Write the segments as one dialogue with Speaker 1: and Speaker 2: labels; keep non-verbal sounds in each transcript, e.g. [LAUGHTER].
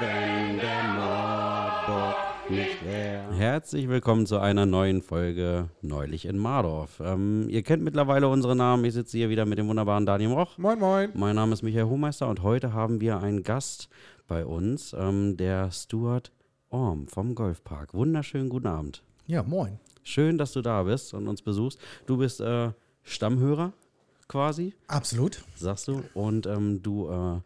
Speaker 1: wenn der Mordbock nicht wäre. Herzlich willkommen zu einer neuen Folge Neulich in Mardorf. Ähm, ihr kennt mittlerweile unsere Namen. Ich sitze hier wieder mit dem wunderbaren Daniel Roch.
Speaker 2: Moin, moin.
Speaker 1: Mein Name ist Michael Hohmeister und heute haben wir einen Gast bei uns, ähm, der Stuart Orm vom Golfpark. Wunderschönen guten Abend.
Speaker 3: Ja, moin.
Speaker 1: Schön, dass du da bist und uns besuchst. Du bist äh, Stammhörer quasi,
Speaker 3: Absolut.
Speaker 1: sagst du. Und ähm, du äh,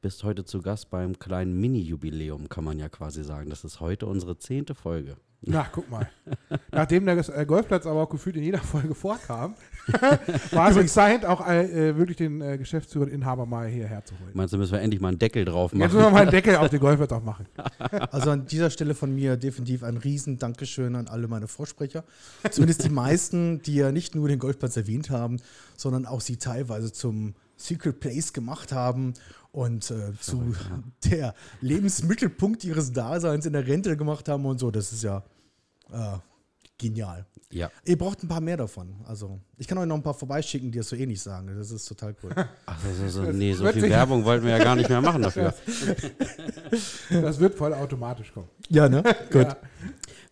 Speaker 1: bist heute zu Gast beim kleinen Mini-Jubiläum, kann man ja quasi sagen. Das ist heute unsere zehnte Folge.
Speaker 2: Na, guck mal. [LAUGHS] Nachdem der äh, Golfplatz aber auch gefühlt in jeder Folge vorkam, [LAUGHS] war es entscheidend, auch äh, wirklich den äh, Geschäftsführer und Inhaber mal hierher zu holen.
Speaker 1: Meinst du, müssen wir endlich mal einen Deckel drauf
Speaker 2: Jetzt
Speaker 1: machen?
Speaker 2: müssen wir mal einen [LAUGHS] Deckel auf den Golfplatz auch machen.
Speaker 3: Also an dieser Stelle von mir definitiv ein riesen Dankeschön an alle meine Vorsprecher. Zumindest die meisten, die ja nicht nur den Golfplatz erwähnt haben, sondern auch sie teilweise zum Secret Place gemacht haben und äh, zu [LAUGHS] der Lebensmittelpunkt ihres Daseins in der Rente gemacht haben und so. Das ist ja äh, genial.
Speaker 1: Ja.
Speaker 3: Ihr braucht ein paar mehr davon. Also ich kann euch noch ein paar vorbeischicken, die das so ähnlich sagen. Das ist total cool. [LAUGHS]
Speaker 1: Ach, so, so, nee, so viel Werbung wollten wir ja gar nicht mehr machen dafür.
Speaker 2: Das wird voll automatisch kommen.
Speaker 3: ja, ne? [LAUGHS] Gut.
Speaker 2: Ja.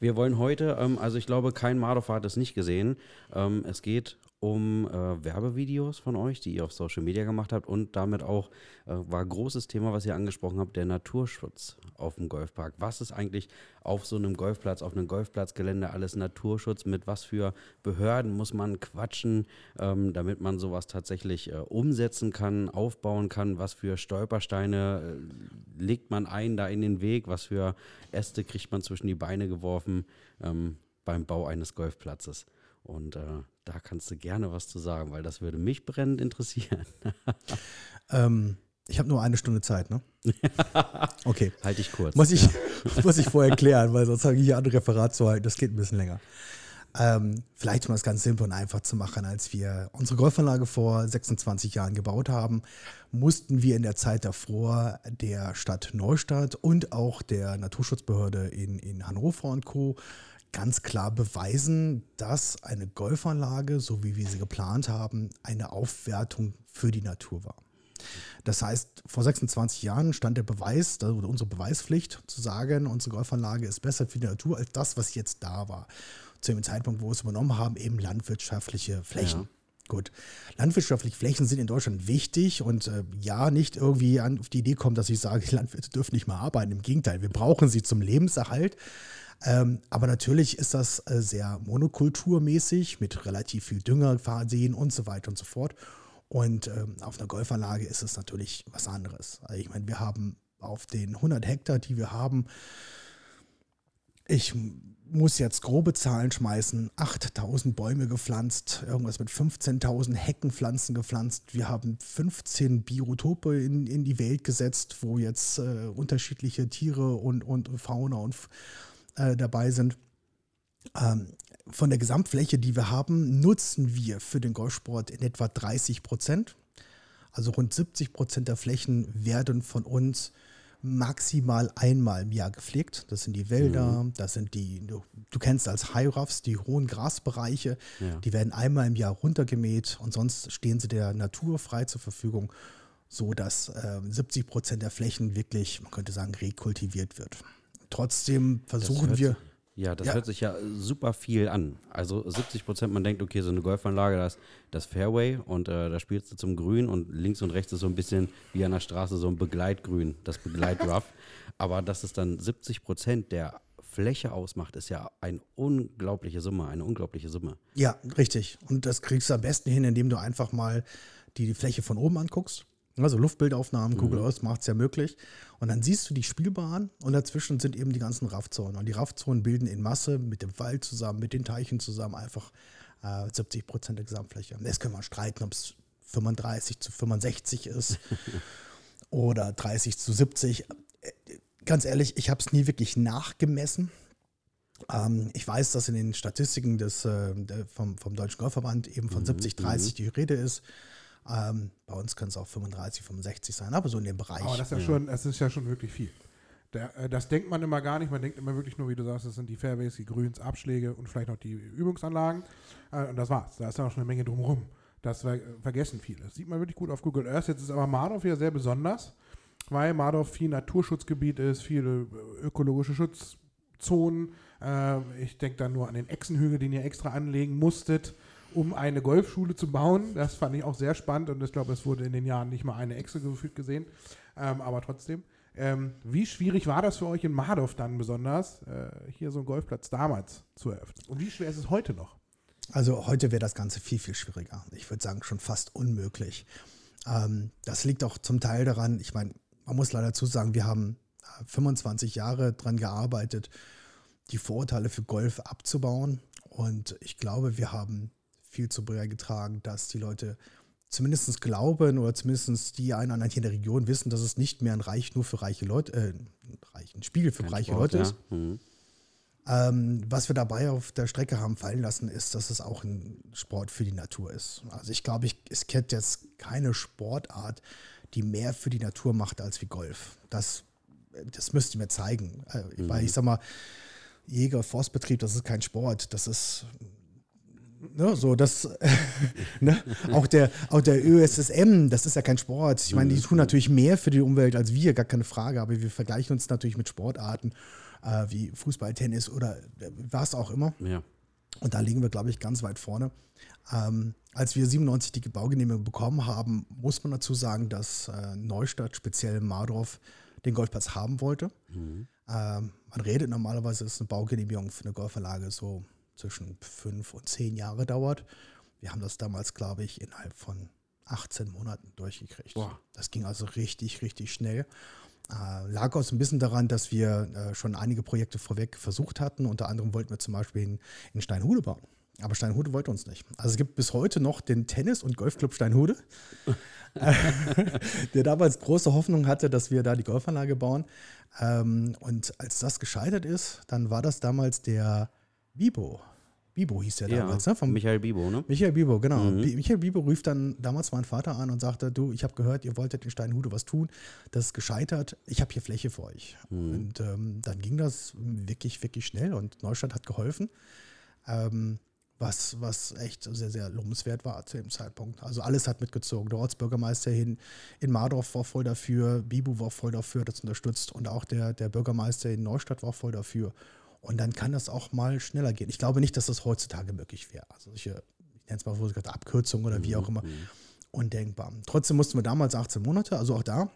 Speaker 1: Wir wollen heute, ähm, also ich glaube, kein Mardorfer hat es nicht gesehen. Ähm, es geht um äh, Werbevideos von euch, die ihr auf Social Media gemacht habt und damit auch äh, war großes Thema, was ihr angesprochen habt, der Naturschutz auf dem Golfpark. Was ist eigentlich auf so einem Golfplatz, auf einem Golfplatzgelände alles Naturschutz? Mit was für Behörden muss man quatschen, ähm, damit man sowas tatsächlich äh, umsetzen kann, aufbauen kann? Was für Stolpersteine äh, legt man ein da in den Weg? Was für Äste kriegt man zwischen die Beine geworfen ähm, beim Bau eines Golfplatzes? Und äh, da kannst du gerne was zu sagen, weil das würde mich brennend interessieren. [LAUGHS]
Speaker 3: Ähm, ich habe nur eine Stunde Zeit, ne? [LAUGHS] Okay.
Speaker 1: Halte ich kurz.
Speaker 3: Muss ich, [LAUGHS] muss ich vorher klären, weil sonst habe ich hier ein Referat zu halten. Das geht ein bisschen länger. Ähm, vielleicht um das ganz simpel und einfach zu machen. Als wir unsere Golfanlage vor 26 Jahren gebaut haben, mussten wir in der Zeit davor der Stadt Neustadt und auch der Naturschutzbehörde in, in Hannover und Co. ganz klar beweisen, dass eine Golfanlage, so wie wir sie geplant haben, eine Aufwertung für die Natur war. Das heißt, vor 26 Jahren stand der Beweis, also unsere Beweispflicht, zu sagen, unsere Golfanlage ist besser für die Natur als das, was jetzt da war. Zu dem Zeitpunkt, wo wir es übernommen haben, eben landwirtschaftliche Flächen.
Speaker 1: Ja.
Speaker 3: Gut. Landwirtschaftliche Flächen sind in Deutschland wichtig und äh, ja, nicht irgendwie an, auf die Idee kommen, dass ich sage, die [LAUGHS] Landwirte dürfen nicht mehr arbeiten. Im Gegenteil, wir brauchen sie zum Lebenserhalt. Ähm, aber natürlich ist das äh, sehr monokulturmäßig mit relativ viel Dünger versehen und so weiter und so fort. Und ähm, auf einer Golfanlage ist es natürlich was anderes. Also ich meine, wir haben auf den 100 Hektar, die wir haben, ich muss jetzt grobe Zahlen schmeißen, 8000 Bäume gepflanzt, irgendwas mit 15.000 Heckenpflanzen gepflanzt. Wir haben 15 Biotope in, in die Welt gesetzt, wo jetzt äh, unterschiedliche Tiere und, und Fauna und äh, dabei sind. Ähm, von der Gesamtfläche, die wir haben, nutzen wir für den Golfsport in etwa 30 Prozent. Also rund 70 Prozent der Flächen werden von uns maximal einmal im Jahr gepflegt. Das sind die Wälder, das sind die, du, du kennst als High Roughs, die hohen Grasbereiche.
Speaker 1: Ja.
Speaker 3: Die werden einmal im Jahr runtergemäht und sonst stehen sie der Natur frei zur Verfügung, so dass äh, 70 Prozent der Flächen wirklich, man könnte sagen, rekultiviert wird. Trotzdem versuchen wir.
Speaker 1: Ja, das
Speaker 3: Ja.
Speaker 1: hört sich ja super viel an. Also 70 Prozent, man denkt, okay, so eine Golfanlage, da ist das Fairway und äh, da spielst du zum Grün und links und rechts ist so ein bisschen wie an der Straße so ein Begleitgrün, das Begleitrough. [LAUGHS] Aber dass es dann 70 Prozent der Fläche ausmacht, ist ja eine unglaubliche Summe, eine unglaubliche Summe.
Speaker 3: Ja, richtig. Und das kriegst du am besten hin, indem du einfach mal die, die Fläche von oben anguckst. Also Luftbildaufnahmen, Google Earth macht es ja möglich. Und dann siehst du die Spielbahn und dazwischen sind eben die ganzen Raffzonen. Und die Raffzonen bilden in Masse mit dem Wald zusammen, mit den Teichen zusammen einfach äh, 70 Prozent der Gesamtfläche. Jetzt können wir streiten, ob es 35 zu 65 ist [LAUGHS] oder 30 zu 70. Äh, Ganz ehrlich, ich habe es nie wirklich nachgemessen. Ähm, ich weiß, dass in den Statistiken des, äh, vom, vom Deutschen Golfverband eben von 70, 30 die Rede ist. Ähm, bei uns können es auch 35, 65 sein, aber so in dem Bereich.
Speaker 2: Aber das ist ja, Schon, das ist ja schon wirklich viel. Der, äh, das denkt man immer gar nicht. Man denkt immer wirklich nur, wie du sagst, das sind die Fairways, die Grüns, Abschläge und vielleicht noch die Übungsanlagen. Äh, und das war's. Da ist ja auch schon eine Menge drumherum. Das ver vergessen viele. Das sieht man wirklich gut auf Google Earth. Jetzt ist aber Mardorf ja sehr besonders. weil Mardorf viel Naturschutzgebiet ist, viele äh, ökologische Schutzzonen. Äh, ich denke da nur an den Echsenhügel, den ihr extra anlegen musstet, um eine Golfschule zu bauen. Das fand ich auch sehr spannend und ich glaube, es wurde in den Jahren nicht mal eine Echse gefühlt gesehen, ähm, aber trotzdem. Ähm, wie schwierig war das für euch in Mardorf dann besonders, äh, hier so einen Golfplatz damals zu eröffnen? Und wie schwer ist es heute noch?
Speaker 3: Also heute wäre das Ganze viel, viel schwieriger. Ich würde sagen, schon fast unmöglich. Ähm, das liegt auch zum Teil daran, ich meine, man muss leider dazu sagen, wir haben 25 äh, Jahre daran gearbeitet, die Vorurteile für Golf abzubauen. Und ich glaube, wir haben viel zu beigetragen, dass die Leute zumindest glauben oder zumindest die einen anderen hier in der Region wissen, dass es nicht mehr ein Reich nur für reiche Leute, äh, ein Spiegel für Kein reiche Sport, Leute ja. ist. Mhm. Ähm, was wir dabei auf der Strecke haben fallen lassen, ist, dass es auch ein Sport für die Natur ist. Also ich glaube, ich, es kennt jetzt keine Sportart, die mehr für die Natur macht als wie Golf. Das, das müsst ihr mir zeigen. Äh, mhm. Weil ich sag mal, Jäger, Forstbetrieb, das ist kein Sport, das ist Ne, so das, [LAUGHS] ne, auch der, auch der ÖSSM, das ist ja kein Sport. Ich meine, die tun natürlich mehr für die Umwelt als wir, gar keine Frage, aber wir vergleichen uns natürlich mit Sportarten äh, wie Fußball, Tennis oder äh, was auch immer.
Speaker 1: Ja.
Speaker 3: Und da liegen wir, glaube ich, ganz weit vorne. Ähm, als wir 97 die Baugenehmigung bekommen haben, muss man dazu sagen, dass äh, Neustadt, speziell Mardorf, den Golfplatz haben wollte. Mhm. Ähm, man redet normalerweise, dass eine Baugenehmigung für eine Golfanlage so zwischen fünf und zehn Jahre dauert. Wir haben das damals, glaube ich, innerhalb von 18 Monaten durchgekriegt. Boah. Das ging also richtig, richtig schnell. Äh, lag auch so ein bisschen daran, dass wir äh, schon einige Projekte vorweg versucht hatten. Unter anderem wollten wir zum Beispiel in, in Steinhude bauen. Aber Steinhude wollte uns nicht. Also es gibt bis heute noch den Tennis- und Golfclub Steinhude, [LAUGHS] [LAUGHS] der damals große Hoffnung hatte, dass wir da die Golfanlage bauen. Ähm, und als das gescheitert ist, dann war das damals der Bibo. Bibo hieß der
Speaker 1: ja,
Speaker 3: damals, ne?
Speaker 1: Vom Michael Bibo, ne?
Speaker 3: Michael Bibo, genau. Mhm. Michael Bibo rief dann damals meinen Vater an und sagte, du, ich habe gehört, ihr wolltet in Steinhude was tun, das ist gescheitert, ich habe hier Fläche für euch. Mhm. Und ähm, dann ging das wirklich, wirklich schnell und Neustadt hat geholfen. Ähm, was, was echt sehr, sehr lobenswert war zu dem Zeitpunkt. Also alles hat mitgezogen. Der Ortsbürgermeister hin in Mardorf war voll dafür, Bibu war voll dafür, das unterstützt und auch der, der Bürgermeister in Neustadt war voll dafür. Und dann kann das auch mal schneller gehen. Ich glaube nicht, dass das heutzutage möglich wäre. Also solche, ich nenne es mal gerade Abkürzungen oder wie auch immer, mhm. undenkbar. Trotzdem mussten wir damals 18 Monate, also auch da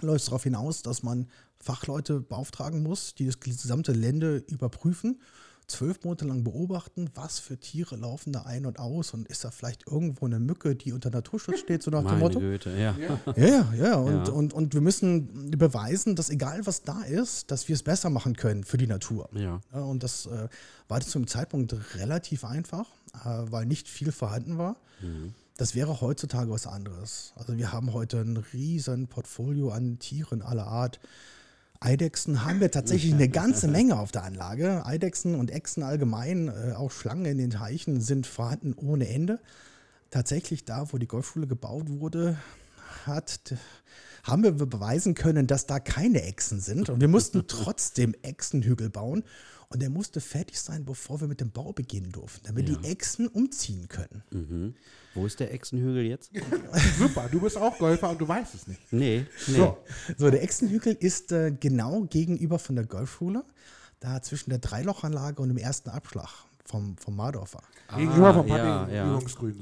Speaker 3: läuft es darauf hinaus, dass man Fachleute beauftragen muss, die das gesamte Lände überprüfen zwölf Monate lang beobachten, was für Tiere laufen da ein und aus und ist da vielleicht irgendwo eine Mücke, die unter Naturschutz steht, so nach dem Motto?
Speaker 1: Güte, ja.
Speaker 3: Ja, ja, ja. Und, ja. Und, und wir müssen beweisen, dass egal was da ist, dass wir es besser machen können für die Natur.
Speaker 1: Ja.
Speaker 3: und das äh, war zu einem Zeitpunkt relativ einfach, äh, weil nicht viel vorhanden war. Mhm. Das wäre heutzutage was anderes. Also wir haben heute ein riesen Portfolio an Tieren aller Art. Eidechsen haben wir tatsächlich eine ganze Menge auf der Anlage. Eidechsen und Echsen allgemein, äh, auch Schlangen in den Teichen sind vorhanden ohne Ende. Tatsächlich da, wo die Golfschule gebaut wurde, hat, haben wir beweisen können, dass da keine Echsen sind. Und wir mussten [LAUGHS] trotzdem Echsenhügel bauen. Und der musste fertig sein, bevor wir mit dem Bau beginnen durften, damit ja. die Echsen umziehen können.
Speaker 1: Mhm. Wo ist der Echsenhügel jetzt? [LAUGHS]
Speaker 2: Super, du bist auch Golfer und du weißt es nicht.
Speaker 1: Nee, nee.
Speaker 3: So, so der Echsenhügel ist äh, genau gegenüber von der Golfschule, da zwischen der Dreilochanlage und dem ersten Abschlag vom, vom Mardorfer.
Speaker 2: Ah, gegenüber vom
Speaker 1: ja, ja.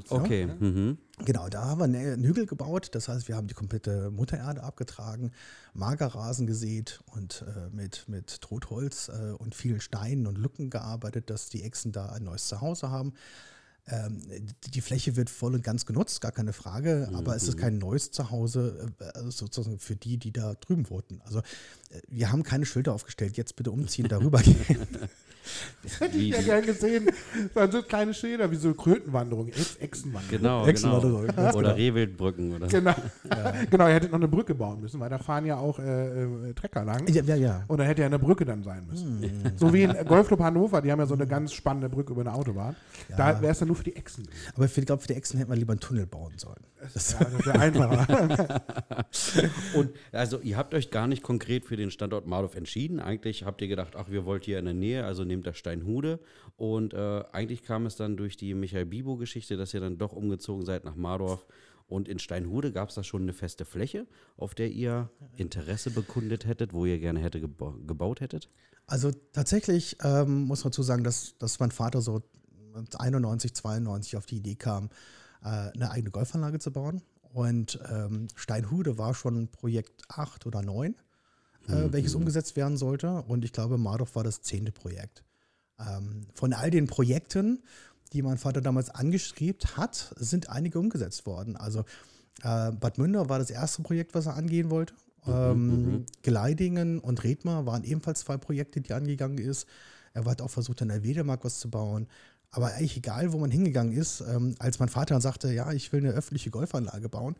Speaker 1: Okay. Mhm.
Speaker 3: Genau, da haben wir einen Hügel gebaut. Das heißt, wir haben die komplette Muttererde abgetragen, Magerrasen gesät und äh, mit, mit Totholz äh, und vielen Steinen und Lücken gearbeitet, dass die Echsen da ein neues Zuhause haben. Ähm, die Fläche wird voll und ganz genutzt, gar keine Frage, mhm. aber es ist kein neues Zuhause äh, sozusagen für die, die da drüben wohnten. Also äh, wir haben keine Schilder aufgestellt, jetzt bitte umziehen, darüber gehen. [LAUGHS]
Speaker 2: Das [LAUGHS] hätte ich ja gern gesehen. Dann so kleine Schilder wie so Krötenwanderung, Echsenwanderung.
Speaker 1: Genau, Echsenwanderung. [LAUGHS] Genau. Oder Rehwildbrücken. Oder?
Speaker 2: Genau. [LAUGHS] Ja. genau, ihr hättet noch eine Brücke bauen müssen, weil da fahren ja auch äh, äh, Trecker lang.
Speaker 3: Ja, ja, ja.
Speaker 2: Und da hätte ja eine Brücke dann sein müssen. Hm. So wie in Golfclub Hannover, die haben ja so eine ganz spannende Brücke über eine Autobahn. Ja. Da wäre es dann nur für die Echsen.
Speaker 3: Aber ich glaube, für die Echsen hätten wir lieber einen Tunnel bauen sollen.
Speaker 2: Das, ja, das wäre einfacher.
Speaker 1: Und also ihr habt euch gar nicht konkret für den Standort Mardorf entschieden. Eigentlich habt ihr gedacht, ach, wir wollt hier in der Nähe, also nehmt das Steinhude. Und äh, eigentlich kam es dann durch die Michael Bibo-Geschichte, dass ihr dann doch umgezogen seid nach Mardorf Und in Steinhude gab es da schon eine feste Fläche, auf der ihr Interesse bekundet hättet, wo ihr gerne hätte geba gebaut hättet?
Speaker 3: Also tatsächlich ähm, muss man dazu sagen, dass, dass mein Vater so 91, 92 auf die Idee kam, äh, eine eigene Golfanlage zu bauen. Und ähm, Steinhude war schon Projekt 8 oder 9, äh, mhm. welches umgesetzt werden sollte. Und ich glaube, Mardorf war das zehnte Projekt. Ähm, von all den Projekten, die mein Vater damals angestrebt hat, sind einige umgesetzt worden. Also äh, Bad Münder war das erste Projekt, was er angehen wollte. Mhm, ähm, mhm. Gleidingen und Redmar waren ebenfalls zwei Projekte, die angegangen ist. Er hat auch versucht, in der Wedemark was zu bauen. Aber eigentlich egal, wo man hingegangen ist, ähm, als mein Vater dann sagte, ja, ich will eine öffentliche Golfanlage bauen,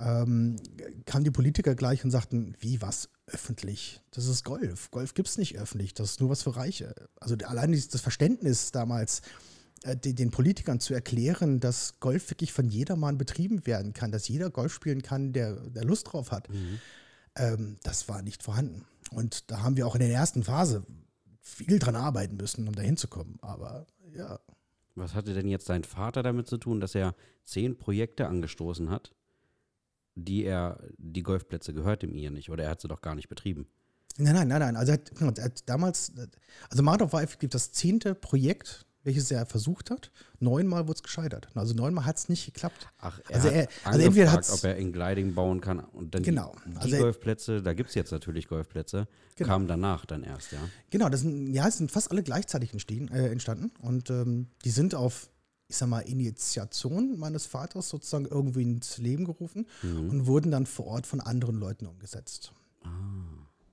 Speaker 3: ähm, kamen die Politiker gleich und sagten, wie was öffentlich? Das ist Golf. Golf gibt es nicht öffentlich, das ist nur was für Reiche. Also allein das Verständnis damals, äh, den Politikern zu erklären, dass Golf wirklich von jedermann betrieben werden kann, dass jeder Golf spielen kann, der, der Lust drauf hat, mhm. ähm, das war nicht vorhanden. Und da haben wir auch in der ersten Phase viel dran arbeiten müssen, um da hinzukommen. Aber ja.
Speaker 1: Was hatte denn jetzt sein Vater damit zu tun, dass er zehn Projekte angestoßen hat, die er, die Golfplätze gehört ihm ihr nicht oder er hat sie doch gar nicht betrieben?
Speaker 3: Nein, nein, nein, nein. Also er hat, er hat damals, also Mardov war effektiv das zehnte Projekt, welches er versucht hat. Neunmal wurde es gescheitert. Also neunmal hat es nicht geklappt.
Speaker 1: Ach, er also, er, also entweder hat ob er in Gliding bauen kann und dann
Speaker 3: genau.
Speaker 1: die, die also Golfplätze, da gibt es jetzt natürlich Golfplätze, genau. kamen danach dann erst, ja.
Speaker 3: Genau, das sind, ja, es sind fast alle gleichzeitig entstehen, äh, entstanden und ähm, die sind auf ich sag mal, Initiation meines Vaters sozusagen irgendwie ins Leben gerufen mhm. und wurden dann vor Ort von anderen Leuten umgesetzt. Ah.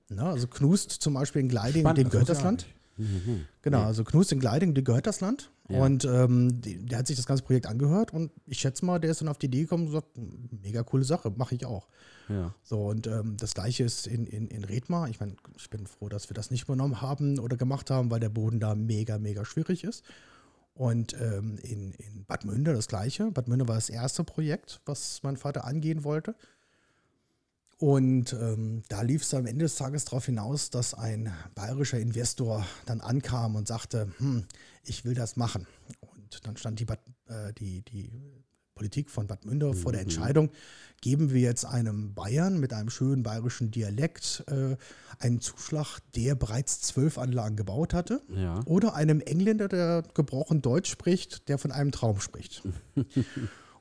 Speaker 3: Na, also Knust zum Beispiel in Gliding, dem gehört das Land. Mhm. Genau, also Knust in Gleiding, dem gehört das Land. Ja. Und ähm, der hat sich das ganze Projekt angehört und ich schätze mal, der ist dann auf die Idee gekommen und sagt, mega coole Sache, mache ich auch. Ja. So, und ähm, das gleiche ist in, in, in Redmar. Ich meine, ich bin froh, dass wir das nicht übernommen haben oder gemacht haben, weil der Boden da mega, mega schwierig ist. Und ähm, in, in Bad Münder das gleiche. Bad Münder war das erste Projekt, was mein Vater angehen wollte. Und ähm, da lief es am Ende des Tages darauf hinaus, dass ein bayerischer Investor dann ankam und sagte, hm, ich will das machen. Und dann stand die, Bad, äh, die, die Politik von Bad Münder mhm. vor der mhm. Entscheidung, geben wir jetzt einem Bayern mit einem schönen bayerischen Dialekt äh, einen Zuschlag, der bereits zwölf Anlagen gebaut hatte, ja. oder einem Engländer, der gebrochen Deutsch spricht, der von einem Traum spricht. [LAUGHS]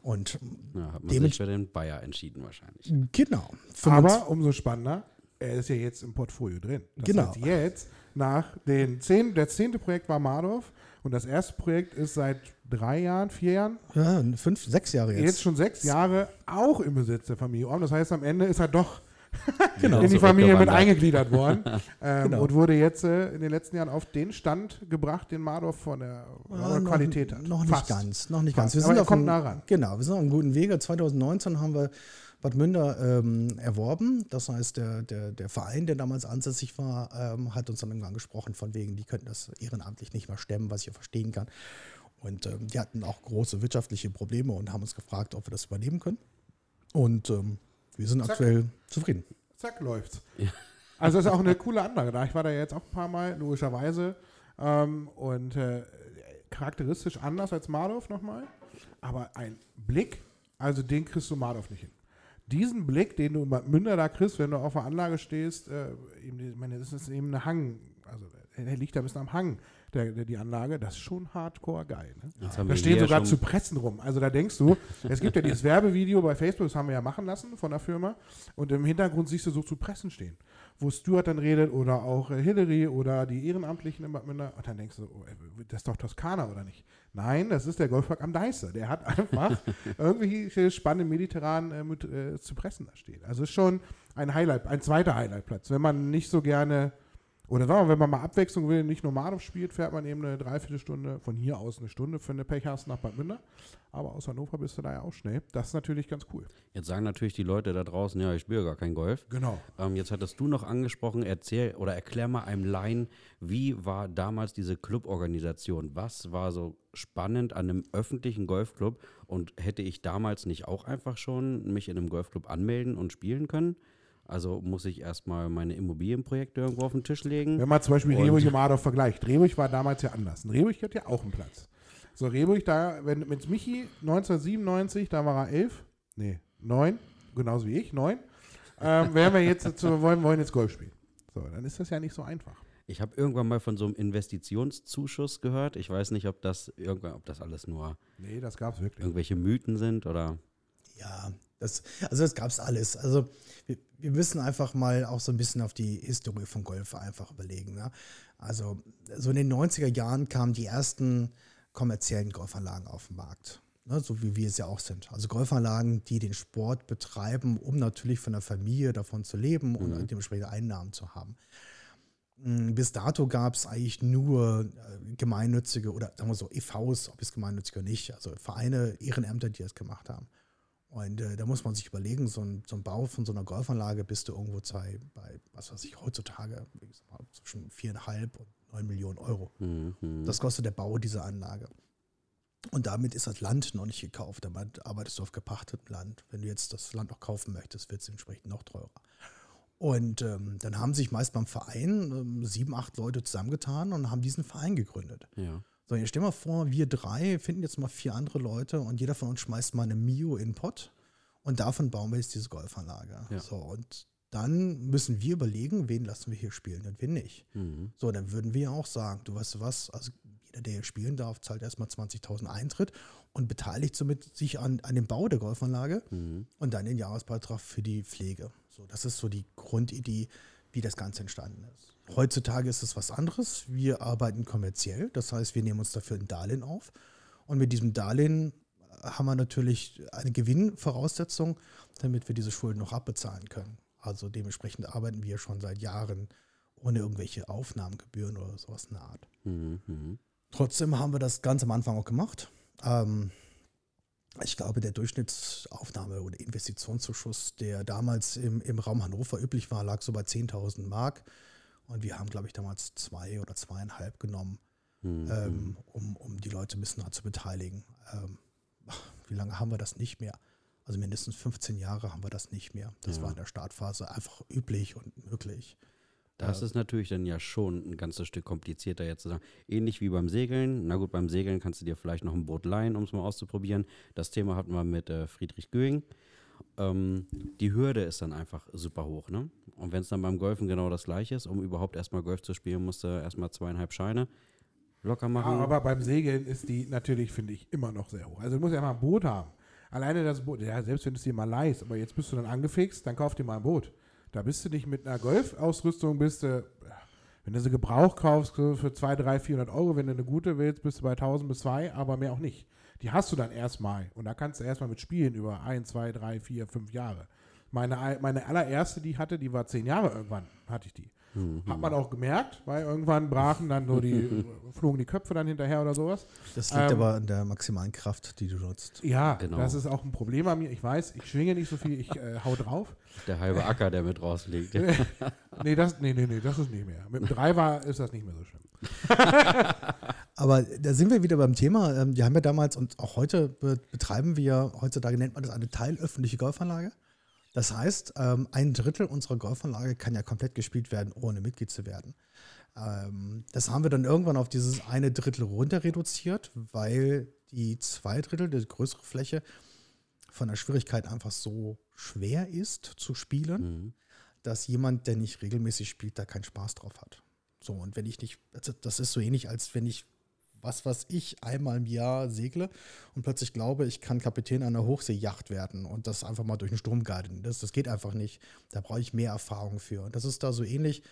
Speaker 3: Und
Speaker 1: ja, hat man sich für den Bayer entschieden wahrscheinlich.
Speaker 3: Genau.
Speaker 2: Aber umso spannender, er ist ja jetzt im Portfolio drin.
Speaker 3: Das genau.
Speaker 2: Heißt, jetzt nach den zehn, der zehnte Projekt war Mardorf und das erste Projekt ist seit drei Jahren, vier Jahren.
Speaker 3: Ja, fünf, sechs Jahre jetzt.
Speaker 2: Jetzt schon sechs Jahre auch im Besitz der Familie Orm. Das heißt, am Ende ist er doch [LAUGHS] genau. in die Familie mit eingegliedert worden [LAUGHS] ähm, genau. und wurde jetzt äh, in den letzten Jahren auf den Stand gebracht, den Mardorf von der
Speaker 3: ja,
Speaker 2: Qualität hat.
Speaker 3: Noch nicht Fast. ganz, noch nicht ganz.
Speaker 2: Wir sind auf kommt nah ran.
Speaker 3: Genau, wir sind auf einem guten Wege. 2019 haben wir Bad Münder ähm, erworben. Das heißt, der, der, der Verein, der damals ansässig war, ähm, hat uns dann irgendwann gesprochen, von wegen, die könnten das ehrenamtlich nicht mehr stemmen, was ich ja verstehen kann. Und ähm, die hatten auch große wirtschaftliche Probleme und haben uns gefragt, ob wir das übernehmen können. Und ähm, wir sind Zack. aktuell zufrieden.
Speaker 2: Zack, läuft's. Ja. Also das ist auch eine coole Anlage da. Ich war da jetzt auch ein paar Mal, logischerweise. Ähm, und äh, charakteristisch anders als Mardorf nochmal. Aber ein Blick, also den kriegst du Mardorf nicht hin. Diesen Blick, den du in Münder da kriegst, wenn du auf der Anlage stehst, äh, ich meine, das ist eben eine Hang, also er liegt da ein bisschen am Hang der, der, die Anlage, das ist schon hardcore geil. Ne? Da stehen sogar zu Pressen rum. Also da denkst du, es gibt ja dieses Werbevideo bei Facebook, das haben wir ja machen lassen von der Firma. Und im Hintergrund siehst du so zu Pressen stehen, wo Stuart dann redet oder auch äh, Hillary oder die Ehrenamtlichen im Bad Münder. Und dann denkst du, oh, das ist doch Toskana oder nicht? Nein, das ist der Golfpark am Deister. Der hat [LAUGHS] einfach irgendwie spannende mediterran äh, mit äh, zu Pressen da stehen. Also ist schon ein Highlight, ein zweiter Highlightplatz. Wenn man nicht so gerne oder sagen wir, wenn man mal Abwechslung will, nicht normal spielt, fährt man eben eine Dreiviertelstunde, von hier aus eine Stunde für eine Pech hast nach Bad Münder. Aber aus Hannover bist du da ja auch schnell. Das ist natürlich ganz cool.
Speaker 1: Jetzt sagen natürlich die Leute da draußen, ja, ich spiele gar kein Golf.
Speaker 2: Genau.
Speaker 1: Ähm, jetzt hattest du noch angesprochen, erzähl oder erklär mal einem Laien, wie war damals diese Cluborganisation? Was war so spannend an einem öffentlichen Golfclub? Und hätte ich damals nicht auch einfach schon mich in einem Golfclub anmelden und spielen können? Also muss ich erstmal meine Immobilienprojekte irgendwo auf den Tisch legen.
Speaker 2: Wenn man zum Beispiel Rehburg und Adorf vergleicht. Rehburg war damals ja anders. Rehburg hat ja auch einen Platz. So, Rehburg, da, wenn mit Michi 1997, da war er elf, nee, neun, genauso wie ich, neun, ähm, werden wir jetzt zu, wollen, wollen jetzt Golf spielen. So, dann ist das ja nicht so einfach.
Speaker 1: Ich habe irgendwann mal von so einem Investitionszuschuss gehört. Ich weiß nicht, ob das irgendwann, ob das alles nur
Speaker 2: Nee, das gab es wirklich.
Speaker 1: irgendwelche Mythen sind oder.
Speaker 3: Ja, das, also das gab es alles. Also wir, wir müssen einfach mal auch so ein bisschen auf die Historie von Golf einfach überlegen. Ne? Also so in den 90er Jahren kamen die ersten kommerziellen Golfanlagen auf den Markt. Ne? So wie wir es ja auch sind. Also Golfanlagen, die den Sport betreiben, um natürlich von der Familie davon zu leben und
Speaker 1: Mhm.
Speaker 3: dementsprechend Einnahmen zu haben. Mm, Bis dato gab es eigentlich nur äh, gemeinnützige oder sagen wir so EVs, ob es gemeinnützig oder nicht, also Vereine, Ehrenämter, die das gemacht haben. Und äh, da muss man sich überlegen, so ein, so ein Bau von so einer Golfanlage bist du irgendwo bei, bei was weiß ich, heutzutage gesagt, mal, zwischen viereinhalb und neun Millionen Euro.
Speaker 1: Mhm.
Speaker 3: Das kostet der Bau dieser Anlage. Und damit ist das Land noch nicht gekauft. Damit arbeitest du auf gepachtetem Land. Wenn du jetzt das Land noch kaufen möchtest, wird es entsprechend noch teurer. Und ähm, dann haben sich meist beim Verein ähm, sieben, acht Leute zusammengetan und haben diesen Verein gegründet.
Speaker 1: Ja.
Speaker 3: So, jetzt stell mal vor, wir drei finden jetzt mal vier andere Leute und jeder von uns schmeißt mal eine Mio in den Pott und davon bauen wir jetzt diese Golfanlage.
Speaker 1: Ja.
Speaker 3: So, und dann müssen wir überlegen, wen lassen wir hier spielen und wen nicht.
Speaker 1: Mhm.
Speaker 3: So, dann würden wir auch sagen, du weißt du was, also jeder, der hier spielen darf, zahlt erstmal 20.000 Eintritt und beteiligt somit sich an, an dem Bau der Golfanlage
Speaker 1: Mhm.
Speaker 3: und dann den Jahresbeitrag für die Pflege. So, das ist so die Grundidee, wie das Ganze entstanden ist. Heutzutage ist es was anderes. Wir arbeiten kommerziell, das heißt, wir nehmen uns dafür ein Darlehen auf und mit diesem Darlehen haben wir natürlich eine Gewinnvoraussetzung, damit wir diese Schulden noch abbezahlen können. Also dementsprechend arbeiten wir schon seit Jahren ohne irgendwelche Aufnahmegebühren oder sowas in der Art.
Speaker 1: Mhm. Mhm.
Speaker 3: Trotzdem haben wir das ganz am Anfang auch gemacht. Ähm, ich glaube, der Durchschnittsaufnahme- oder Investitionszuschuss, der damals im, im Raum Hannover üblich war, lag so bei 10.000 Mark. Und wir haben, glaube ich, damals zwei oder zweieinhalb genommen,
Speaker 1: Mhm.
Speaker 3: ähm, um, um die Leute ein bisschen daran zu beteiligen. Ähm, wie lange haben wir das nicht mehr? Also mindestens 15 Jahre haben wir das nicht mehr. Das
Speaker 1: Ja.
Speaker 3: war in der Startphase einfach üblich und möglich.
Speaker 1: Das ist natürlich dann ja schon ein ganzes Stück komplizierter jetzt zu sagen. Ähnlich wie beim Segeln. Na gut, beim Segeln kannst du dir vielleicht noch ein Boot leihen, um es mal auszuprobieren. Das Thema hatten wir mit äh, Friedrich Göing. Ähm, die Hürde ist dann einfach super hoch, ne? Und wenn es dann beim Golfen genau das gleiche ist, um überhaupt erstmal Golf zu spielen, musst du erstmal zweieinhalb Scheine locker machen.
Speaker 2: Aber beim Segeln ist die natürlich, finde ich, immer noch sehr hoch. Also du musst ja mal ein Boot haben. Alleine das Boot, ja, selbst wenn du es dir mal leihst, aber jetzt bist du dann angefixt, dann kauf dir mal ein Boot. Da bist du nicht mit einer Golfausrüstung, bist du, wenn du sie Gebrauch kaufst, für 2, 3, 400 Euro, wenn du eine gute willst, bist du bei 1000 bis 2, aber mehr auch nicht. Die hast du dann erstmal und da kannst du erstmal mit spielen über 1, 2, 3, 4, 5 Jahre. Meine, meine allererste, die ich hatte, die war 10 Jahre irgendwann, hatte ich die.
Speaker 1: Mhm.
Speaker 2: Hat man auch gemerkt, weil irgendwann brachen dann so die, [LAUGHS] flogen die Köpfe dann hinterher oder sowas.
Speaker 3: Das liegt
Speaker 2: Ähm,
Speaker 3: aber an der maximalen Kraft, die du nutzt.
Speaker 2: Ja,
Speaker 1: Genau.
Speaker 2: das ist auch ein Problem an mir. Ich weiß, ich schwinge nicht so viel, ich äh, hau drauf.
Speaker 1: Der halbe Acker, der mit rausliegt. [LAUGHS]
Speaker 2: Nee, das, nee, nee, nee, das ist nicht mehr. Mit dem Driver ist das nicht mehr so schlimm. [LAUGHS]
Speaker 3: Aber da sind wir wieder beim Thema. Ähm, Wir haben ja damals und auch heute be- betreiben wir, heutzutage nennt man das eine teilöffentliche Golfanlage. Das heißt, ähm, ein Drittel unserer Golfanlage kann ja komplett gespielt werden, ohne Mitglied zu werden. Ähm, Das haben wir dann irgendwann auf dieses eine Drittel runter reduziert, weil die zwei Drittel, die größere Fläche, von der Schwierigkeit einfach so schwer ist zu spielen
Speaker 1: Mhm.
Speaker 3: dass jemand, der nicht regelmäßig spielt, da keinen Spaß drauf hat. So, und wenn ich nicht, also das ist so ähnlich, als wenn ich, was was ich, einmal im Jahr segle und plötzlich glaube, ich kann Kapitän einer Hochseejacht werden und das einfach mal durch den Sturm guiden. Das, das geht einfach nicht. Da brauche ich mehr Erfahrung für. Und das ist da so ähnlich.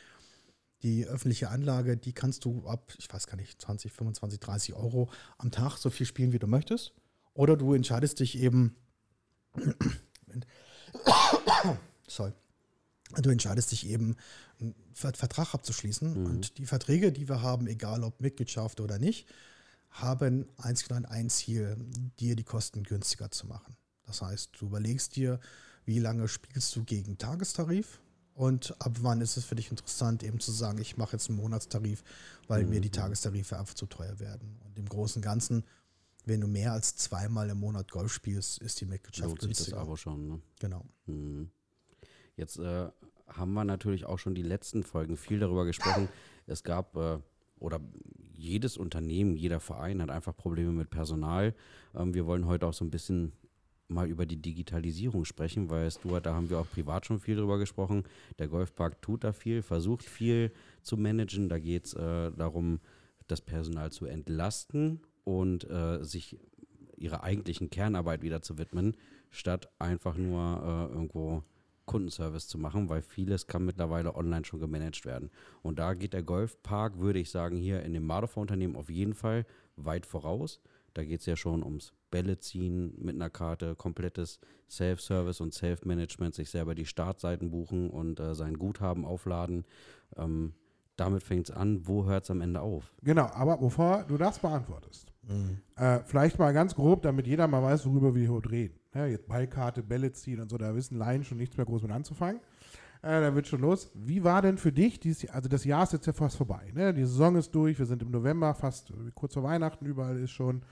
Speaker 3: Die öffentliche Anlage, die kannst du ab, ich weiß gar nicht, 20, 25, 30 Euro am Tag so viel spielen, wie du möchtest. Oder du entscheidest dich eben, [COUGHS] [COUGHS] sorry, du entscheidest dich eben, einen Ver- Vertrag abzuschließen. Und die Verträge, die wir haben, egal ob Mitgliedschaft oder nicht, haben eins klein ein Ziel, dir die Kosten günstiger zu machen. Das heißt, du überlegst dir, wie lange spielst du gegen Tagestarif und ab wann ist es für dich interessant, eben zu sagen, ich mache jetzt einen Monatstarif, weil mir die Tagestarife einfach zu teuer werden. Und im Großen und Ganzen, wenn du mehr als zweimal im Monat Golf spielst, ist die Mitgliedschaft
Speaker 1: Lohnt sich das
Speaker 3: günstiger.
Speaker 1: Abo schon, ne?
Speaker 3: Genau.
Speaker 1: Mhm. Jetzt äh, haben wir natürlich auch schon die letzten Folgen viel darüber gesprochen. Es gab äh, oder jedes Unternehmen, jeder Verein hat einfach Probleme mit Personal. Ähm, wir wollen heute auch so ein bisschen mal über die Digitalisierung sprechen, weil Stuart, da haben wir auch privat schon viel drüber gesprochen. Der Golfpark tut da viel, versucht viel zu managen. Da geht es äh, darum, das Personal zu entlasten und äh, sich ihrer eigentlichen Kernarbeit wieder zu widmen, statt einfach nur äh, irgendwo Kundenservice zu machen, weil vieles kann mittlerweile online schon gemanagt werden. Und da geht der Golfpark, würde ich sagen, hier in dem Mardover-Unternehmen auf jeden Fall weit voraus. Da geht es ja schon ums Bälle ziehen mit einer Karte, komplettes Self-Service und Self-Management, sich selber die Startseiten buchen und äh, sein Guthaben aufladen. Ähm, damit fängt es an. Wo hört es am Ende auf?
Speaker 2: Genau, aber bevor du das beantwortest, mhm. äh, vielleicht mal ganz grob, damit jeder mal weiß, worüber wir hier reden. Ja, jetzt Ballkarte, Bälle ziehen und so, da wissen Laien schon nichts mehr groß mit anzufangen. Äh, da wird schon los. Wie war denn für dich, dieses, also das Jahr ist jetzt ja fast vorbei. Ne? Die Saison ist durch, wir sind im November, fast kurz vor Weihnachten, überall ist schon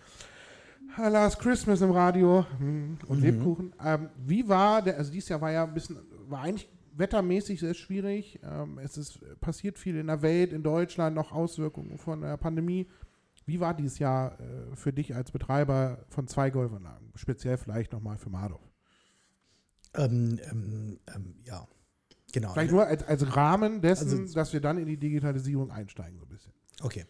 Speaker 2: Last Christmas im Radio hm, und mhm. Lebkuchen. Ähm, wie war der, also dieses Jahr war ja ein bisschen, war eigentlich wettermäßig sehr schwierig. Ähm, es ist passiert viel in der Welt, in Deutschland, noch Auswirkungen von der Pandemie. Wie war dieses Jahr äh, für dich als Betreiber von zwei Golfanlagen? Speziell vielleicht nochmal für Mardov.
Speaker 3: Ähm, ähm, ähm, ja, genau.
Speaker 2: Vielleicht nur als, als Rahmen dessen, also, dass wir dann in die Digitalisierung einsteigen, so ein bisschen.
Speaker 3: Okay.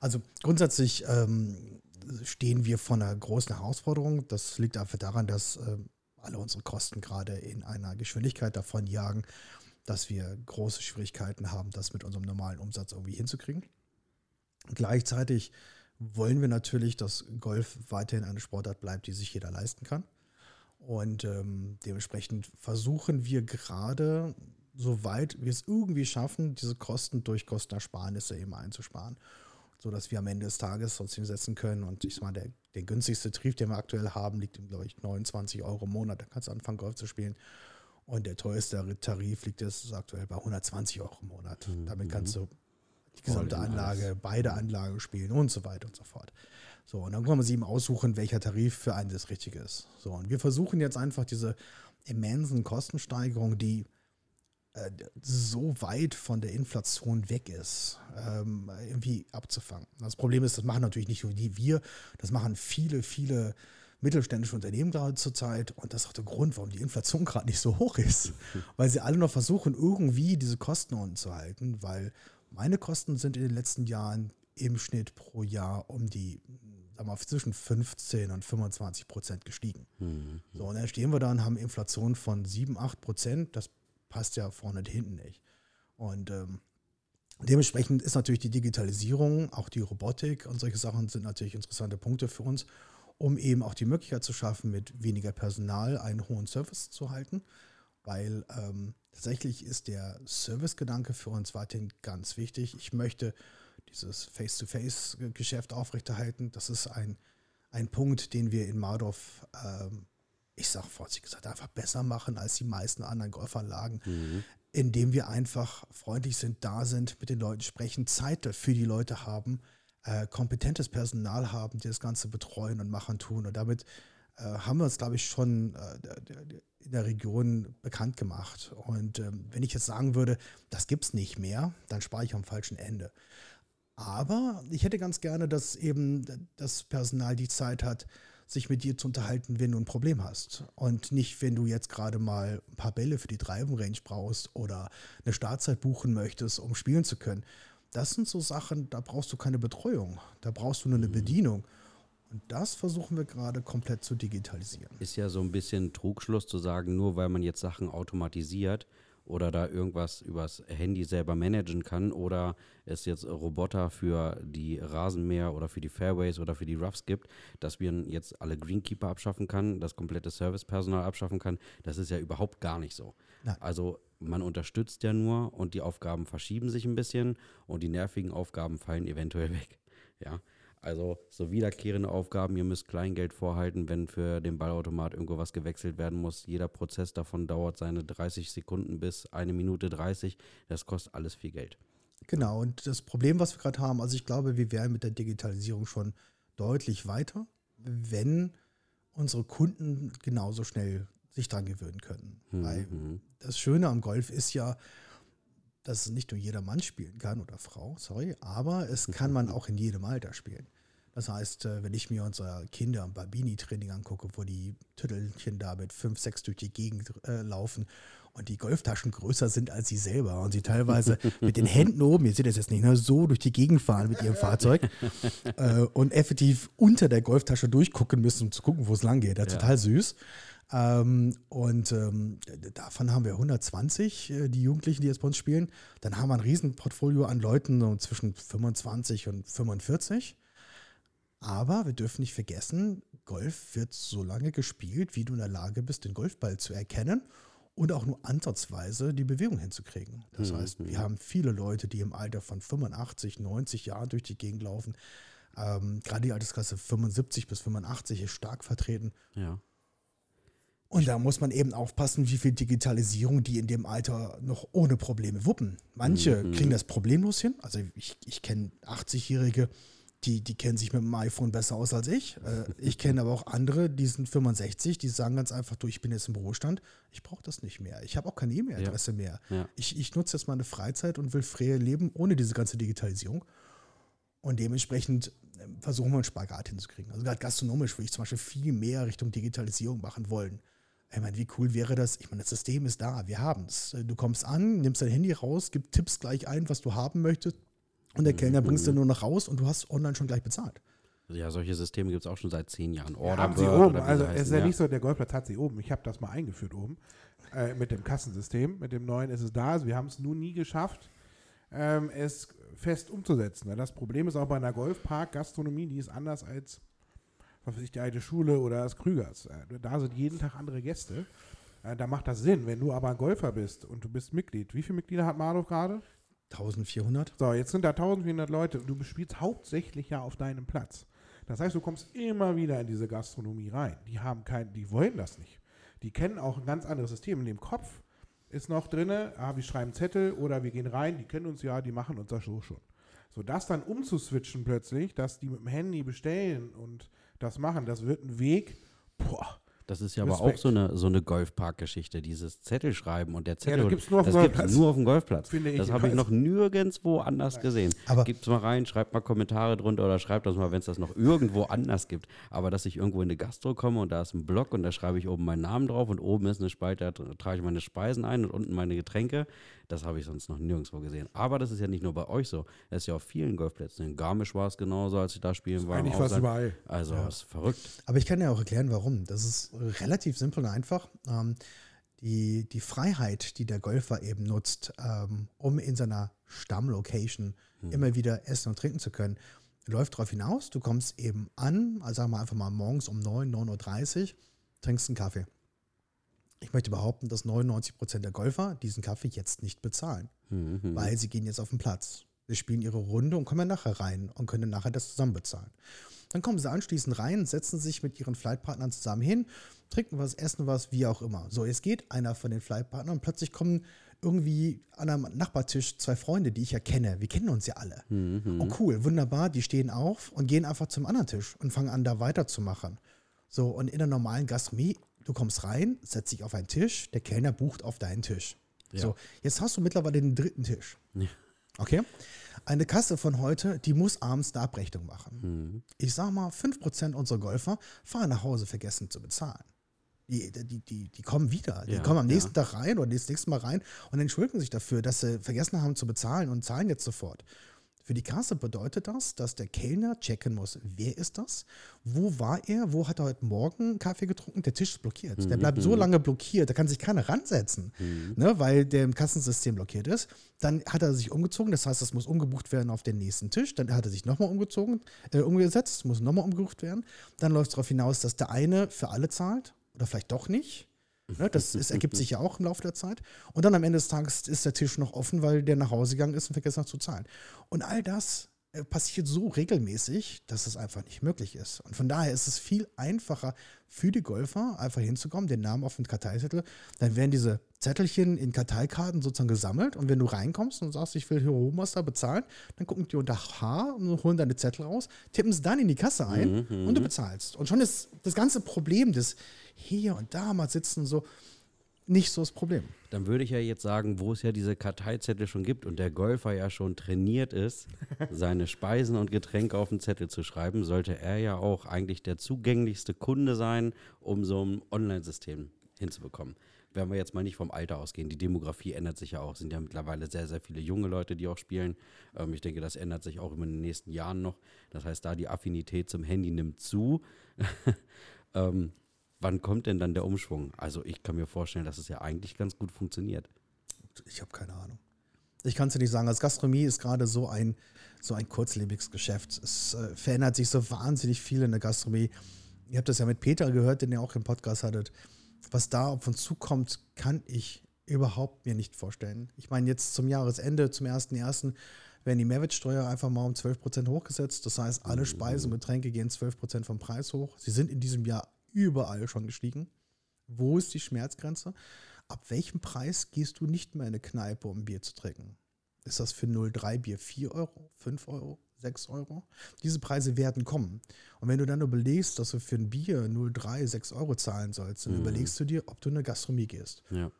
Speaker 3: Also grundsätzlich ähm, stehen wir vor einer großen Herausforderung. Das liegt einfach daran, dass äh, alle unsere Kosten gerade in einer Geschwindigkeit davon jagen, dass wir große Schwierigkeiten haben, das mit unserem normalen Umsatz irgendwie hinzukriegen. Gleichzeitig wollen wir natürlich, dass Golf weiterhin eine Sportart bleibt, die sich jeder leisten kann. Und ähm, dementsprechend versuchen wir gerade, soweit wir es irgendwie schaffen, diese Kosten durch Kostenersparnisse eben einzusparen so dass wir am Ende des Tages trotzdem setzen können. Und ich sag mal, der, der günstigste Tarif, den wir aktuell haben, liegt, glaube ich, 29 Euro im Monat. Da kannst du anfangen, Golf zu spielen. Und der teuerste Tarif liegt jetzt aktuell bei 120 Euro im Monat. Mhm. Damit kannst du die gesamte Anlage, beide Anlagen spielen und so weiter und so fort. So, und dann kann man sich eben aussuchen, welcher Tarif für einen das Richtige ist. So, und wir versuchen jetzt einfach diese immensen Kostensteigerungen, die äh, so weit von der Inflation weg ist, ähm, irgendwie abzufangen. Das Problem ist, das machen natürlich nicht nur die wir, das machen viele, viele mittelständische Unternehmen gerade zurzeit. Und das ist auch der Grund, warum die Inflation gerade nicht so hoch ist. [LAUGHS] Weil sie alle noch versuchen, irgendwie diese Kosten unten zu halten, weil meine Kosten sind in den letzten Jahren im Schnitt pro Jahr um die sagen wir, zwischen 15 und 25 Prozent gestiegen. Mhm. So, und dann stehen wir da und haben Inflation von 7, 8 Prozent. Das passt ja vorne und hinten nicht. Und ähm, dementsprechend ist natürlich die Digitalisierung, auch die Robotik und solche Sachen sind natürlich interessante Punkte für uns, um eben auch die Möglichkeit zu schaffen, mit weniger Personal einen hohen Service zu halten. Weil ähm, tatsächlich ist der Servicegedanke für uns weiterhin ganz wichtig. Ich möchte dieses Face-to-Face-Geschäft aufrechterhalten. Das ist ein, ein Punkt, den wir in Mardorf ähm, ich sage vorsichtig gesagt, einfach besser machen als die meisten anderen Golfanlagen, mhm. indem wir einfach freundlich sind, da sind, mit den Leuten sprechen, Zeit für die Leute haben, äh, kompetentes Personal haben, die das Ganze betreuen und machen tun. Und damit äh, haben wir uns, glaube ich, schon äh, in der Region bekannt gemacht. Und ähm, wenn ich jetzt sagen würde, das gibt es nicht mehr, dann spare ich am falschen Ende. Aber ich hätte ganz gerne, dass eben das Personal die Zeit hat, sich mit dir zu unterhalten, wenn du ein Problem hast. Und nicht, wenn du jetzt gerade mal ein paar Bälle für die Driving Range brauchst oder eine Startzeit buchen möchtest, um spielen zu können. Das sind so Sachen, da brauchst du keine Betreuung. Da brauchst du nur eine mhm. Bedienung. Und das versuchen wir gerade komplett zu digitalisieren.
Speaker 1: Ist ja so ein bisschen Trugschluss zu sagen, nur weil man jetzt Sachen automatisiert, oder da irgendwas übers Handy selber managen kann oder es jetzt Roboter für die Rasenmäher oder für die Fairways oder für die Roughs gibt, dass wir jetzt alle Greenkeeper abschaffen kann, das komplette Servicepersonal abschaffen kann, das ist ja überhaupt gar nicht so. Nein. Also man unterstützt ja nur und die Aufgaben verschieben sich ein bisschen und die nervigen Aufgaben fallen eventuell weg. Ja, also so wiederkehrende Aufgaben, ihr müsst Kleingeld vorhalten, wenn für den Ballautomat irgendwo was gewechselt werden muss. Jeder Prozess davon dauert seine 30 Sekunden bis eine Minute 30. Das kostet alles viel Geld.
Speaker 3: Genau, und das Problem, was wir gerade haben, also ich glaube, wir wären mit der Digitalisierung schon deutlich weiter, wenn unsere Kunden genauso schnell sich dran gewöhnen können. Mhm. Weil das Schöne am Golf ist ja, dass nicht nur jeder Mann spielen kann oder Frau, sorry, aber es [LAUGHS] kann man auch in jedem Alter spielen. Das heißt, äh, wenn ich mir unser Kinder- und Barbini-Training angucke, wo die Tüttelchen da mit fünf, sechs durch die Gegend äh, laufen und die Golftaschen größer sind als sie selber und sie teilweise [LAUGHS] mit den Händen oben, ihr seht das jetzt nicht, ne, so durch die Gegend fahren mit ihrem Fahrzeug [LAUGHS] äh, und effektiv unter der Golftasche durchgucken müssen, um zu gucken, wo es lang geht. Das ist
Speaker 1: Ja.
Speaker 3: total süß. Ähm, und ähm, davon haben wir 120, äh, die Jugendlichen, die jetzt bei uns spielen. Dann haben wir ein Riesenportfolio an Leuten so zwischen 25 und 45. Aber wir dürfen nicht vergessen, Golf wird so lange gespielt, wie du in der Lage bist, den Golfball zu erkennen und auch nur ansatzweise die Bewegung hinzukriegen. Das
Speaker 1: Mhm,
Speaker 3: heißt, wir haben viele Leute, die im Alter von 85, 90 Jahren durch die Gegend laufen. Ähm, gerade die Altersklasse 75 bis 85 ist stark vertreten.
Speaker 1: Ja.
Speaker 3: Und da muss man eben aufpassen, wie viel Digitalisierung die in dem Alter noch ohne Probleme wuppen. Manche
Speaker 1: Mhm.
Speaker 3: kriegen das problemlos hin. Also ich, ich kenne 80-Jährige, die, die kennen sich mit dem iPhone besser aus als ich. Äh, ich kenne aber auch andere, die sind 65, die sagen ganz einfach, du, ich bin jetzt im Ruhestand, ich brauche das nicht mehr. Ich habe auch keine E-Mail-Adresse mehr.
Speaker 1: Ja.
Speaker 3: Ich, ich nutze jetzt meine Freizeit und will frei leben ohne diese ganze Digitalisierung. Und dementsprechend äh, versuchen wir einen Spagat hinzukriegen. Also gerade gastronomisch würde ich zum Beispiel viel mehr Richtung Digitalisierung machen wollen. Ich meine, wie cool wäre das? Ich meine, das System ist da, wir haben es. Du kommst an, nimmst dein Handy raus, gibst Tipps gleich ein, was du haben möchtest. Und der Kellner bringt es dir nur noch raus und du hast online schon gleich bezahlt.
Speaker 1: Ja, solche Systeme gibt es auch schon seit zehn Jahren.
Speaker 2: Ja,
Speaker 1: Order
Speaker 2: haben sie oben. Also es ist ja nicht so, der Golfplatz hat sie oben. Ich habe das mal eingeführt oben. Äh, mit dem Kassensystem. Mit dem neuen ist es da. Also wir haben es nun nie geschafft, ähm, es fest umzusetzen. Das Problem ist auch bei einer Golfpark-Gastronomie, die ist anders als was weiß ich, die alte Schule oder das Krügers. Äh, Da sind jeden Tag andere Gäste. Äh, Da macht das Sinn. Wenn du aber ein Golfer bist und du bist Mitglied, wie viele Mitglieder hat Marlow gerade?
Speaker 3: 1400.
Speaker 2: So, jetzt sind da 1400 Leute und du spielst hauptsächlich ja auf deinem Platz. Das heißt, du kommst immer wieder in diese Gastronomie rein. Die haben kein, die wollen das nicht. Die kennen auch ein ganz anderes System. In dem Kopf ist noch drin, ah, wir schreiben Zettel oder wir gehen rein, die kennen uns ja, die machen uns das so schon. So, das dann umzuswitchen plötzlich, dass die mit dem Handy bestellen und das machen, das wird ein Weg, boah,
Speaker 1: Das ist ja aber
Speaker 2: Respekt.
Speaker 1: auch so eine, so eine Golfpark-Geschichte, dieses Zettelschreiben und der Zettel.
Speaker 2: das gibt's nur auf dem
Speaker 1: das gibt's
Speaker 2: Golfplatz.
Speaker 1: nur auf dem Golfplatz. Das habe ich noch nirgendwo anders gesehen.
Speaker 3: Aber-
Speaker 1: Gibt's mal rein, schreibt mal Kommentare drunter oder schreibt das mal, wenn es das noch irgendwo anders gibt. Aber dass ich irgendwo in eine Gastro komme und da ist ein Block und da schreibe ich oben meinen Namen drauf und oben ist eine Spalte, da trage ich meine Speisen ein und unten meine Getränke, das habe ich sonst noch nirgendwo gesehen. Aber das ist ja nicht nur bei euch so. Das ist ja auf vielen Golfplätzen. In Garmisch war es genauso, als ich da spielen war.
Speaker 2: eigentlich fast
Speaker 1: Ausland.
Speaker 2: überall.
Speaker 1: Also, ist verrückt.
Speaker 3: Aber ich kann ja auch erklären, warum. Das ist relativ simpel und einfach. Ähm, die, die Freiheit, die der Golfer eben nutzt, ähm, um in seiner Stammlocation immer wieder essen und trinken zu können, läuft darauf hinaus, du kommst eben an, also sagen wir einfach mal morgens um 9, 9.30 Uhr, trinkst einen Kaffee. Ich möchte behaupten, dass 99 Prozent der Golfer diesen Kaffee jetzt nicht bezahlen,
Speaker 1: Mhm.
Speaker 3: weil sie gehen jetzt auf den Platz. Sie spielen ihre Runde und kommen nachher rein und können nachher das zusammen bezahlen. Dann kommen sie anschließend rein, setzen sich mit ihren Flightpartnern zusammen hin, trinken was, essen was, wie auch immer. So, jetzt geht einer von den Flightpartnern und plötzlich kommen irgendwie an einem Nachbartisch zwei Freunde, die ich ja kenne. Wir kennen uns ja alle. Oh cool, wunderbar, die stehen auf und gehen einfach zum anderen Tisch und fangen an, da weiterzumachen. So, und in der normalen Gastronomie, du kommst rein, setzt dich auf einen Tisch, der Kellner bucht auf deinen Tisch.
Speaker 1: Ja.
Speaker 3: So, jetzt hast du mittlerweile den dritten Tisch.
Speaker 1: Ja.
Speaker 3: Okay? Eine Kasse von heute, die muss abends eine Abrechnung machen.
Speaker 1: Mhm.
Speaker 3: Ich sag mal, 5% unserer Golfer fahren nach Hause vergessen zu bezahlen. Die, die, die, die kommen wieder. Die
Speaker 1: Ja,
Speaker 3: kommen am
Speaker 1: ja.
Speaker 3: nächsten Tag rein oder das nächste Mal rein und entschuldigen sich dafür, dass sie vergessen haben zu bezahlen und zahlen jetzt sofort. Für die Kasse bedeutet das, dass der Kellner checken muss, wer ist das? Wo war er? Wo hat er heute Morgen Kaffee getrunken? Der Tisch ist blockiert. Der bleibt so lange blockiert, da kann sich keiner ransetzen, ne, weil der im Kassensystem blockiert ist. Dann hat er sich umgezogen, das heißt, das muss umgebucht werden auf den nächsten Tisch. Dann hat er sich nochmal umgezogen, äh, umgesetzt, muss nochmal umgebucht werden. Dann läuft es darauf hinaus, dass der eine für alle zahlt oder vielleicht doch nicht. Ne, das [LAUGHS] ist, ergibt sich ja auch im Laufe der Zeit. Und dann am Ende des Tages ist der Tisch noch offen, weil der nach Hause gegangen ist und vergessen hat zu zahlen. Und all das passiert so regelmäßig, dass es einfach nicht möglich ist. Und von daher ist es viel einfacher für die Golfer, einfach hinzukommen, den Namen auf den Karteizettel. Dann werden diese Zettelchen in Karteikarten sozusagen gesammelt. Und wenn du reinkommst und sagst, ich will hier Hochmaster bezahlen, dann gucken die unter H und holen deine Zettel raus, tippen es dann in die Kasse ein und du bezahlst. Und schon ist das ganze Problem des hier und da mal sitzen so, nicht so das Problem.
Speaker 1: Dann würde ich ja jetzt sagen, wo es ja diese Karteizettel schon gibt und der Golfer ja schon trainiert ist, [LAUGHS] seine Speisen und Getränke auf den Zettel zu schreiben, sollte er ja auch eigentlich der zugänglichste Kunde sein, um so ein Online-System hinzubekommen. Wenn wir jetzt mal nicht vom Alter ausgehen, die Demografie ändert sich ja auch, sind ja mittlerweile sehr, sehr viele junge Leute, die auch spielen. Ähm, ich denke, das ändert sich auch in den nächsten Jahren noch. Das heißt, da die Affinität zum Handy nimmt zu. [LAUGHS] ähm, wann kommt denn dann der Umschwung? Also ich kann mir vorstellen, dass es ja eigentlich ganz gut funktioniert.
Speaker 3: Ich habe keine Ahnung. Ich kann es dir nicht sagen. Als Gastronomie ist gerade so ein, so ein kurzlebiges Geschäft. Es äh, verändert sich so wahnsinnig viel in der Gastronomie. Ihr habt das ja mit Peter gehört, den ihr auch im Podcast hattet. Was da auf uns zukommt, kann ich überhaupt mir nicht vorstellen. Ich meine, jetzt zum Jahresende, zum 1.1., werden die Mehrwertsteuer einfach mal um 12% hochgesetzt. Das heißt, alle Speisen und Getränke gehen 12% vom Preis hoch. Sie sind in diesem Jahr überall schon gestiegen. Wo ist die Schmerzgrenze? Ab welchem Preis gehst du nicht mehr in eine Kneipe, um Bier zu trinken? Ist das für 0,3 Bier 4 Euro, 5 Euro, 6 Euro? Diese Preise werden kommen. Und wenn du dann überlegst, dass du für ein Bier 0,3, 6 Euro zahlen sollst, dann
Speaker 1: Mhm.
Speaker 3: überlegst du dir, ob du in eine Gastronomie gehst.
Speaker 1: Ja.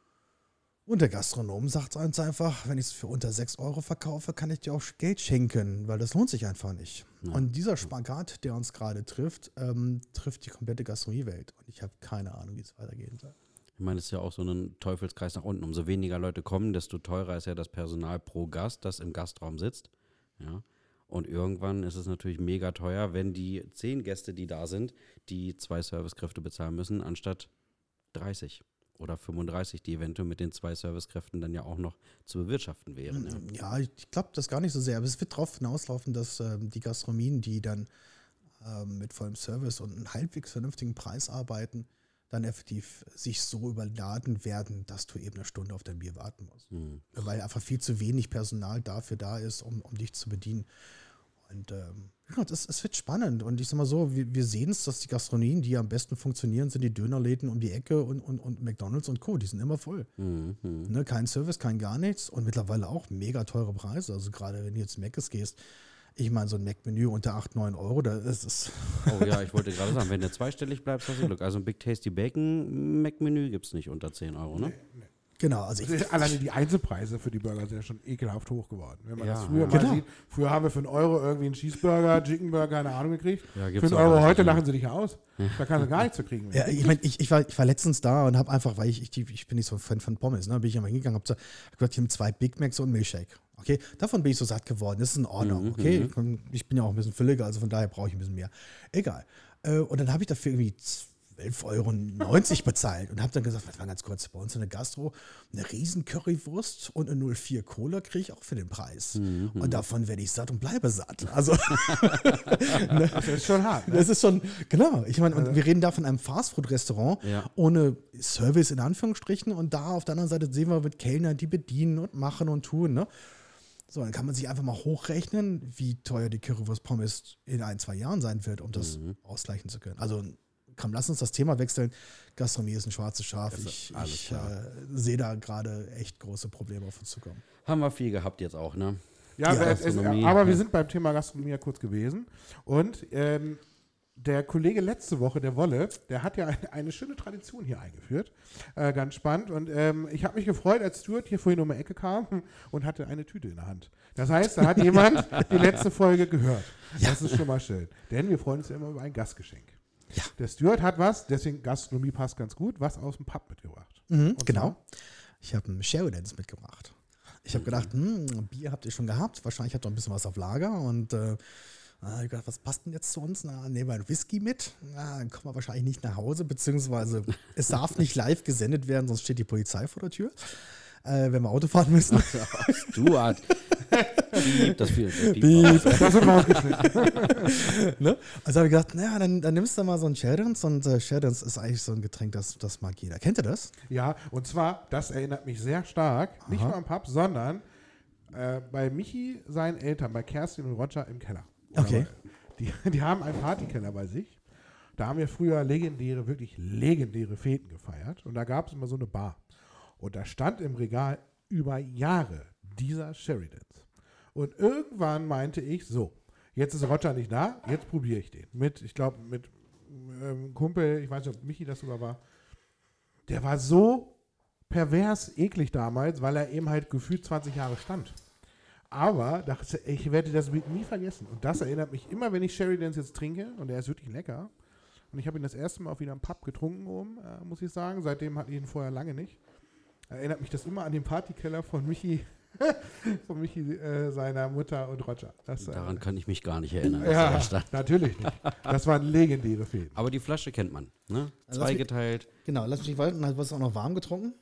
Speaker 3: Und der Gastronom sagt uns einfach, wenn ich es für unter 6 Euro verkaufe, kann ich dir auch Geld schenken, weil das lohnt sich einfach nicht.
Speaker 1: Ja.
Speaker 3: Und dieser Spagat, der uns gerade trifft, ähm, trifft die komplette Gastronomiewelt. Und ich habe keine Ahnung, wie es weitergehen soll.
Speaker 1: Ich meine, es ist ja auch so ein Teufelskreis nach unten. Umso weniger Leute kommen, desto teurer ist ja das Personal pro Gast, das im Gastraum sitzt. Ja. Und irgendwann ist es natürlich mega teuer, wenn die zehn Gäste, die da sind, die zwei Servicekräfte bezahlen müssen, anstatt 30 oder 35, die eventuell mit den zwei Servicekräften dann ja auch noch zu bewirtschaften wären. Ja.
Speaker 3: Ja, ich glaube das gar nicht so sehr. Aber es wird darauf hinauslaufen, dass ähm, die Gastronomien, die dann ähm, mit vollem Service und einem halbwegs vernünftigen Preis arbeiten, dann effektiv sich so überladen werden, dass du eben eine Stunde auf dein Bier warten musst.
Speaker 1: Hm.
Speaker 3: Weil einfach viel zu wenig Personal dafür da ist, um, um dich zu bedienen. Und ähm, ja, das, es wird spannend. Und ich sag mal so, wir, wir sehen es, dass die Gastronomien, die am besten funktionieren, sind die Dönerläden um die Ecke und, und, und McDonalds und Co. Die sind immer voll.
Speaker 1: Mhm.
Speaker 3: Ne, kein Service, kein gar nichts und mittlerweile auch mega teure Preise. Also gerade wenn du jetzt Mc's gehst, ich meine, so ein Mac-Menü unter 8, 9 Euro, da ist es.
Speaker 1: Oh ja, ich wollte gerade sagen, wenn du zweistellig bleibst, hast du Glück. Also ein Big Tasty Bacon Mac-Menü gibt es nicht unter 10 Euro, ne?
Speaker 3: Genau, also ich,
Speaker 2: Alleine die Einzelpreise für die Burger sind ja schon ekelhaft hoch geworden. Wenn man
Speaker 1: Ja,
Speaker 2: das früher
Speaker 1: ja.
Speaker 2: mal
Speaker 3: Genau.
Speaker 2: sieht, früher haben wir für einen Euro irgendwie einen Cheeseburger, Chickenburger, keine Ahnung gekriegt.
Speaker 1: Ja,
Speaker 2: für einen Euro heute lachen sie dich aus. Da kannst du gar nichts zu kriegen.
Speaker 3: ja, ich meine, ich, ich, war, ich war letztens da und habe einfach, weil ich, ich, die- ich bin nicht so ein Fan von Pommes, ne, bin ich einmal hingegangen, habe hab gesagt, ich nehme zwei Big Macs und einen Milkshake. Okay, davon bin ich so satt geworden. Das ist in Ordnung.
Speaker 1: Mhm,
Speaker 3: Okay,
Speaker 1: mhm.
Speaker 3: ich, bin- ich bin ja auch ein bisschen fülliger, also von daher brauche ich ein bisschen mehr. Egal. Äh, Und dann habe ich dafür irgendwie 12,90 Euro bezahlt und habe dann gesagt, warte mal ganz kurz, bei uns in der Gastro eine riesen Currywurst und eine 04 Cola kriege ich auch für den Preis.
Speaker 1: Mhm,
Speaker 3: Und davon werde ich satt und bleibe satt. Also [LAUGHS] [LAUGHS]
Speaker 2: Das ist schon hart. Ne?
Speaker 3: das ist schon, genau. Ich meine, und wir reden da von einem Fastfood-Restaurant
Speaker 1: Ja.
Speaker 3: ohne Service in Anführungsstrichen und da auf der anderen Seite sehen wir mit Kellnern, die bedienen und machen und tun. Ne? So, dann kann man sich einfach mal hochrechnen, wie teuer die Currywurst Pommes in ein, zwei Jahren sein wird, um das
Speaker 1: Mhm.
Speaker 3: ausgleichen zu können. Also komm, lass uns das Thema wechseln. Gastronomie ist ein schwarzes Schaf.
Speaker 1: Ist
Speaker 3: Ich, ich äh, sehe da gerade echt große Probleme auf uns zukommen.
Speaker 1: Haben wir viel gehabt jetzt auch, ne?
Speaker 2: Ja,
Speaker 3: Ja,
Speaker 2: aber es, es,
Speaker 1: Gastronomie,
Speaker 2: aber wir sind beim Thema Gastronomie ja kurz gewesen. Und ähm, der Kollege letzte Woche, der Wolle, der hat ja eine, eine schöne Tradition hier eingeführt. Äh, ganz spannend. Und ähm, ich habe mich gefreut, als Stuart hier vorhin um die Ecke kam und hatte eine Tüte in der Hand. Das heißt, da hat [LAUGHS] jemand die letzte Folge gehört. Das ist schon mal schön. Denn wir freuen uns ja immer über ein Gastgeschenk.
Speaker 3: Ja.
Speaker 2: Der Stuart hat was, deswegen Gastronomie passt ganz gut, was aus dem Pub mitgebracht.
Speaker 3: Mhm, genau. Ich habe einen Sheridans mitgebracht. Ich habe gedacht, hm, Bier habt ihr schon gehabt. Wahrscheinlich habt ihr noch ein bisschen was auf Lager. Und äh, äh, ich gedacht, was passt denn jetzt zu uns? Na, nehmen wir einen Whisky mit. Na, dann kommen wir wahrscheinlich nicht nach Hause, beziehungsweise [LAUGHS] es darf nicht live gesendet werden, sonst steht die Polizei vor der Tür, äh, wenn wir Auto fahren müssen. [LAUGHS]
Speaker 1: Stuart. [LAUGHS] Piep, das viel. Das Piep.
Speaker 2: Das wird rausgeschnitten.
Speaker 3: ne? Also habe ich gedacht, naja, dann, dann nimmst du mal so einen Sheridans. Und äh, Sheridans ist eigentlich so ein Getränk, das, das mag jeder. Kennt ihr das?
Speaker 2: Ja, und zwar, das erinnert mich sehr stark, nicht
Speaker 3: Aha.
Speaker 2: nur am Pub, sondern äh, bei Michi, seinen Eltern, bei Kerstin und Roger im Keller. Oder
Speaker 3: Okay.
Speaker 2: Die, [LAUGHS] die haben einen Partykeller bei sich. Da haben wir früher legendäre, wirklich legendäre Feten gefeiert. Und da gab es immer so eine Bar. Und da stand im Regal über Jahre dieser Sheridans. Und irgendwann meinte ich, so, jetzt ist Roger nicht da, jetzt probiere ich den. Mit, ich glaube, mit ähm, Kumpel, ich weiß nicht, ob Michi das sogar war. Der war so pervers eklig damals, weil er eben halt gefühlt 20 Jahre stand. Aber dachte, ich werde das nie vergessen. Und das erinnert mich immer, wenn ich Sheridans jetzt trinke, und der ist wirklich lecker. Und ich habe ihn das erste Mal auch wieder im Pub getrunken, oben, äh, muss ich sagen. Seitdem hatte ich ihn vorher lange nicht. Erinnert mich das immer an den Partykeller von Michi, [LAUGHS] von Michi, äh, seiner Mutter und Roger. Das, äh,
Speaker 1: Daran kann ich mich gar nicht erinnern.
Speaker 2: ja, natürlich nicht. Das waren legendäre Fäden.
Speaker 1: Aber die Flasche kennt man. Ne?
Speaker 3: Also lass mich-
Speaker 1: Zweigeteilt.
Speaker 3: Genau, lass mich nicht warten. Hast du auch noch warm getrunken?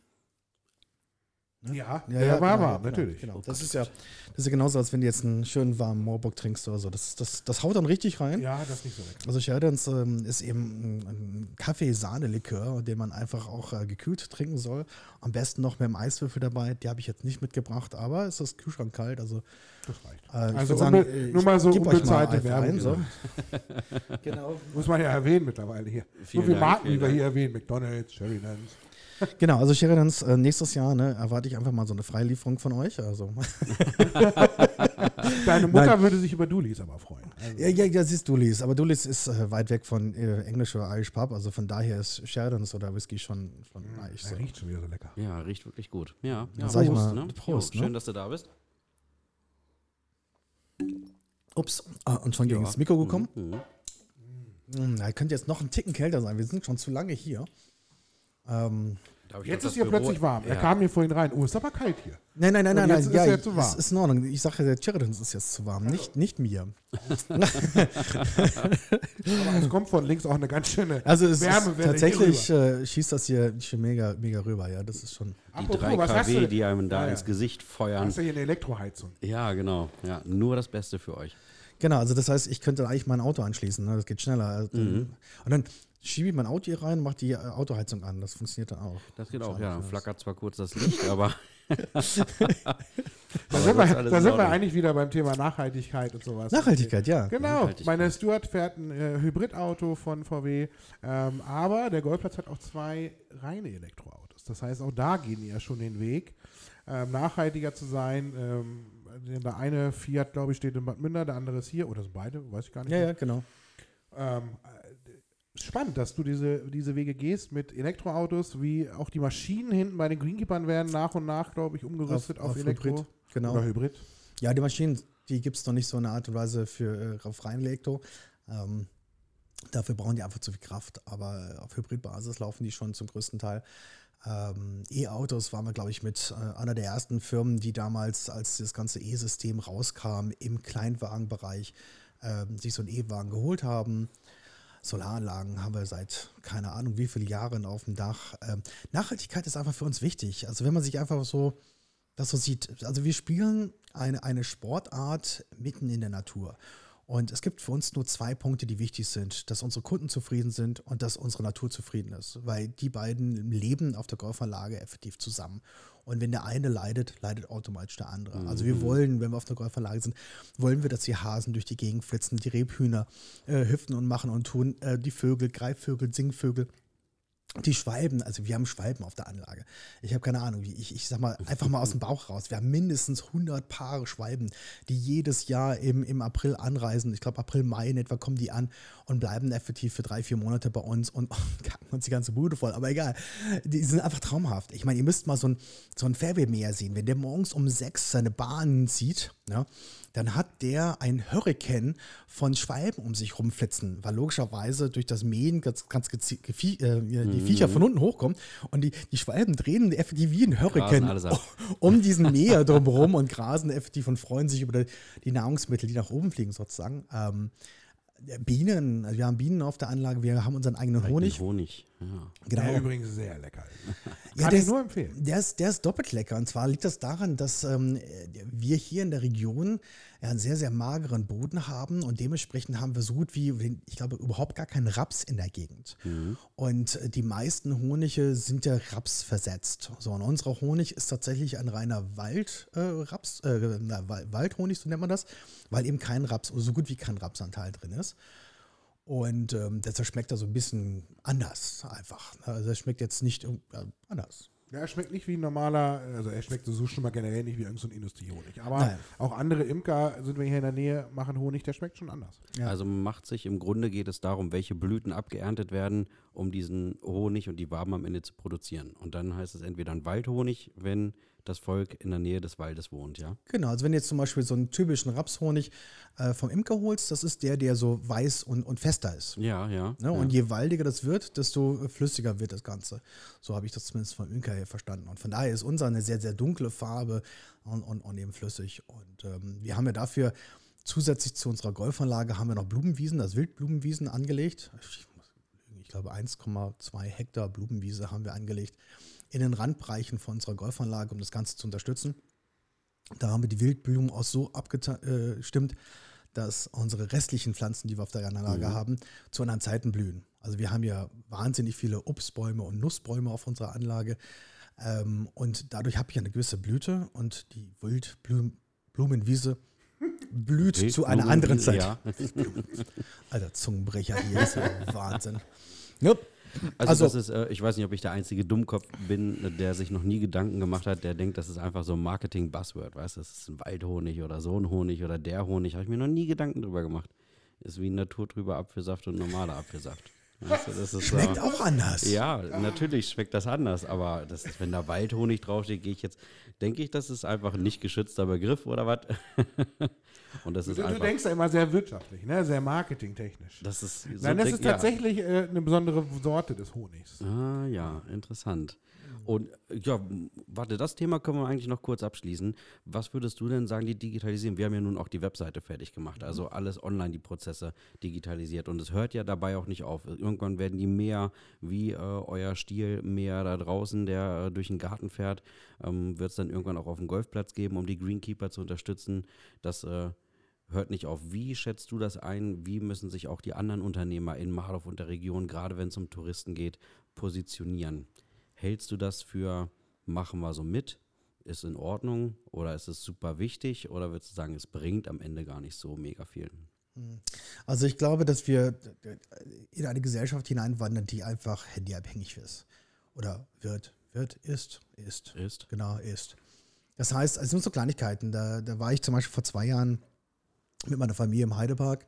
Speaker 2: Ja, der war
Speaker 3: genau,
Speaker 2: warm,
Speaker 3: genau,
Speaker 2: natürlich.
Speaker 3: Genau. Das, ist ja, das ist ja genauso, als wenn du jetzt einen schönen warmen Moorbock trinkst oder so. Das, das, das haut dann richtig rein.
Speaker 2: Ja, das ist nicht so lecker.
Speaker 3: Also Sheridans ähm, ist eben ein, Kaffee-Sahne-Likör, den man einfach auch äh, gekühlt trinken soll. Am besten noch mit einem Eiswürfel dabei. Die habe ich jetzt nicht mitgebracht, aber es ist Kühlschrank kalt. Also,
Speaker 2: Das reicht.
Speaker 3: äh, ich
Speaker 2: Also
Speaker 3: sagen,
Speaker 2: nur mal so unbezahlte Werbung,
Speaker 3: ein, so. [LAUGHS] genau.
Speaker 2: Muss man ja erwähnen mittlerweile hier.
Speaker 1: Vielen
Speaker 2: so viele Marken, die wir hier erwähnen. McDonalds, Sheridans. [LAUGHS]
Speaker 3: Genau, also Sheridans äh, nächstes Jahr ne, erwarte ich einfach mal so eine Freilieferung von euch. Also, [LAUGHS]
Speaker 2: Deine Mutter
Speaker 3: Nein.
Speaker 2: würde sich über Dulis aber freuen. Also,
Speaker 3: ja, ja, ja, siehst Dulis. Aber Dulis ist äh, weit weg von äh, Englisch oder Irish Pub. Also von daher ist Sheridans oder Whisky schon, schon nice.
Speaker 2: er
Speaker 3: So.
Speaker 2: riecht schon wieder so lecker.
Speaker 1: Ja, riecht wirklich gut. Ja, ja
Speaker 3: ich mal,
Speaker 1: ne?
Speaker 3: Prost,
Speaker 1: Jo,
Speaker 3: ne?
Speaker 1: Schön, dass du da bist.
Speaker 3: Ups, ah, und schon gegen
Speaker 1: Ja.
Speaker 3: das Mikro gekommen.
Speaker 1: Mhm.
Speaker 3: Hm, Er könnte jetzt noch einen Ticken kälter sein. Wir sind schon zu lange hier. Ähm,
Speaker 2: Jetzt ist
Speaker 1: das
Speaker 2: hier
Speaker 1: Büro-
Speaker 2: plötzlich warm. Er
Speaker 1: Ja.
Speaker 2: kam hier vorhin rein. Oh, ist aber kalt hier.
Speaker 3: nein, nein, nein, nein, nein.
Speaker 2: ist
Speaker 3: Ja,
Speaker 2: er zu warm.
Speaker 3: ist, ist in Ordnung. Ich sage, der Sheridan ist jetzt zu warm. Nicht, nicht mir.
Speaker 2: Aber es kommt von links auch eine ganz schöne
Speaker 3: Also es ist
Speaker 2: Wärmewelle
Speaker 3: tatsächlich
Speaker 2: hier rüber.
Speaker 3: äh, schießt das hier schon mega, mega rüber. Ja, das ist schon.
Speaker 1: Die
Speaker 2: Apropos,
Speaker 1: 3
Speaker 2: was hast
Speaker 1: kW, die einem da
Speaker 2: Ja, ja.
Speaker 1: ins Gesicht feuern.
Speaker 2: Hast du hier eine Elektroheizung?
Speaker 1: Ja, genau. Ja, nur das Beste für euch.
Speaker 3: Genau, also das heißt, ich könnte eigentlich mein Auto anschließen. Ne? Das geht schneller. Also,
Speaker 1: Mhm.
Speaker 3: Und dann schiebe ich mein Auto hier rein und mache die Autoheizung an. Das funktioniert dann auch.
Speaker 1: Das geht auch, ja. Flackert zwar kurz das Licht, [LAUGHS] aber.
Speaker 2: Da sind, wir, da
Speaker 1: in
Speaker 2: sind wir eigentlich wieder beim Thema Nachhaltigkeit und sowas.
Speaker 3: Nachhaltigkeit, ja.
Speaker 2: Genau,
Speaker 1: Nachhaltigkeit.
Speaker 2: meine Stuart fährt ein äh, Hybridauto von VW, ähm, aber der Golfplatz hat auch zwei reine Elektroautos. Das heißt, auch da gehen die ja schon den Weg, ähm, nachhaltiger zu sein. Ähm, der eine Fiat, glaube ich, steht in Bad Münder, der andere ist hier, oder sind beide, weiß ich gar nicht.
Speaker 3: Ja, ja, genau.
Speaker 2: Ähm, äh, spannend, dass du diese, diese Wege gehst mit Elektroautos, wie auch die Maschinen hinten bei den Greenkeepern werden nach und nach, glaube ich, umgerüstet auf, Elektro
Speaker 3: Hybrid. Genau.
Speaker 2: oder Hybrid.
Speaker 3: Ja, die Maschinen, die gibt es noch nicht so in einer Art und Weise für äh, auf rein Elektro. Ähm, dafür brauchen die einfach zu viel Kraft, aber auf Hybridbasis laufen die schon zum größten Teil. Ähm, E-Autos waren wir, glaube ich, mit äh, einer der ersten Firmen, die damals, als das ganze E-System rauskam, im Kleinwagenbereich ähm, sich so einen E-Wagen geholt haben. Solaranlagen haben wir seit keine Ahnung wie viele Jahren auf dem Dach. Ähm, Nachhaltigkeit ist einfach für uns wichtig. Also wenn man sich einfach so das so sieht. Also wir spielen eine, eine Sportart mitten in der Natur. Und es gibt für uns nur zwei Punkte, die wichtig sind, dass unsere Kunden zufrieden sind und dass unsere Natur zufrieden ist, weil die beiden leben auf der Golfanlage effektiv zusammen. Und wenn der eine leidet, leidet automatisch der andere. Also wir wollen, wenn wir auf der Golfanlage sind, wollen wir, dass die Hasen durch die Gegend flitzen, die Rebhühner äh, hüpfen und machen und tun, äh, die Vögel, Greifvögel, Singvögel. Die Schwalben, also wir haben Schwalben auf der Anlage. Ich habe keine Ahnung, ich, ich sag mal, einfach mal aus dem Bauch raus. Wir haben mindestens 100 Paare Schwalben, die jedes Jahr im, im April anreisen. Ich glaube, April, Mai in etwa kommen die an und bleiben effektiv für drei, vier Monate bei uns und [LAUGHS] kacken uns die ganze Bude voll. Aber egal, die sind einfach traumhaft. Ich meine, ihr müsst mal so ein, so ein Fairway-Meer sehen. Wenn der morgens um sechs seine Bahnen zieht, ja, dann hat der ein Hurrikan von Schwalben um sich rumflitzen, weil logischerweise durch das Mähen ganz, ganz äh, die Viecher von unten hochkommen und die, die Schwalben drehen effektiv wie ein Hurrikan [LAUGHS] um diesen Meer drumherum und grasen effektiv und freuen sich über die, die Nahrungsmittel, die nach oben fliegen sozusagen. Ähm, Bienen, also wir haben Bienen auf der Anlage, wir haben unseren eigenen Honig.
Speaker 1: Honig. Ja.
Speaker 3: Genau.
Speaker 2: Der übrigens sehr lecker ist. [LAUGHS]
Speaker 3: Ja,
Speaker 2: Kann ich nur empfehlen.
Speaker 3: Der ist, der ist doppelt lecker. Und zwar liegt das daran, dass ähm, wir hier in der Region ja, einen sehr, sehr mageren Boden haben und dementsprechend haben wir so gut wie, ich glaube, überhaupt gar keinen Raps in der Gegend. Und äh, die meisten Honige sind ja Raps versetzt. So, und unser Honig ist tatsächlich ein reiner Wald, äh, Raps, äh, na, Wal- Waldhonig, so nennt man das, weil eben kein Raps, so gut wie kein Rapsanteil drin ist. Und ähm, deshalb schmeckt er so ein bisschen anders einfach. Also er schmeckt jetzt nicht äh, anders.
Speaker 2: Ja, er schmeckt nicht wie ein normaler, also er schmeckt so schon mal generell nicht wie irgendein so Industriehonig. Aber
Speaker 3: Nein.
Speaker 2: auch andere Imker sind wir hier in der Nähe, machen Honig, der schmeckt schon anders.
Speaker 3: Ja.
Speaker 1: Also man macht sich, im Grunde geht es darum, welche Blüten abgeerntet werden um diesen Honig und die Waben am Ende zu produzieren. Und dann heißt es entweder ein Waldhonig, wenn das Volk in der Nähe des Waldes wohnt, ja?
Speaker 3: Genau, also wenn du jetzt zum Beispiel so einen typischen Rapshonig äh, vom Imker holst, das ist der, der so weiß und, und fester ist.
Speaker 1: Ja, ja.
Speaker 3: Ne?
Speaker 1: ja.
Speaker 3: Und je waldiger das wird, desto flüssiger wird das Ganze. So habe ich das zumindest vom Imker her verstanden. Und von daher ist unser eine sehr, sehr dunkle Farbe und, und, und eben flüssig. Und ähm, wir haben ja dafür zusätzlich zu unserer Golfanlage haben wir noch Blumenwiesen, das Wildblumenwiesen angelegt. Ich, ich glaube 1,2 Hektar Blumenwiese haben wir angelegt in den Randbereichen von unserer Golfanlage, um das Ganze zu unterstützen. Da haben wir die Wildblumen auch so abgestimmt, dass unsere restlichen Pflanzen, die wir auf der Anlage
Speaker 1: Mhm.
Speaker 3: haben, zu anderen Zeiten blühen. Also wir haben ja wahnsinnig viele Obstbäume und Nussbäume auf unserer Anlage. Ähm, und dadurch habe ich eine gewisse Blüte und die Wildblumenwiese blüht zu einer anderen Zeit.
Speaker 1: Ja. [LAUGHS]
Speaker 3: Alter, Zungenbrecher hier, ist ja Wahnsinn. Yep.
Speaker 1: Also,
Speaker 3: Also-
Speaker 1: das ist, äh, ich weiß nicht, ob ich der einzige Dummkopf bin, der sich noch nie Gedanken gemacht hat, der denkt, das ist einfach so ein Marketing-Buzzword, weißt du, das ist ein Waldhonig oder so ein Honig oder der Honig, habe ich mir noch nie Gedanken drüber gemacht. Ist wie naturtrüber Apfelsaft und normaler Apfelsaft. Weißt du, das ist,
Speaker 3: Schmeckt
Speaker 1: äh,
Speaker 3: auch anders.
Speaker 1: Ja, natürlich schmeckt das anders, aber das ist, wenn da Waldhonig draufsteht, gehe ich jetzt, denke ich, das ist einfach ein nicht geschützter Begriff oder was? [LAUGHS] Und das
Speaker 2: Du,
Speaker 1: ist
Speaker 2: du
Speaker 1: einfach,
Speaker 2: denkst ja immer sehr wirtschaftlich, ne? sehr marketingtechnisch.
Speaker 1: das ist so
Speaker 2: Nein, das
Speaker 1: denk-
Speaker 2: ist
Speaker 1: ja.
Speaker 2: tatsächlich äh, eine besondere Sorte des Honigs.
Speaker 1: Ah, ja, interessant. Und ja, warte, das Thema können wir eigentlich noch kurz abschließen. Was würdest du denn sagen, die digitalisieren? Wir haben ja nun auch die Webseite fertig gemacht, also alles online, die Prozesse digitalisiert. Und es hört ja dabei auch nicht auf. Irgendwann werden die mehr, wie äh, euer Stiel mehr da draußen, der äh, durch den Garten fährt, ähm, wird es dann irgendwann auch auf dem Golfplatz geben, um die Greenkeeper zu unterstützen. Das äh, hört nicht auf. Wie schätzt du das ein? Wie müssen sich auch die anderen Unternehmer in Marlow und der Region, gerade wenn es um Touristen geht, positionieren? Hältst du das für, machen wir so mit? Ist in Ordnung oder ist es super wichtig oder würdest du sagen, es bringt am Ende gar nicht so mega viel?
Speaker 3: Also ich glaube, dass wir in eine Gesellschaft hineinwandern, die einfach handyabhängig ist. Oder wird, wird, ist, ist.
Speaker 1: Ist?
Speaker 3: Genau, ist. Das heißt, es sind so Kleinigkeiten. Da, da war ich zum Beispiel vor zwei Jahren mit meiner Familie im Heidepark.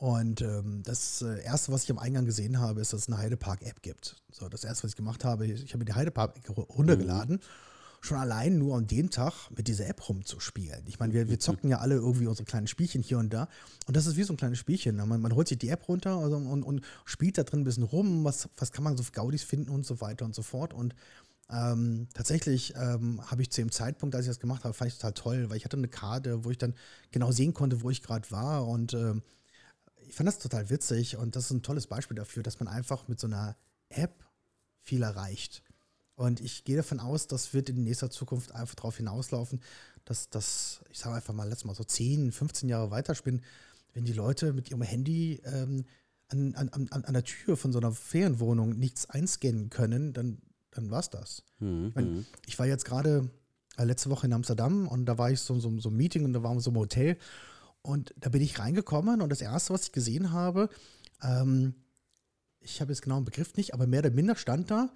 Speaker 3: Und ähm, das äh, Erste, was ich am Eingang gesehen habe, ist, dass es eine Heidepark-App gibt. So, das Erste, was ich gemacht habe, ich habe mir die Heidepark-App runtergeladen. Schon allein nur an dem Tag mit dieser App rumzuspielen. Ich meine, wir, wir zocken ja alle irgendwie unsere kleinen Spielchen hier und da. Und das ist wie so ein kleines Spielchen. Man, man holt sich die App runter also, und, und spielt da drin ein bisschen rum. Was, was kann man so für Gaudis finden und so weiter und so fort. Und ähm, tatsächlich ähm, habe ich zu dem Zeitpunkt, als ich das gemacht habe, fand ich total toll, weil ich hatte eine Karte, wo ich dann genau sehen konnte, wo ich gerade war. Und ähm, ich fand das total witzig und das ist ein tolles Beispiel dafür, dass man einfach mit so einer App viel erreicht. Und ich gehe davon aus, das wird in nächster Zukunft einfach darauf hinauslaufen, dass das, ich sage einfach mal letztes Mal so 10, 15 Jahre weiterspinnen, wenn die Leute mit ihrem Handy ähm, an, an, an, an der Tür von so einer Ferienwohnung nichts einscannen können, dann, dann war es das.
Speaker 1: Mhm.
Speaker 3: Ich, mein, ich war jetzt gerade äh, letzte Woche in Amsterdam und da war ich so, so, so ein Meeting und da waren wir so im Hotel und da bin ich reingekommen und das erste, was ich gesehen habe, ähm, ich habe jetzt genau einen Begriff nicht, aber mehr oder minder stand da,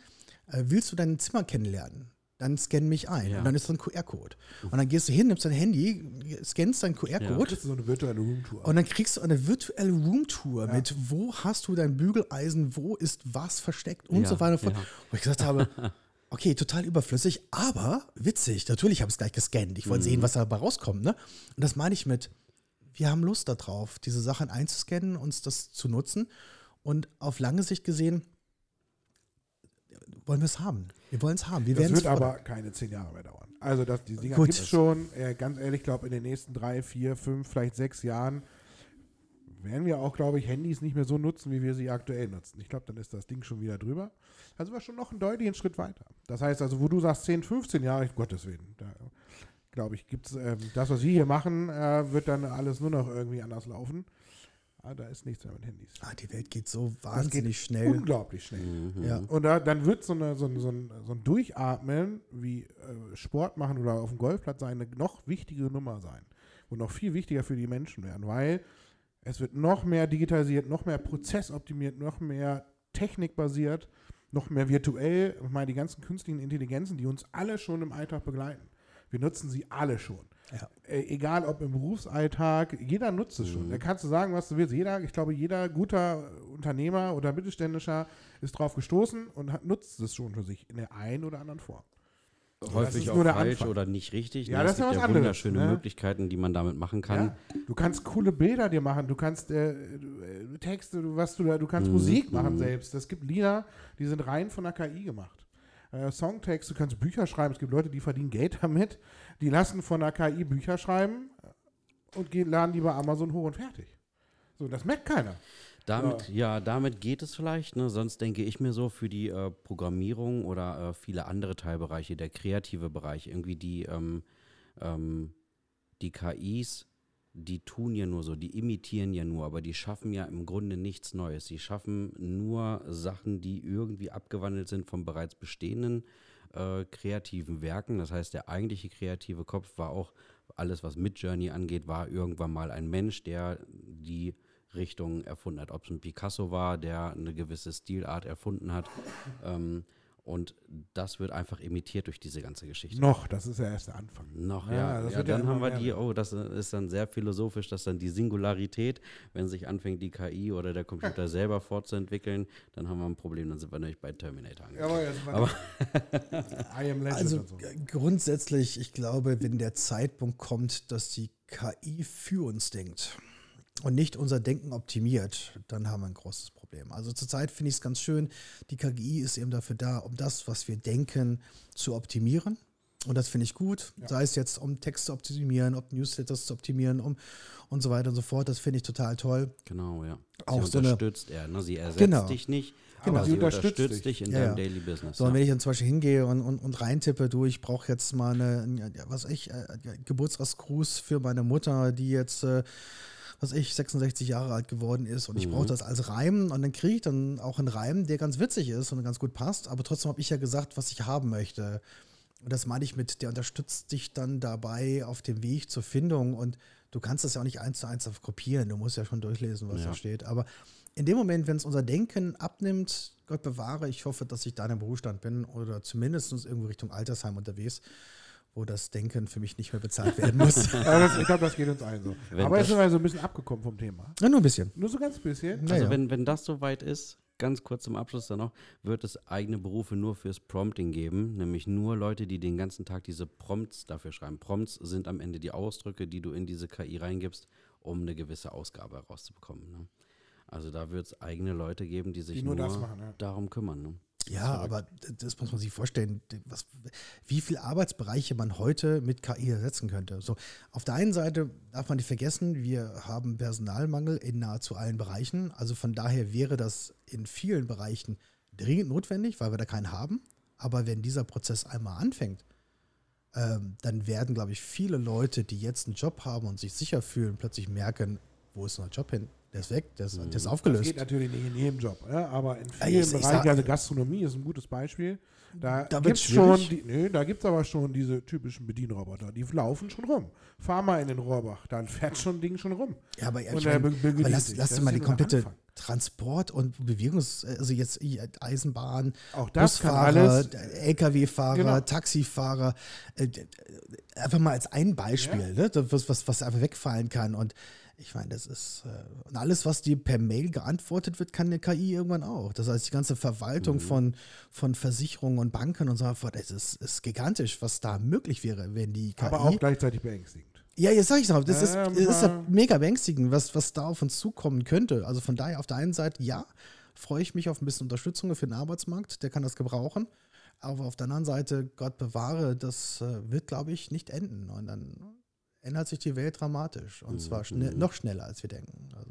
Speaker 3: äh, willst du dein Zimmer kennenlernen? Dann scan mich ein.
Speaker 1: Ja.
Speaker 3: Und dann ist so ein QR-Code. Und dann gehst du hin, nimmst dein Handy, scannst deinen
Speaker 2: Du
Speaker 3: QR-Code
Speaker 2: kriegst so eine virtuelle Roomtour.
Speaker 3: und dann kriegst du eine virtuelle Roomtour mit, wo hast du dein Bügeleisen, wo ist was versteckt und
Speaker 1: Ja,
Speaker 3: so weiter
Speaker 1: ja.
Speaker 3: Wo ich gesagt habe, [LAUGHS] okay, total überflüssig, aber witzig. Natürlich habe ich es gleich gescannt. Ich wollte
Speaker 1: Mhm.
Speaker 3: sehen, was dabei rauskommt. Ne? Und das meine ich mit, wir haben Lust darauf, diese Sachen einzuscannen, uns das zu nutzen. Und auf lange Sicht gesehen, wollen wir es haben. Wir wollen es haben. Wir
Speaker 2: das wird aber keine zehn Jahre mehr dauern. Also das, die Dinger gibt es schon. Äh, ganz ehrlich, ich glaube, in den nächsten drei, vier, fünf, vielleicht sechs Jahren werden wir auch, glaube ich, Handys nicht mehr so nutzen, wie wir sie aktuell nutzen. Ich glaube, dann ist das Ding schon wieder drüber. Also wir schon noch einen deutlichen Schritt weiter. Das heißt also, wo du sagst 10, 15 Jahre, um Gottes Willen, da glaube ich, gibt es ähm, das, was wir hier machen, äh, wird dann alles nur noch irgendwie anders laufen. Aber da ist nichts mehr mit Handys.
Speaker 3: Ah, die Welt geht so
Speaker 2: Das geht
Speaker 3: wahnsinnig schnell.
Speaker 2: Unglaublich schnell.
Speaker 1: Mhm.
Speaker 3: Ja.
Speaker 2: Und da, dann wird so, eine, so, ein, so, ein, so ein Durchatmen wie äh, Sport machen oder auf dem Golfplatz sein eine noch wichtige Nummer sein. Und noch viel wichtiger für die Menschen werden, weil es wird noch mehr digitalisiert, noch mehr prozessoptimiert, noch mehr technikbasiert, noch mehr virtuell. Ich meine, die ganzen künstlichen Intelligenzen, die uns alle schon im Alltag begleiten. Wir nutzen sie alle schon.
Speaker 3: Ja.
Speaker 2: Äh, egal ob im Berufsalltag, jeder nutzt es schon.
Speaker 1: Mhm.
Speaker 2: Da kannst du sagen, was du willst. Jeder, ich glaube, jeder guter Unternehmer oder Mittelständischer ist drauf gestoßen und hat, nutzt es schon für sich in der einen oder anderen Form.
Speaker 1: Häufig auch falsch
Speaker 2: Anfang.
Speaker 1: oder nicht richtig.
Speaker 2: Ja,
Speaker 1: ne?
Speaker 2: das
Speaker 1: es
Speaker 2: ist ja
Speaker 1: gibt
Speaker 2: was
Speaker 1: ja
Speaker 2: anderes,
Speaker 1: wunderschöne
Speaker 2: ne?
Speaker 1: Möglichkeiten, die man damit machen kann.
Speaker 2: Ja? Du kannst coole Bilder dir machen, du kannst äh, äh, Texte, du- was du da, du kannst
Speaker 1: Mhm,
Speaker 2: Musik machen
Speaker 1: mhm.
Speaker 2: selbst. Es gibt Lieder, die sind rein von der KI gemacht. Äh, Songtext, du kannst Bücher schreiben. Es gibt Leute, die verdienen Geld [LAUGHS] damit. Die lassen von der KI Bücher schreiben und gehen, laden die bei Amazon hoch und fertig. So, das merkt keiner.
Speaker 1: Damit, ja. damit geht es vielleicht. Ne? Sonst denke ich mir so für die äh, Programmierung oder äh, viele andere Teilbereiche, der kreative Bereich, irgendwie die, ähm, ähm, die KIs, die tun ja nur so, die imitieren ja nur, aber die schaffen ja im Grunde nichts Neues. Sie schaffen nur Sachen, die irgendwie abgewandelt sind von bereits bestehenden äh, kreativen Werken. Das heißt, der eigentliche kreative Kopf war auch alles, was Midjourney angeht, war irgendwann mal ein Mensch, der die Richtung erfunden hat. Ob es ein Picasso war, der eine gewisse Stilart erfunden hat. Ähm, und das wird einfach imitiert durch diese ganze Geschichte.
Speaker 2: Noch, das ist ja erst der Anfang.
Speaker 1: Noch,
Speaker 2: Ja,
Speaker 1: ja.
Speaker 2: das
Speaker 1: ja,
Speaker 2: ja
Speaker 1: dann
Speaker 2: immer
Speaker 1: haben wir die, oh, das ist dann sehr philosophisch, dass dann die Singularität, wenn sich anfängt, die KI oder der Computer [LAUGHS] selber fortzuentwickeln, dann haben wir ein Problem, dann sind wir nämlich bei Terminator angekommen.
Speaker 2: Jawohl, jetzt mal
Speaker 1: Aber- [LAUGHS]
Speaker 3: Also
Speaker 2: so.
Speaker 3: g- grundsätzlich, ich glaube, wenn der Zeitpunkt kommt, dass die KI für uns denkt und nicht unser Denken optimiert, dann haben wir ein großes Problem. Also zurzeit finde ich es ganz schön, die KI ist eben dafür da, um das, was wir denken, zu optimieren. Und das finde ich gut. Sei es jetzt, um Texte zu optimieren, um Newsletters zu optimieren, um und so weiter und so fort. Das finde ich total toll.
Speaker 1: Genau, ja.
Speaker 3: Auch
Speaker 1: sie
Speaker 3: so eine-
Speaker 1: unterstützt er. Ne? Sie ersetzt
Speaker 3: Genau.
Speaker 1: dich nicht,
Speaker 2: Genau.
Speaker 1: aber
Speaker 2: Sie
Speaker 1: sie
Speaker 2: unterstützt
Speaker 1: unterstützt,
Speaker 2: dich.
Speaker 1: in
Speaker 3: Ja,
Speaker 1: deinem
Speaker 3: ja.
Speaker 1: Daily Business.
Speaker 3: So, und
Speaker 1: ja.
Speaker 3: wenn ich dann zum Beispiel hingehe und, und, und reintippe, du, ich brauche jetzt mal eine, ja, was ich, äh, Geburtstagsgruß für meine Mutter, die jetzt, äh, was ich, 66 Jahre alt geworden ist und ich
Speaker 1: Mhm.
Speaker 3: brauche das als Reim und dann kriege ich dann auch einen Reim, der ganz witzig ist und ganz gut passt, aber trotzdem habe ich ja gesagt, was ich haben möchte. Und das meine ich mit, der unterstützt dich dann dabei auf dem Weg zur Findung und du kannst das ja auch nicht eins zu eins auf kopieren, du musst ja schon durchlesen, was
Speaker 1: Ja.
Speaker 3: da steht. Aber in dem Moment, wenn es unser Denken abnimmt, Gott bewahre, ich hoffe, dass ich da in einem Berufsstand bin oder zumindest irgendwo Richtung Altersheim unterwegs, wo das Denken für mich nicht mehr bezahlt werden muss. [LAUGHS]
Speaker 2: Das, ich glaube, das geht uns allen so.
Speaker 1: Wenn
Speaker 2: Aber jetzt sind wir so ein bisschen abgekommen vom Thema.
Speaker 3: ja, nur ein bisschen.
Speaker 2: Nur so ganz bisschen.
Speaker 1: Also
Speaker 3: Naja.
Speaker 1: wenn, wenn das soweit ist, ganz kurz zum Abschluss dann noch, wird es eigene Berufe nur fürs Prompting geben, nämlich nur Leute, die den ganzen Tag diese Prompts dafür schreiben. Prompts sind am Ende die Ausdrücke, die du in diese KI reingibst, um eine gewisse Ausgabe herauszubekommen. Ne? Also da wird es eigene Leute geben, die sich
Speaker 2: Die nur das machen, ja.
Speaker 1: darum kümmern. Ne?
Speaker 3: Ja, aber das muss man sich vorstellen, was, wie viele Arbeitsbereiche man heute mit KI ersetzen könnte. So, auf der einen Seite darf man nicht vergessen, wir haben Personalmangel in nahezu allen Bereichen. Also von daher wäre das in vielen Bereichen dringend notwendig, weil wir da keinen haben. Aber wenn dieser Prozess einmal anfängt, ähm, dann werden, glaube ich, viele Leute, die jetzt einen Job haben und sich sicher fühlen, plötzlich merken, wo ist unser Job hin? Der ist weg, der ist, der ist
Speaker 2: Das
Speaker 3: aufgelöst.
Speaker 2: geht natürlich nicht in jedem Job, ja, aber in
Speaker 3: Ja,
Speaker 2: vielen
Speaker 3: ich- ich
Speaker 2: Bereichen,
Speaker 3: sag-
Speaker 2: also Gastronomie ist ein gutes Beispiel. Da,
Speaker 3: Da
Speaker 2: gibt es schon, die, nö, da gibt es aber schon diese typischen Bedienroboter, die laufen schon rum. Fahr mal in den Rohrbach, dann fährt schon ein Ding schon rum.
Speaker 3: Ja, aber, ich
Speaker 2: Und
Speaker 3: mein,
Speaker 2: er be- begütigt
Speaker 3: aber lass, lass
Speaker 2: Das
Speaker 3: dir mal die
Speaker 2: ja
Speaker 3: komplette. Transport- und Bewegungs-, also jetzt Eisenbahn,
Speaker 2: Auch das
Speaker 3: Busfahrer. LKW-Fahrer,
Speaker 2: Genau.
Speaker 3: Taxifahrer, äh, äh, einfach mal als ein Beispiel, ne, das, was, was, was einfach wegfallen kann. Und ich meine, das ist, äh, und alles, was dir per Mail geantwortet wird, kann eine KI irgendwann auch. Das heißt, die ganze Verwaltung von, von Versicherungen und Banken und so fort, es ist, ist gigantisch, was da möglich wäre, wenn die KI.
Speaker 2: Aber auch gleichzeitig beängstigend.
Speaker 3: Ja, jetzt sag ich noch, das ist, das ist
Speaker 2: aber-
Speaker 3: mega beängstigend, was, was da auf uns zukommen könnte. Also von daher auf der einen Seite, ja, freue ich mich auf ein bisschen Unterstützung für den Arbeitsmarkt, der kann das gebrauchen. Aber auf der anderen Seite, Gott bewahre, das äh, wird, glaube ich, nicht enden. Und dann ändert sich die Welt dramatisch. Und zwar schnell, noch schneller, als wir denken. Also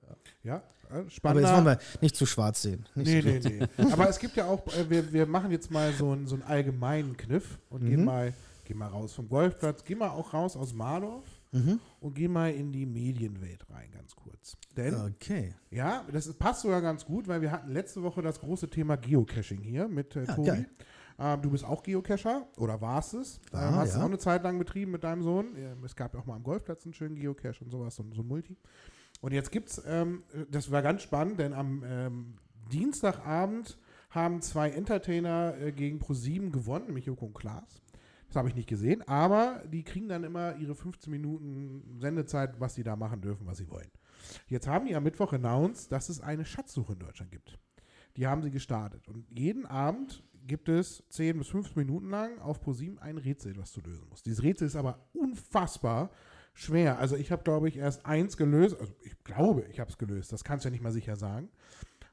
Speaker 3: das,
Speaker 2: Ja, äh,
Speaker 3: aber jetzt wollen wir nicht zu schwarz sehen. Nicht
Speaker 2: Nee,
Speaker 3: so
Speaker 2: nee, nee. Aber es gibt ja auch, äh, wir, wir machen jetzt mal so einen, so einen allgemeinen Kniff und gehen,
Speaker 3: Mhm.
Speaker 2: mal, gehen mal raus vom Golfplatz, gehen mal auch raus aus Mardorf
Speaker 3: Mhm.
Speaker 2: und gehen mal in die Medienwelt rein, ganz kurz. Denn,
Speaker 3: Okay.
Speaker 2: ja, das ist- passt sogar ganz gut, weil wir hatten letzte Woche das große Thema Geocaching hier mit äh,
Speaker 3: Ja,
Speaker 2: Tobi.
Speaker 3: geil.
Speaker 2: Ähm, du bist auch Geocacher oder warst es?
Speaker 3: War,
Speaker 2: ähm, hast
Speaker 3: ja.
Speaker 2: du auch eine Zeit lang betrieben mit deinem Sohn. Ähm, es gab ja auch mal am Golfplatz einen schönen Geocache und sowas, so, so ein Multi. Und jetzt gibt's, ähm, das war ganz spannend, denn am ähm, Dienstagabend haben zwei Entertainer äh, gegen ProSieben gewonnen, nämlich Joko und Klaas. Das habe ich nicht gesehen, aber die kriegen dann immer ihre 15 Minuten Sendezeit, was sie da machen dürfen, was sie wollen. Jetzt haben die am Mittwoch announced, dass es eine Schatzsuche in Deutschland gibt. Die haben sie gestartet. Und jeden Abend gibt es 10 bis 15 Minuten lang auf ProSieben ein Rätsel, was du lösen musst. Dieses Rätsel ist aber unfassbar schwer. Also ich habe, glaube ich, erst eins gelöst. Also ich glaube, ich habe es gelöst. Das kannst du ja nicht mal sicher sagen.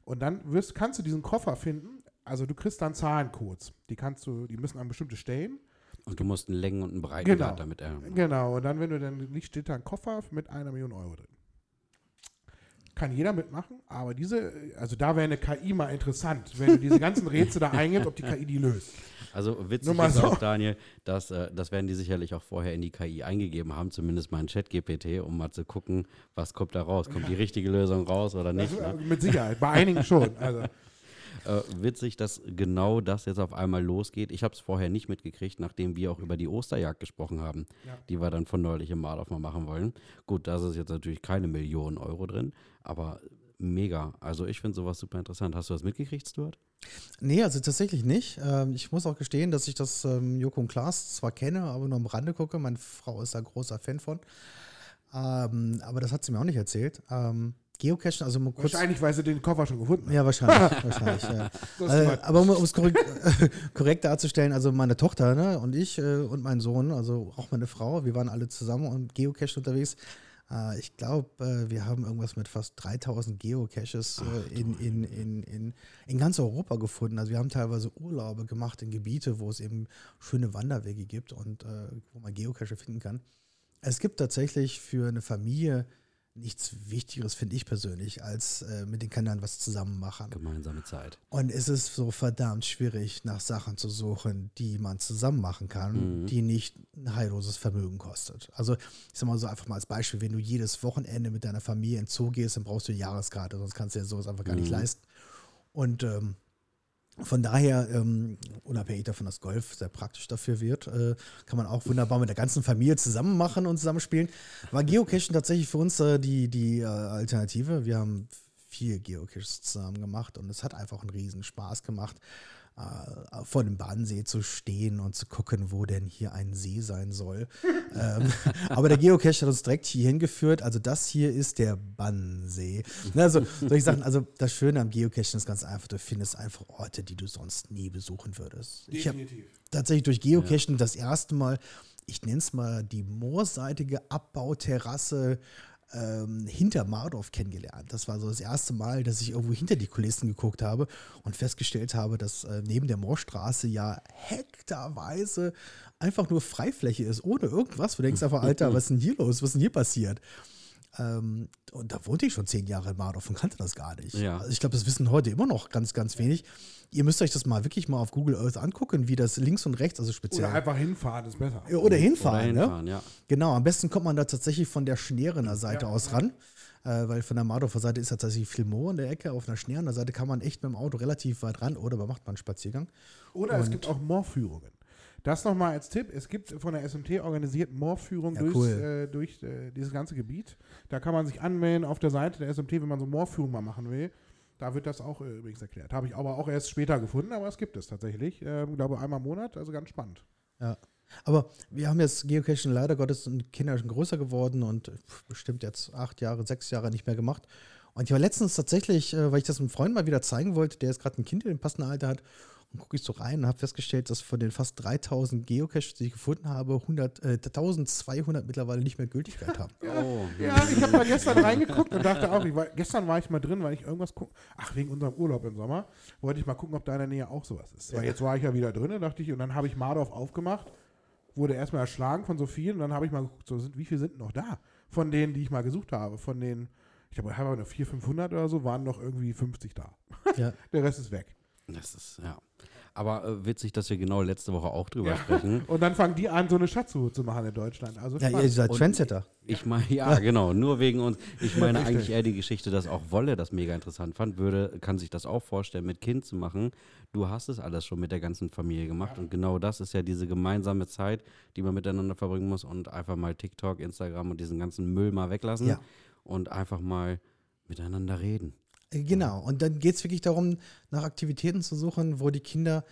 Speaker 2: Und dann wirst, kannst du diesen Koffer finden. Also du kriegst dann Zahlencodes. Die kannst du, die müssen an bestimmte Stellen.
Speaker 1: Und du musst einen Längen- und einen Breitengrad
Speaker 2: Genau.
Speaker 1: damit ermitteln.
Speaker 2: Genau. Und dann, wenn du dann liegt, steht da ein Koffer mit einer Million Euro drin. Kann jeder mitmachen, aber diese, also da wäre eine KI mal interessant, wenn du diese ganzen Rätsel da [LAUGHS] eingibst, ob die KI die löst.
Speaker 1: Also witzig
Speaker 2: Nur mal
Speaker 1: ist
Speaker 2: so.
Speaker 1: auch, Daniel, dass, äh, das werden die sicherlich auch vorher in die KI eingegeben haben, zumindest mal in Chat-GPT, um mal zu gucken, was kommt da raus. Kommt die [LAUGHS] richtige Lösung raus oder nicht?
Speaker 2: Also,
Speaker 1: Ne?
Speaker 2: mit Sicherheit, bei einigen schon. Also, [LAUGHS]
Speaker 1: Äh, witzig, dass genau das jetzt auf einmal losgeht. Ich habe es vorher nicht mitgekriegt, nachdem wir auch über die Osterjagd gesprochen haben,
Speaker 2: Ja.
Speaker 1: die wir dann von neulich im Mardorf mal machen wollen. Gut, da ist jetzt natürlich keine Millionen Euro drin, aber mega. Also ich finde sowas super interessant. Hast du das mitgekriegt, Stuart?
Speaker 3: Nee, also tatsächlich nicht. Ähm, ich muss auch gestehen, dass ich das ähm, Joko und Klaas zwar kenne, aber nur am Rande gucke. Meine Frau ist da großer Fan von. Ähm, aber das hat sie mir auch nicht erzählt. Geocachen, also mal kurz.
Speaker 2: wahrscheinlich, weil sie den Koffer schon gefunden haben.
Speaker 3: Ja, wahrscheinlich. wahrscheinlich ja. [LAUGHS]
Speaker 2: Mal-
Speaker 3: aber um es korrekt, [LAUGHS] korrekt darzustellen, also meine Tochter ne, und ich äh, und mein Sohn, also auch meine Frau, wir waren alle zusammen und Geocache unterwegs. Äh, ich glaube, äh, wir haben irgendwas mit fast 3000 Geocaches äh, in, in, in, in, in ganz Europa gefunden. Also wir haben teilweise Urlaube gemacht in Gebiete, wo es eben schöne Wanderwege gibt und äh, wo man Geocache finden kann. Es gibt tatsächlich für eine Familie nichts Wichtigeres, finde ich persönlich, als äh, mit den Kindern was zusammen machen.
Speaker 1: Gemeinsame Zeit.
Speaker 3: Und es ist so verdammt schwierig, nach Sachen zu suchen, die man zusammen machen kann, die nicht ein heilloses Vermögen kostet. Also, ich sag mal so einfach mal als Beispiel, wenn du jedes Wochenende mit deiner Familie in Zoo gehst, dann brauchst du eine Jahreskarte, sonst kannst du dir sowas einfach gar nicht leisten. Und ähm, von daher, ähm, unabhängig davon, dass Golf sehr praktisch dafür wird, äh, kann man auch wunderbar mit der ganzen Familie zusammen machen und zusammenspielen. War Geocachen tatsächlich für uns äh, die, die äh, Alternative. Wir haben viel Geocaches zusammen gemacht und es hat einfach einen riesen Spaß gemacht, äh, vor dem Bahnsee zu stehen und zu gucken, wo denn hier ein See sein soll. [LAUGHS] ähm, aber der Geocache hat uns direkt hier hingeführt. Also das hier ist der Bannsee. Ne, Also solche Sachen, also das Schöne am Geocachen ist ganz einfach, du findest einfach Orte, die du sonst nie besuchen würdest. Ich habe
Speaker 2: Definitiv.
Speaker 3: tatsächlich durch Geocachen das erste Mal, ich nenne es mal die moorseitige Abbauterrasse ähm, hinter Mardorf kennengelernt. Das war so das erste Mal, dass ich irgendwo hinter die Kulissen geguckt habe und festgestellt habe, dass äh, neben der Moorstraße ja hektarweise einfach nur Freifläche ist, ohne irgendwas. Du denkst einfach, Alter, was ist denn hier los? Was ist denn hier passiert? Ähm, und da wohnte ich schon zehn Jahre in Mardorf und kannte das gar nicht.
Speaker 1: Ja.
Speaker 3: Also ich glaube, das wissen heute immer noch ganz, ganz wenig. Ihr müsst euch das mal wirklich mal auf Google Earth angucken, wie das links und rechts, also speziell.
Speaker 2: Oder einfach hinfahren ist besser.
Speaker 3: Ja, oder hinfahren,
Speaker 1: Oder
Speaker 3: ne?
Speaker 1: hinfahren, ja.
Speaker 3: Genau, am besten kommt man da tatsächlich von der Schnerener Seite aus ran. Äh, weil von der Mardorfer Seite ist tatsächlich viel Moor in der Ecke. Auf einer Schnerener Seite kann man echt mit dem Auto relativ weit ran oder man macht mal einen Spaziergang.
Speaker 2: Oder es
Speaker 3: Und-
Speaker 2: gibt auch Moorführungen. Das nochmal als Tipp. Es gibt von der SMT organisiert Moorführungen
Speaker 3: Ja,
Speaker 2: durchs,
Speaker 3: cool.
Speaker 2: äh, durch äh, dieses ganze Gebiet. Da kann man sich anmelden auf der Seite der SMT, wenn man so Moorführung mal machen will. Da wird das auch äh, übrigens erklärt. Habe ich aber auch erst später gefunden, aber es gibt es tatsächlich. Ähm, glaube einmal im Monat, also ganz spannend.
Speaker 3: Ja. Aber wir haben jetzt Geocaching leider Gottes sind Kinder schon größer geworden und pf, bestimmt jetzt acht Jahre, sechs Jahre nicht mehr gemacht. Und ich war letztens tatsächlich, äh, weil ich das einem Freund mal wieder zeigen wollte, der jetzt gerade ein Kind in dem passenden Alter hat, und gucke ich so rein und habe festgestellt, dass von den fast 3000 Geocaches, die ich gefunden habe, 100, äh, 1200 mittlerweile nicht mehr Gültigkeit haben. [LAUGHS]
Speaker 1: Oh,
Speaker 2: Ja, ich habe da gestern reingeguckt und dachte auch, ich war, gestern war ich mal drin, weil ich irgendwas gucke. Ach, wegen unserem Urlaub im Sommer wollte ich mal gucken, ob da in der Nähe auch sowas ist. Weil jetzt war ich ja wieder drin, dachte ich, und dann habe ich Mardorf aufgemacht, wurde erstmal erschlagen von so vielen und dann habe ich mal geguckt, so sind, wie viele sind noch da? Von denen, die ich mal gesucht habe. Von den, ich glaube, ich habe nur 400, 500 oder so, waren noch irgendwie 50 da.
Speaker 3: Ja. [LAUGHS]
Speaker 2: Der Rest ist weg.
Speaker 1: Das ist, ja. Aber äh, witzig, dass wir genau letzte Woche auch drüber
Speaker 2: Ja.
Speaker 1: sprechen. [LAUGHS]
Speaker 2: Und dann fangen die an, so eine Schatzsuche zu machen in Deutschland. Also
Speaker 3: Ja, ihr seid Trendsetter.
Speaker 1: Ich meine, ja, genau, nur wegen uns. Ich meine eigentlich eher die Geschichte, dass auch Wolle das mega interessant fand, würde, kann sich das auch vorstellen, mit Kind zu machen. Du hast es alles schon mit der ganzen Familie gemacht und genau das ist ja diese gemeinsame Zeit, die man miteinander verbringen muss und einfach mal TikTok, Instagram und diesen ganzen Müll mal weglassen
Speaker 3: Ja.
Speaker 1: und einfach mal miteinander reden.
Speaker 3: Äh, Genau, und dann geht es wirklich darum, nach Aktivitäten zu suchen, wo die Kinder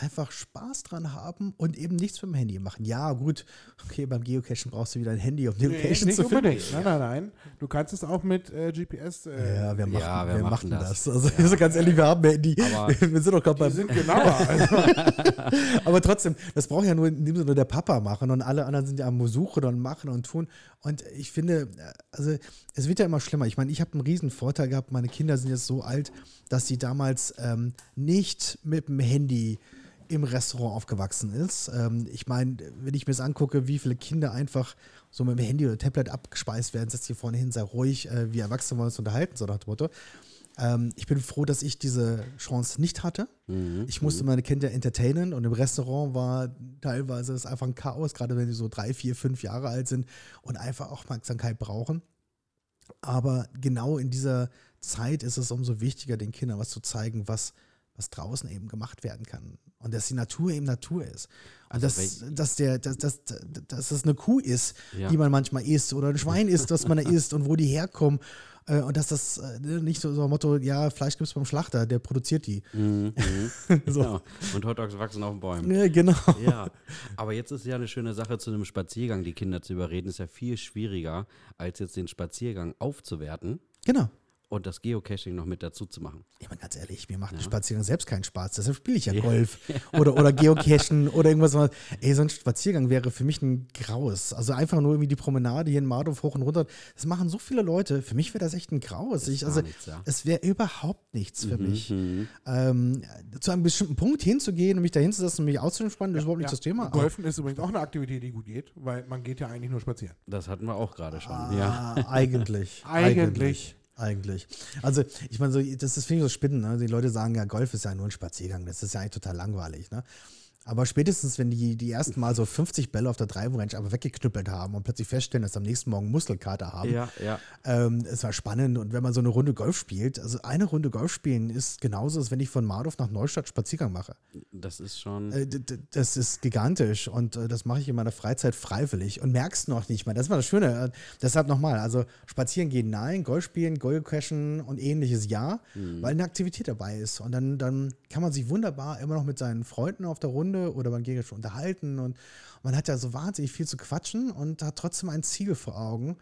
Speaker 3: einfach Spaß dran haben und eben nichts mit dem Handy machen. Ja, gut, okay, beim Geocachen brauchst du wieder ein Handy, um die
Speaker 2: Nee,
Speaker 3: Location
Speaker 2: nicht
Speaker 3: zu finden.
Speaker 2: unbedingt. Nein, nein, nein. Du kannst es auch mit äh, GPS. Äh,
Speaker 3: Ja, wir machen,
Speaker 1: Ja,
Speaker 3: wir
Speaker 1: wir
Speaker 3: machen
Speaker 1: machen
Speaker 3: das.
Speaker 1: das.
Speaker 3: Also, also ganz ehrlich, wir haben ein Handy.
Speaker 1: Aber- [LAUGHS]
Speaker 3: wir sind doch gerade
Speaker 2: die
Speaker 3: beim.
Speaker 2: sind genauer. Also, [LAUGHS]
Speaker 3: Aber trotzdem, das braucht ja nur in dem Sinne der Papa machen und alle anderen sind ja am Suchen und machen und tun. Und ich finde, äh, also es wird ja immer schlimmer. Ich meine, ich habe einen riesen Vorteil gehabt. Meine Kinder sind jetzt so alt, dass sie damals ähm, nicht mit dem Handy im Restaurant aufgewachsen ist. Ähm, ich meine, wenn ich mir das angucke, wie viele Kinder einfach so mit dem Handy oder Tablet abgespeist werden, setzt hier vorne hin, sei ruhig, äh, wir Erwachsene wollen uns unterhalten, so nach dem Motto. Ähm, ich bin froh, dass ich diese Chance nicht hatte. Ich musste meine Kinder entertainen und im Restaurant war teilweise es einfach ein Chaos, gerade wenn sie so drei, vier, fünf Jahre alt sind und einfach Aufmerksamkeit brauchen. Aber genau in dieser Zeit ist es umso wichtiger, den Kindern was zu zeigen, was, was draußen eben gemacht werden kann. Und dass die Natur eben Natur ist. Und
Speaker 1: Also
Speaker 3: dass, dass, der, dass, dass, dass es eine Kuh ist,
Speaker 1: Ja.
Speaker 3: die man manchmal isst, oder ein Schwein isst, das man da [LAUGHS] isst und wo die herkommen. Äh, Und dass das äh, nicht so, so ein Motto, ja, Fleisch gibt es beim Schlachter, der produziert die.
Speaker 1: Mhm, mhm. [LAUGHS] Genau. Und Hotdogs wachsen auf den Bäumen.
Speaker 3: Ja, genau.
Speaker 1: Ja, aber jetzt ist ja eine schöne Sache, zu einem Spaziergang die Kinder zu überreden, ist ja viel schwieriger, als jetzt den Spaziergang aufzuwerten
Speaker 3: Genau.
Speaker 1: Und das Geocaching noch mit dazu zu machen.
Speaker 3: Ich meine, ganz ehrlich, mir macht ein Spaziergang selbst keinen Spaß. Deshalb spiele ich ja [LAUGHS] Golf oder, oder Geocachen oder irgendwas. was- Ey, so ein Spaziergang wäre für mich ein Graus. Also einfach nur irgendwie die Promenade hier in Mardorf hoch und runter. Das machen so viele Leute. Für mich wäre das echt ein Graus. Ich, also,
Speaker 1: nichts, ja.
Speaker 3: Es wäre überhaupt nichts für mich.
Speaker 1: Mhm.
Speaker 3: Ähm, zu einem bestimmten Punkt hinzugehen und mich da hinzusetzen und mich auszuentspannen, das ist überhaupt nicht
Speaker 2: ja.
Speaker 3: das Thema.
Speaker 2: Golfen ist übrigens auch eine Aktivität, die gut geht, weil man geht ja eigentlich nur spazieren.
Speaker 1: Das hatten wir auch gerade schon. Ja.
Speaker 3: Ah, [LAUGHS] eigentlich.
Speaker 2: Eigentlich.
Speaker 3: Eigentlich. Also, ich meine, so, das ist, finde ich so spannend. Ne? Die Leute sagen ja, Golf ist ja nur ein Spaziergang. Das ist ja eigentlich total langweilig. Ne? Aber spätestens, wenn die die ersten Mal so 50 Bälle auf der Drive Range aber weggeknüppelt haben und plötzlich feststellen, dass sie am nächsten Morgen Muskelkater haben,
Speaker 1: Ja, ja.
Speaker 3: ähm, es war spannend. Und wenn man so eine Runde Golf spielt, also eine Runde Golf spielen ist genauso, als wenn ich von Mardorf nach Neustadt Spaziergang mache.
Speaker 1: Das ist schon.
Speaker 3: Äh, Das ist gigantisch und äh, das mache ich in meiner Freizeit freiwillig und merkst noch nicht mal. Das war das Schöne. Äh, Deshalb nochmal, also spazieren gehen, nein, Golf spielen, Golfcashen und ähnliches ja, weil eine Aktivität dabei ist. Und dann, dann kann man sich wunderbar immer noch mit seinen Freunden auf der Runde oder beim Gegenstand unterhalten und man hat ja so wahnsinnig viel zu quatschen und hat trotzdem ein Ziel vor Augen.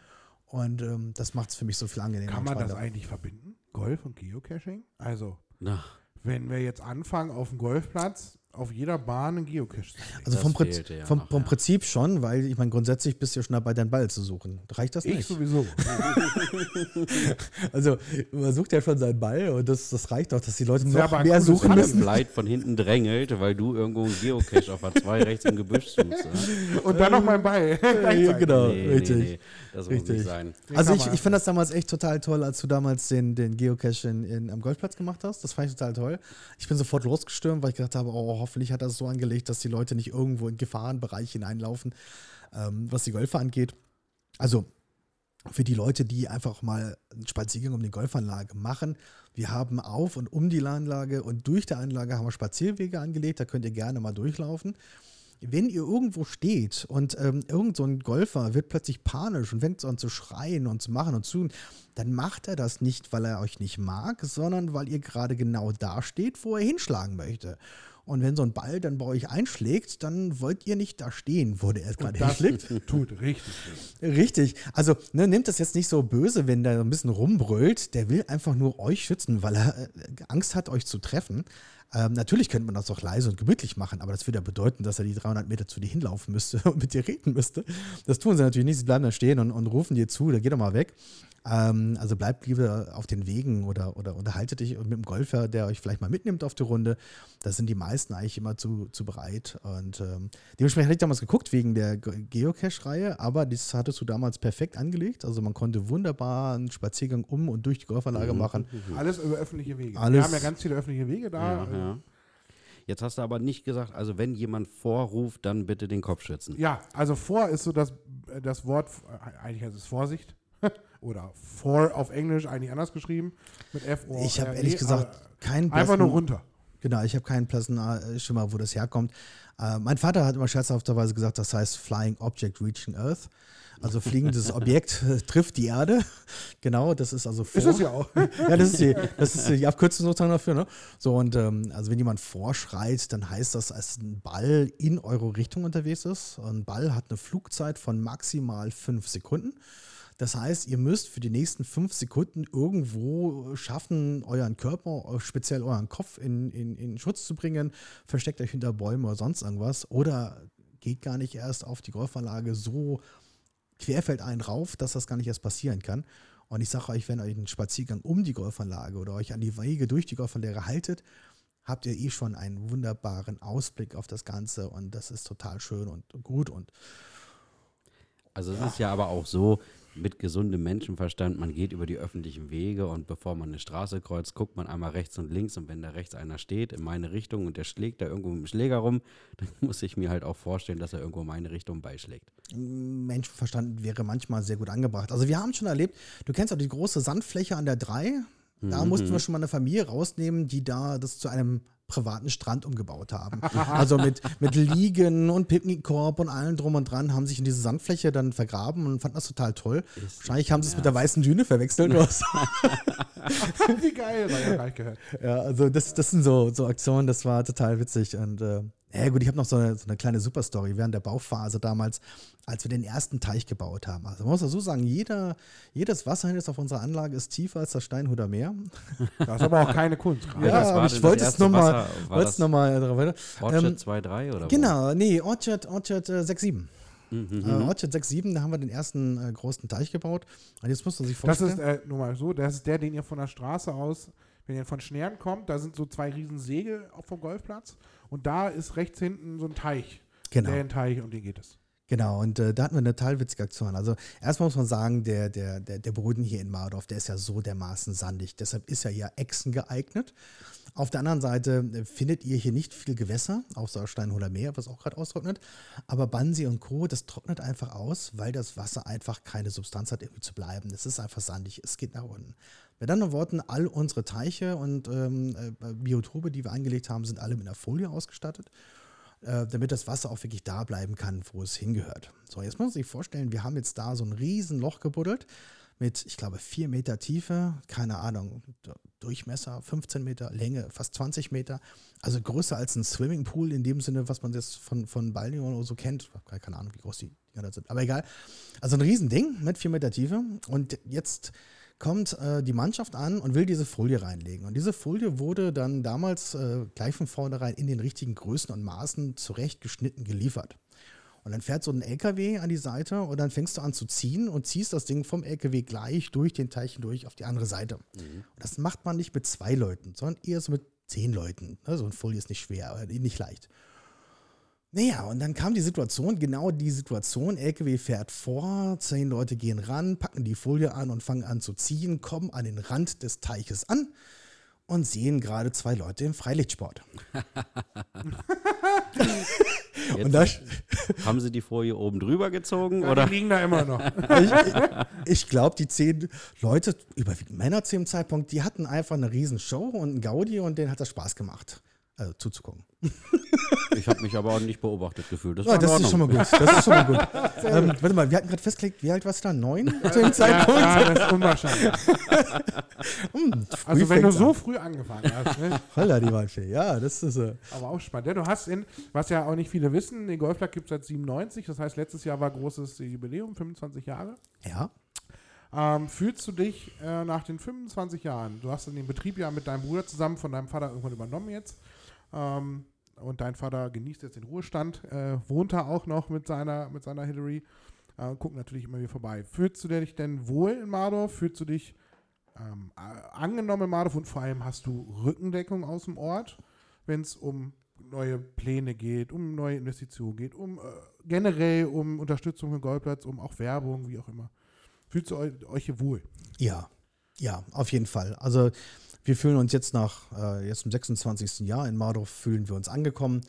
Speaker 3: Und ähm, das macht es für mich so viel angenehmer.
Speaker 2: Kann man das eigentlich verbinden? Golf und Geocaching? Also,
Speaker 1: Na,
Speaker 2: wenn wir jetzt anfangen, auf dem Golfplatz auf jeder Bahn einen Geocache zu legen.
Speaker 3: Also vom, Prinzip,
Speaker 1: fehlte ja
Speaker 3: vom,
Speaker 1: noch,
Speaker 3: vom
Speaker 1: ja.
Speaker 3: Prinzip schon, weil ich meine, grundsätzlich bist du ja schon dabei, deinen Ball zu suchen. Reicht das
Speaker 2: Ich
Speaker 3: nicht?
Speaker 2: sowieso. [LAUGHS]
Speaker 3: Also man sucht ja schon seinen Ball und das, das reicht doch, dass die Leute
Speaker 2: ja
Speaker 3: noch
Speaker 2: aber ein
Speaker 3: mehr suchen müssen.
Speaker 1: Leid von hinten drängelt, weil du irgendwo einen Geocache auf A2 [LAUGHS] rechts im Gebüsch suchst. Ja?
Speaker 2: Und dann noch mein Ball. [LAUGHS]
Speaker 3: Ja, genau,
Speaker 1: Nee,
Speaker 3: richtig.
Speaker 1: nee, nee, das muss
Speaker 3: Richtig.
Speaker 1: nicht sein.
Speaker 3: Also ich, ich fand das damals echt total toll, als du damals den, den Geocache in, in, am Golfplatz gemacht hast. Das fand ich total toll. Ich bin sofort losgestürmt, weil ich gedacht habe, oh, hoffentlich hat er es so angelegt, dass die Leute nicht irgendwo in Gefahrenbereich hineinlaufen, ähm, was die Golfer angeht. Also für die Leute, die einfach mal einen Spaziergang um die Golfanlage machen. Wir haben auf und um die Anlage und durch die Anlage haben wir Spazierwege angelegt, da könnt ihr gerne mal durchlaufen. Wenn ihr irgendwo steht und ähm, irgend so ein Golfer wird plötzlich panisch und fängt an zu schreien und zu machen und zu dann macht er das nicht, weil er euch nicht mag, sondern weil ihr gerade genau da steht, wo er hinschlagen möchte. Und wenn so ein Ball dann bei euch einschlägt, dann wollt ihr nicht da stehen, wo der es gerade [LAUGHS] hinschlägt.
Speaker 2: tut richtig.
Speaker 3: Richtig. Also ne, nehmt das jetzt nicht so böse, wenn der so ein bisschen rumbrüllt. Der will einfach nur euch schützen, weil er äh, Angst hat, euch zu treffen. Ähm, natürlich könnte man das auch leise und gemütlich machen, aber das würde ja bedeuten, dass er die 300 Meter zu dir hinlaufen müsste [LAUGHS] und mit dir reden müsste. Das tun sie natürlich nicht. Sie bleiben da stehen und, und rufen dir zu, da geht doch mal weg. Ähm, also bleibt lieber auf den Wegen oder, oder unterhaltet dich mit dem Golfer, der euch vielleicht mal mitnimmt auf die Runde. Da sind die meisten eigentlich immer zu, zu bereit. Und ähm, dementsprechend hatte ich damals geguckt wegen der Ge- Geocache-Reihe, aber das hattest du damals perfekt angelegt. Also man konnte wunderbar einen Spaziergang um und durch die Golfanlage machen.
Speaker 2: Alles über öffentliche Wege. Wir
Speaker 3: Alles-
Speaker 2: haben ja ganz viele öffentliche Wege da.
Speaker 1: Ja, ja. Jetzt hast du aber nicht gesagt, also wenn jemand vorruft, dann bitte den Kopf schützen.
Speaker 2: Ja, also vor ist so das, das Wort, äh, eigentlich heißt es Vorsicht. [LAUGHS] Oder for auf Englisch eigentlich anders geschrieben. Mit F O
Speaker 3: Ich habe
Speaker 2: E,
Speaker 3: ehrlich gesagt keinen
Speaker 2: Einfach nur
Speaker 3: blassen-
Speaker 2: runter.
Speaker 3: Genau, ich habe keinen Personalschimmer, wo das herkommt. Äh, mein Vater hat immer scherzhafterweise gesagt, das heißt Flying Object Reaching Earth. Also fliegendes Objekt äh, [LAUGHS] trifft die Erde. [LAUGHS] Genau, das ist also vor.
Speaker 2: Ist es ja auch. [LAUGHS]
Speaker 3: ja, das ist die, das ist die Abkürzung sozusagen dafür. Ne? So, und ähm, also wenn jemand vorschreit, dann heißt das, als ein Ball in eure Richtung unterwegs ist. Ein Ball hat eine Flugzeit von maximal fünf Sekunden. Das heißt, ihr müsst für die nächsten fünf Sekunden irgendwo schaffen, euren Körper, speziell euren Kopf in, in, in Schutz zu bringen. Versteckt euch hinter Bäumen oder sonst irgendwas. Oder geht gar nicht erst auf die Golfanlage so querfeldein rauf, dass das gar nicht erst passieren kann. Und ich sage euch, wenn ihr einen Spaziergang um die Golfanlage oder euch an die Wege durch die Golfanlage haltet, habt ihr eh schon einen wunderbaren Ausblick auf das Ganze und das ist total schön und gut und
Speaker 1: Also es ist ja aber auch so, mit gesundem Menschenverstand, man geht über die öffentlichen Wege und bevor man eine Straße kreuzt, guckt man einmal rechts und links und wenn da rechts einer steht in meine Richtung und der schlägt da irgendwo mit dem Schläger rum, [LAUGHS] dann muss ich mir halt auch vorstellen, dass er irgendwo in meine Richtung beischlägt.
Speaker 3: Menschenverstand wäre manchmal sehr gut angebracht. Also wir haben schon erlebt, du kennst auch die große Sandfläche an der 3, da
Speaker 1: Mhm.
Speaker 3: mussten wir schon mal eine Familie rausnehmen, die da das zu einem privaten Strand umgebaut haben. [LAUGHS] Also mit, mit Liegen und Picknickkorb und allem drum und dran haben sich in diese Sandfläche dann vergraben und fanden das total toll.
Speaker 1: Ist
Speaker 3: Wahrscheinlich haben sie es mit der weißen Düne verwechselt. oder so. [LAUGHS]
Speaker 2: Wie geil, ich noch gar nicht gehört.
Speaker 3: ja, also das, das sind so, so Aktionen, das war total witzig. Und äh, ja gut, ich habe noch so eine, so eine kleine Superstory während der Bauphase damals, als wir den ersten Teich gebaut haben. Also man muss so sagen, jeder, jedes Wasserhindernis auf unserer Anlage ist tiefer als das Steinhuder Meer. [LAUGHS]
Speaker 2: Das ist aber auch keine Kunst.
Speaker 3: Ja,
Speaker 1: Welches
Speaker 3: aber ich wollte
Speaker 1: das
Speaker 3: es nochmal
Speaker 1: das
Speaker 3: noch weiter.
Speaker 1: Orchard
Speaker 3: Ähm,
Speaker 1: 2.3 oder wo?
Speaker 3: Genau, nee, Orchard, Orchard äh, 6.7.
Speaker 1: Mhm,
Speaker 3: Äh, Orchard 6.7, da haben wir den ersten äh, großen Teich gebaut. Und jetzt muss man sich
Speaker 2: Das
Speaker 3: vorstellen.
Speaker 2: ist, äh, nur mal so, das ist der, den ihr von der Straße aus, wenn ihr von Schnern kommt, da sind so zwei riesen Segel auf vom Golfplatz und da ist rechts hinten so ein Teich.
Speaker 3: Genau.
Speaker 2: Der ein Teich, um den geht es.
Speaker 3: Genau, und äh, da hatten wir eine total witzige Aktion. Also erstmal muss man sagen, der, der, der, der Boden hier in Mardorf, der ist ja so dermaßen sandig. Deshalb ist er ja Echsen geeignet. Auf der anderen Seite äh, findet ihr hier nicht viel Gewässer, außer Steinholer Meer, was auch gerade austrocknet. Aber Bansi und Co., das trocknet einfach aus, weil das Wasser einfach keine Substanz hat, irgendwie zu bleiben. Es ist einfach sandig, es geht nach unten. Mit anderen Worten, all unsere Teiche und ähm, äh, Biotope, die wir angelegt haben, sind alle mit einer Folie ausgestattet äh, damit das Wasser auch wirklich da bleiben kann, wo es hingehört. So, jetzt muss man sich vorstellen, wir haben jetzt da so ein riesen Loch gebuddelt mit, ich glaube, vier Meter Tiefe, keine Ahnung, Durchmesser 15 Meter, Länge fast 20 Meter, also größer als ein Swimmingpool in dem Sinne, was man jetzt von, von Balneon oder so kennt. Ich habe keine Ahnung, wie groß die Dinger da sind, aber egal. Also ein Riesending mit vier Meter Tiefe und jetzt kommt äh, die Mannschaft an und will diese Folie reinlegen. Und diese Folie wurde dann damals äh, gleich von vornherein in den richtigen Größen und Maßen zurechtgeschnitten geliefert. Und dann fährt so ein LKW an die Seite und dann fängst du an zu ziehen und ziehst das Ding vom LKW gleich durch den Teich durch auf die andere Seite. Und das macht man nicht mit zwei Leuten, sondern eher so mit zehn Leuten. Ne, So eine Folie ist nicht schwer, aber nicht leicht. Naja, und dann kam die Situation, genau die Situation, LKW fährt vor, zehn Leute gehen ran, packen die Folie an und fangen an zu ziehen, kommen an den Rand des Teiches an und sehen gerade zwei Leute im Freilichtsport. [LAUGHS] Und da,
Speaker 1: haben sie die Folie oben drüber gezogen
Speaker 2: Ja,
Speaker 1: oder?
Speaker 2: Die liegen da immer noch. [LAUGHS]
Speaker 3: ich ich glaube, die zehn Leute, überwiegend Männer zu dem Zeitpunkt, die hatten einfach eine riesen Show und einen Gaudi und denen hat das Spaß gemacht, also zuzugucken. [LAUGHS]
Speaker 1: Ich habe mich aber auch nicht beobachtet gefühlt. Das,
Speaker 3: Ja,
Speaker 1: in
Speaker 3: das ist schon mal gut. Das ist schon mal gut. [LAUGHS] ähm, warte mal, wir hatten gerade festgelegt, wie alt warst du da? Neun zu dem Zeitpunkt?
Speaker 2: ja, das ist unwahrscheinlich. [LAUGHS]
Speaker 3: Hm,
Speaker 2: Also wenn du
Speaker 3: fängt's
Speaker 2: so
Speaker 3: an.
Speaker 2: früh angefangen hast, ne?
Speaker 3: Holla, die Waldfee. Ja, das ist. Äh,
Speaker 2: aber auch spannend. Ja, du hast in, was ja auch nicht viele wissen, den Golfplatz gibt es seit 97, das heißt letztes Jahr war großes Jubiläum, 25 Jahre.
Speaker 3: ja.
Speaker 2: Ähm, fühlst du dich äh, nach den 25 Jahren, du hast den Betrieb ja mit deinem Bruder zusammen von deinem Vater irgendwann übernommen jetzt ähm, und dein Vater genießt jetzt den Ruhestand, äh, wohnt da auch noch mit seiner, mit seiner Hillary, äh, guckt natürlich immer wieder vorbei. Fühlst du dich denn wohl in Mardorf? Fühlst du dich ähm, angenommen in Mardorf und vor allem hast du Rückendeckung aus dem Ort, wenn es um neue Pläne geht, um neue Investitionen geht, um äh, generell um Unterstützung für den Golfplatz, um auch Werbung, wie auch immer. Fühlst du eu- euch hier wohl?
Speaker 3: Ja, ja, auf jeden Fall. Also wir fühlen uns jetzt nach äh, jetzt im 26. Jahr in Mardorf fühlen wir uns angekommen.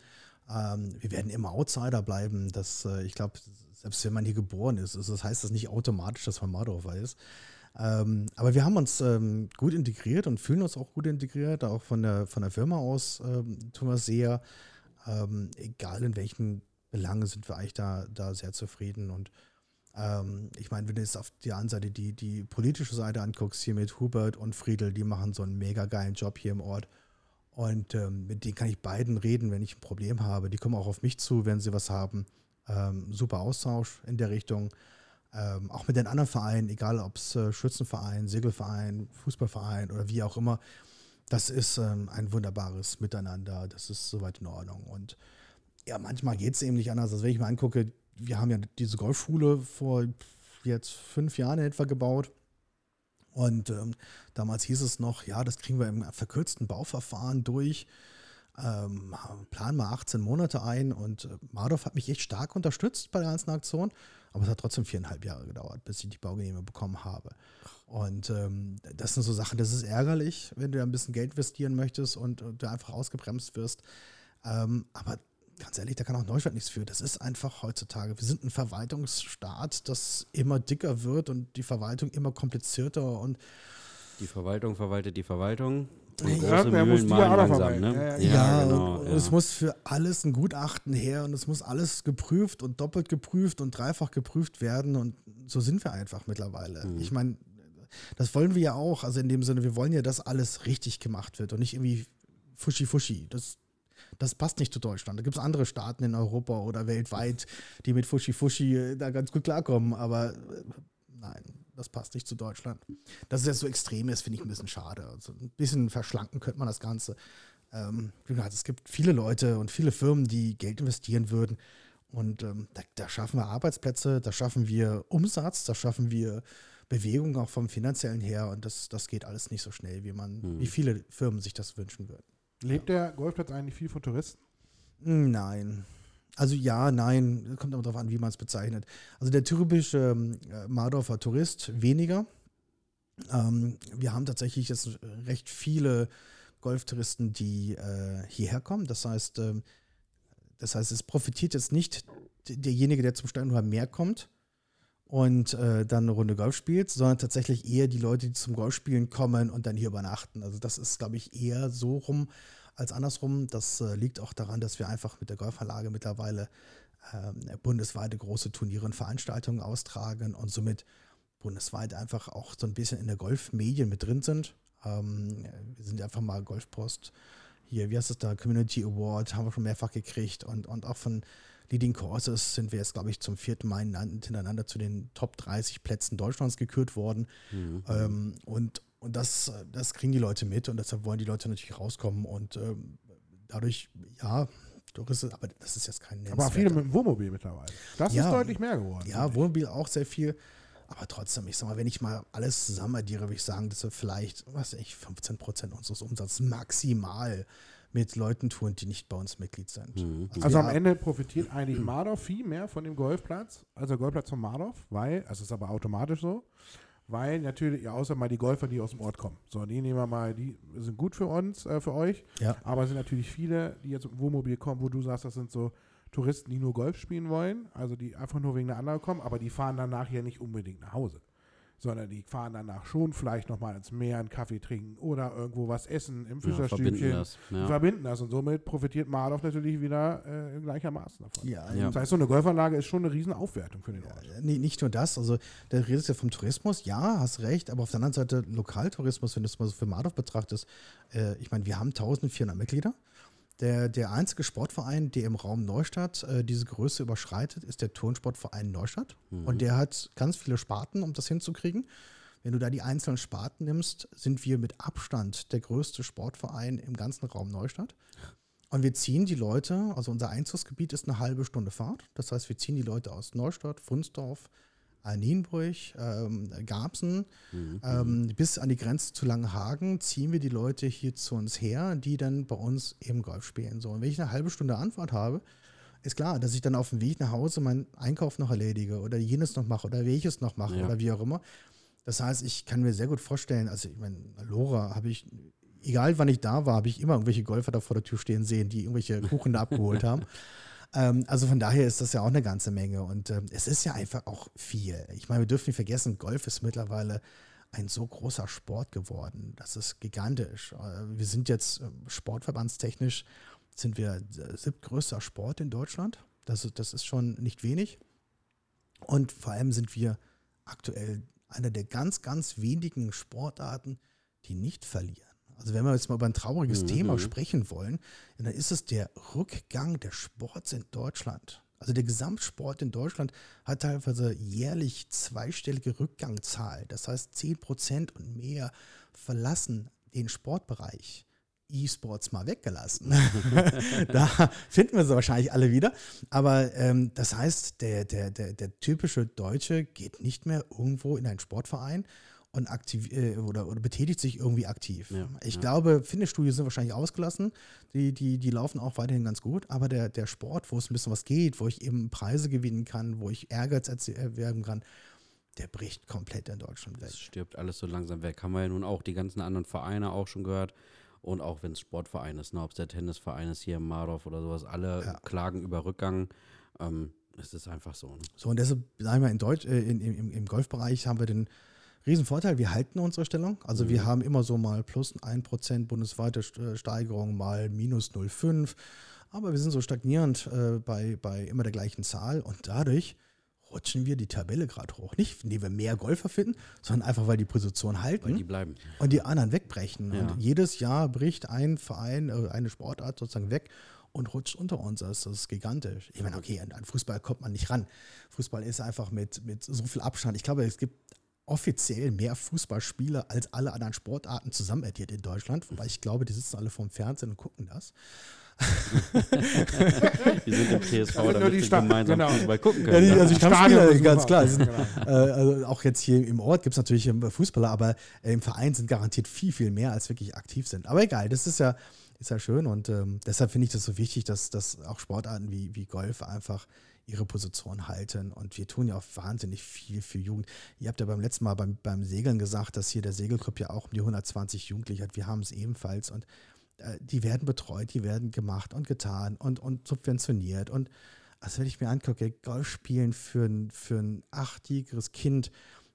Speaker 3: Ähm, wir werden immer Outsider bleiben. Das, äh, ich glaube, selbst wenn man hier geboren ist, das heißt das nicht automatisch, dass man Mardorfer ist. Ähm, aber wir haben uns ähm, gut integriert und fühlen uns auch gut integriert, auch von der, von der Firma aus ähm, tun wir sehr. Egal in welchen Belangen sind wir eigentlich da, da sehr zufrieden. Und ähm, ich meine, wenn du jetzt auf der anderen Seite die, die politische Seite anguckst, hier mit Hubert und Friedel, die machen so einen mega geilen Job hier im Ort. Und ähm, mit denen kann ich beiden reden, wenn ich ein Problem habe. Die kommen auch auf mich zu, wenn sie was haben. super Austausch in der Richtung ähm, auch mit den anderen Vereinen, egal ob es äh, Schützenverein, Segelverein, Fußballverein oder wie auch immer, das ist ähm, ein wunderbares Miteinander. Das ist soweit in Ordnung. Und ja, manchmal geht es eben nicht anders. Also wenn ich mir angucke, wir haben ja diese Golfschule vor jetzt fünf Jahren etwa gebaut. Und ähm, damals hieß es noch, ja, das kriegen wir im verkürzten Bauverfahren durch. Ähm, planen wir 18 Monate ein und äh, Mardov hat mich echt stark unterstützt bei der ganzen Aktion. Aber es hat trotzdem viereinhalb Jahre gedauert, bis ich die Baugenehmigung bekommen habe. Und ähm, das sind so Sachen, das ist ärgerlich, wenn du ein bisschen Geld investieren möchtest und, und du einfach ausgebremst wirst. Ähm, aber ganz ehrlich, da kann auch Neustadt nichts für. Das ist einfach heutzutage. Wir sind ein Verwaltungsstaat, das immer dicker wird und die Verwaltung immer komplizierter und
Speaker 1: die Verwaltung verwaltet die Verwaltung.
Speaker 2: Und ja, große Mühlen malen langsam,
Speaker 3: ne? Ja, ja, ja genau. Ja. Es muss für alles ein Gutachten her und es muss alles geprüft und doppelt geprüft und dreifach geprüft werden und so sind wir einfach mittlerweile. Mhm. Ich meine, das wollen wir ja auch, also in dem Sinne, wir wollen ja, dass alles richtig gemacht wird und nicht irgendwie fuschi-fuschi. Das, das passt nicht zu Deutschland. Da gibt es andere Staaten in Europa oder weltweit, die mit Fuschi-Fuschi da ganz gut klarkommen, aber äh, nein, das passt nicht zu Deutschland. Dass es jetzt so extrem ist, finde ich ein bisschen schade. Also ein bisschen verschlanken könnte man das Ganze. Ähm, es gibt viele Leute und viele Firmen, die Geld investieren würden. Und ähm, da, da, schaffen wir Arbeitsplätze, da schaffen wir Umsatz, da schaffen wir Bewegung auch vom finanziellen her. Und das, das geht alles nicht so schnell, wie man, hm. wie viele Firmen sich das wünschen würden.
Speaker 2: Lebt der Golfplatz eigentlich viel von Touristen?
Speaker 3: Nein. Also ja, nein, kommt aber darauf an, wie man es bezeichnet. Also der typische ähm, Mardorfer Tourist weniger. Ähm, wir haben tatsächlich jetzt recht viele Golftouristen, die äh, hierher kommen. Das heißt, äh, das heißt, es profitiert jetzt nicht derjenige, der zum Steinhuber Meer kommt und äh, dann eine Runde Golf spielt, sondern tatsächlich eher die Leute, die zum Golfspielen kommen und dann hier übernachten. Also das ist, glaube ich, eher so rum, als andersrum. Das äh, liegt auch daran, dass wir einfach mit der Golfanlage mittlerweile äh, bundesweite große Turniere und Veranstaltungen austragen und somit bundesweit einfach auch so ein bisschen in der Golfmedien mit drin sind. Ähm, wir sind einfach mal Golfpost hier, wie heißt es da, Community Award haben wir schon mehrfach gekriegt und, und auch von Leading Courses sind wir jetzt, glaube ich, zum vierten Mal hintereinander zu den Top 30 Plätzen Deutschlands gekürt worden. Mhm. Ähm, und und das, das kriegen die Leute mit und deshalb wollen die Leute natürlich rauskommen und ähm, dadurch, ja, Touristen, aber das ist jetzt kein
Speaker 2: Aber viele mit dem Wohnmobil mittlerweile. Das ja, ist deutlich mehr geworden.
Speaker 3: Ja, Wohnmobil auch sehr viel. Aber trotzdem, ich sag mal, wenn ich mal alles zusammen addiere, würde ich sagen, dass wir vielleicht, was ich, 15 Prozent unseres Umsatzes maximal mit Leuten tun, die nicht bei uns Mitglied sind.
Speaker 2: Mhm. Also, also am Ende profitiert eigentlich Mardorf viel mehr von dem Golfplatz, also der Golfplatz von Mardorf, weil, also ist aber automatisch so, weil natürlich, ja, außer mal die Golfer, die aus dem Ort kommen. So, die nehmen wir mal, die sind gut für uns, äh, für euch. Ja. Aber es sind natürlich viele, die jetzt im Wohnmobil kommen, wo du sagst, das sind so Touristen, die nur Golf spielen wollen, also die einfach nur wegen der anderen kommen, aber die fahren dann nachher nicht unbedingt nach Hause sondern die fahren danach schon vielleicht nochmal ins Meer einen Kaffee trinken oder irgendwo was essen im Fischerstübchen. Ja, verbinden das. Ja. verbinden das und somit profitiert Marlow natürlich wieder äh, gleichermaßen davon. Ja, ja. Das heißt, so eine Golfanlage ist schon eine riesen Aufwertung für den Ort.
Speaker 3: Ja, nicht nur das, also da redest du ja vom Tourismus, ja, hast recht, aber auf der anderen Seite Lokaltourismus, wenn du es mal so für Marlow betrachtest, äh, ich meine, wir haben 1400 Mitglieder. Der, der einzige Sportverein, der im Raum Neustadt äh, diese Größe überschreitet, ist der Turnsportverein Neustadt. Mhm. Und der hat ganz viele Sparten, um das hinzukriegen. Wenn du da die einzelnen Sparten nimmst, sind wir mit Abstand der größte Sportverein im ganzen Raum Neustadt. Und wir ziehen die Leute, also unser Einzugsgebiet ist eine halbe Stunde Fahrt. Das heißt, wir ziehen die Leute aus Neustadt, Funsdorf, Nienburg, ähm, Garbsen, mhm. ähm, bis an die Grenze zu Langenhagen ziehen wir die Leute hier zu uns her, die dann bei uns eben Golf spielen. So, und wenn ich eine halbe Stunde Antwort habe, ist klar, dass ich dann auf dem Weg nach Hause meinen Einkauf noch erledige oder jenes noch mache oder welches noch mache ja. oder wie auch immer. Das heißt, ich kann mir sehr gut vorstellen, also ich meine, Lora habe ich, egal wann ich da war, habe ich immer irgendwelche Golfer da vor der Tür stehen sehen, die irgendwelche Kuchen da abgeholt [LAUGHS] haben. Ähm, also von daher ist das ja auch eine ganze Menge und ähm, es ist ja einfach auch viel. Ich meine, wir dürfen nicht vergessen, Golf ist mittlerweile ein so großer Sport geworden. Das ist gigantisch. Äh, wir sind jetzt äh, sportverbandstechnisch, sind wir siebtgrößter Sport in Deutschland. Das, das ist schon nicht wenig. Und vor allem sind wir aktuell einer der ganz, ganz wenigen Sportarten, die nicht verlieren. Also wenn wir jetzt mal über ein trauriges mhm. Thema sprechen wollen, dann ist es der Rückgang des Sports in Deutschland. Also der Gesamtsport in Deutschland hat teilweise jährlich zweistellige Rückgangszahl. Das heißt, 10 Prozent und mehr verlassen den Sportbereich. E-Sports mal weggelassen. [LAUGHS] da finden wir sie wahrscheinlich alle wieder. Aber ähm, das heißt, der, der, der, der typische Deutsche geht nicht mehr irgendwo in einen Sportverein und aktiv äh, oder, oder betätigt sich irgendwie aktiv. Ja, ich ja. glaube, Fitnessstudios sind wahrscheinlich ausgelassen. Die, die, die laufen auch weiterhin ganz gut. Aber der, der Sport, wo es ein bisschen was geht, wo ich eben Preise gewinnen kann, wo ich Ehrgeiz erwerben kann, der bricht komplett in Deutschland weg.
Speaker 1: Das stirbt alles so langsam weg. Haben wir ja nun auch die ganzen anderen Vereine auch schon gehört. Und auch wenn es Sportverein ist, ne, ob es der Tennisverein ist hier im Mardorf oder sowas, alle ja. klagen über Rückgang. Ähm, es ist einfach so. Ne?
Speaker 3: So, und deshalb, sagen wir, in Deutsch, äh, in, im, im Golfbereich haben wir den Riesenvorteil, wir halten unsere Stellung. Also mhm. wir haben immer so mal plus 1% bundesweite äh, Steigerung, mal minus 0,5. Aber wir sind so stagnierend äh, bei, bei immer der gleichen Zahl und dadurch rutschen wir die Tabelle gerade hoch. Nicht, indem wir mehr Golfer finden, sondern einfach, weil die Position halten. Weil
Speaker 1: die bleiben.
Speaker 3: Und die anderen wegbrechen. Ja. Und jedes Jahr bricht ein Verein, äh, eine Sportart sozusagen weg und rutscht unter uns. Das ist gigantisch. Ich meine, okay, an Fußball kommt man nicht ran. Fußball ist einfach mit, mit so viel Abstand. Ich glaube, es gibt offiziell mehr Fußballspieler als alle anderen Sportarten zusammenaddiert in Deutschland. Wobei ich glaube, die sitzen alle vorm Fernsehen und gucken das. [LAUGHS]
Speaker 1: die sind im TSV, damit die sie gemeinsam genau. Fußball gucken können.
Speaker 3: Ja, die, also ich kann Spieler, ganz klar. Sind, genau. äh, also auch jetzt hier im Ort gibt es natürlich Fußballer, aber äh, im Verein sind garantiert viel, viel mehr, als wirklich aktiv sind. Aber egal, das ist ja, ist ja schön und ähm, deshalb finde ich das so wichtig, dass, dass auch Sportarten wie, wie Golf einfach ihre Position halten. Und wir tun ja auch wahnsinnig viel für Jugend. Ihr habt ja beim letzten Mal beim, beim Segeln gesagt, dass hier der Segelclub ja auch um die 120 Jugendliche hat. Wir haben es ebenfalls. Und äh, die werden betreut, die werden gemacht und getan und, und subventioniert. Und also wenn ich mir angucke, Golf spielen für ein, für ein achtjähriges Kind,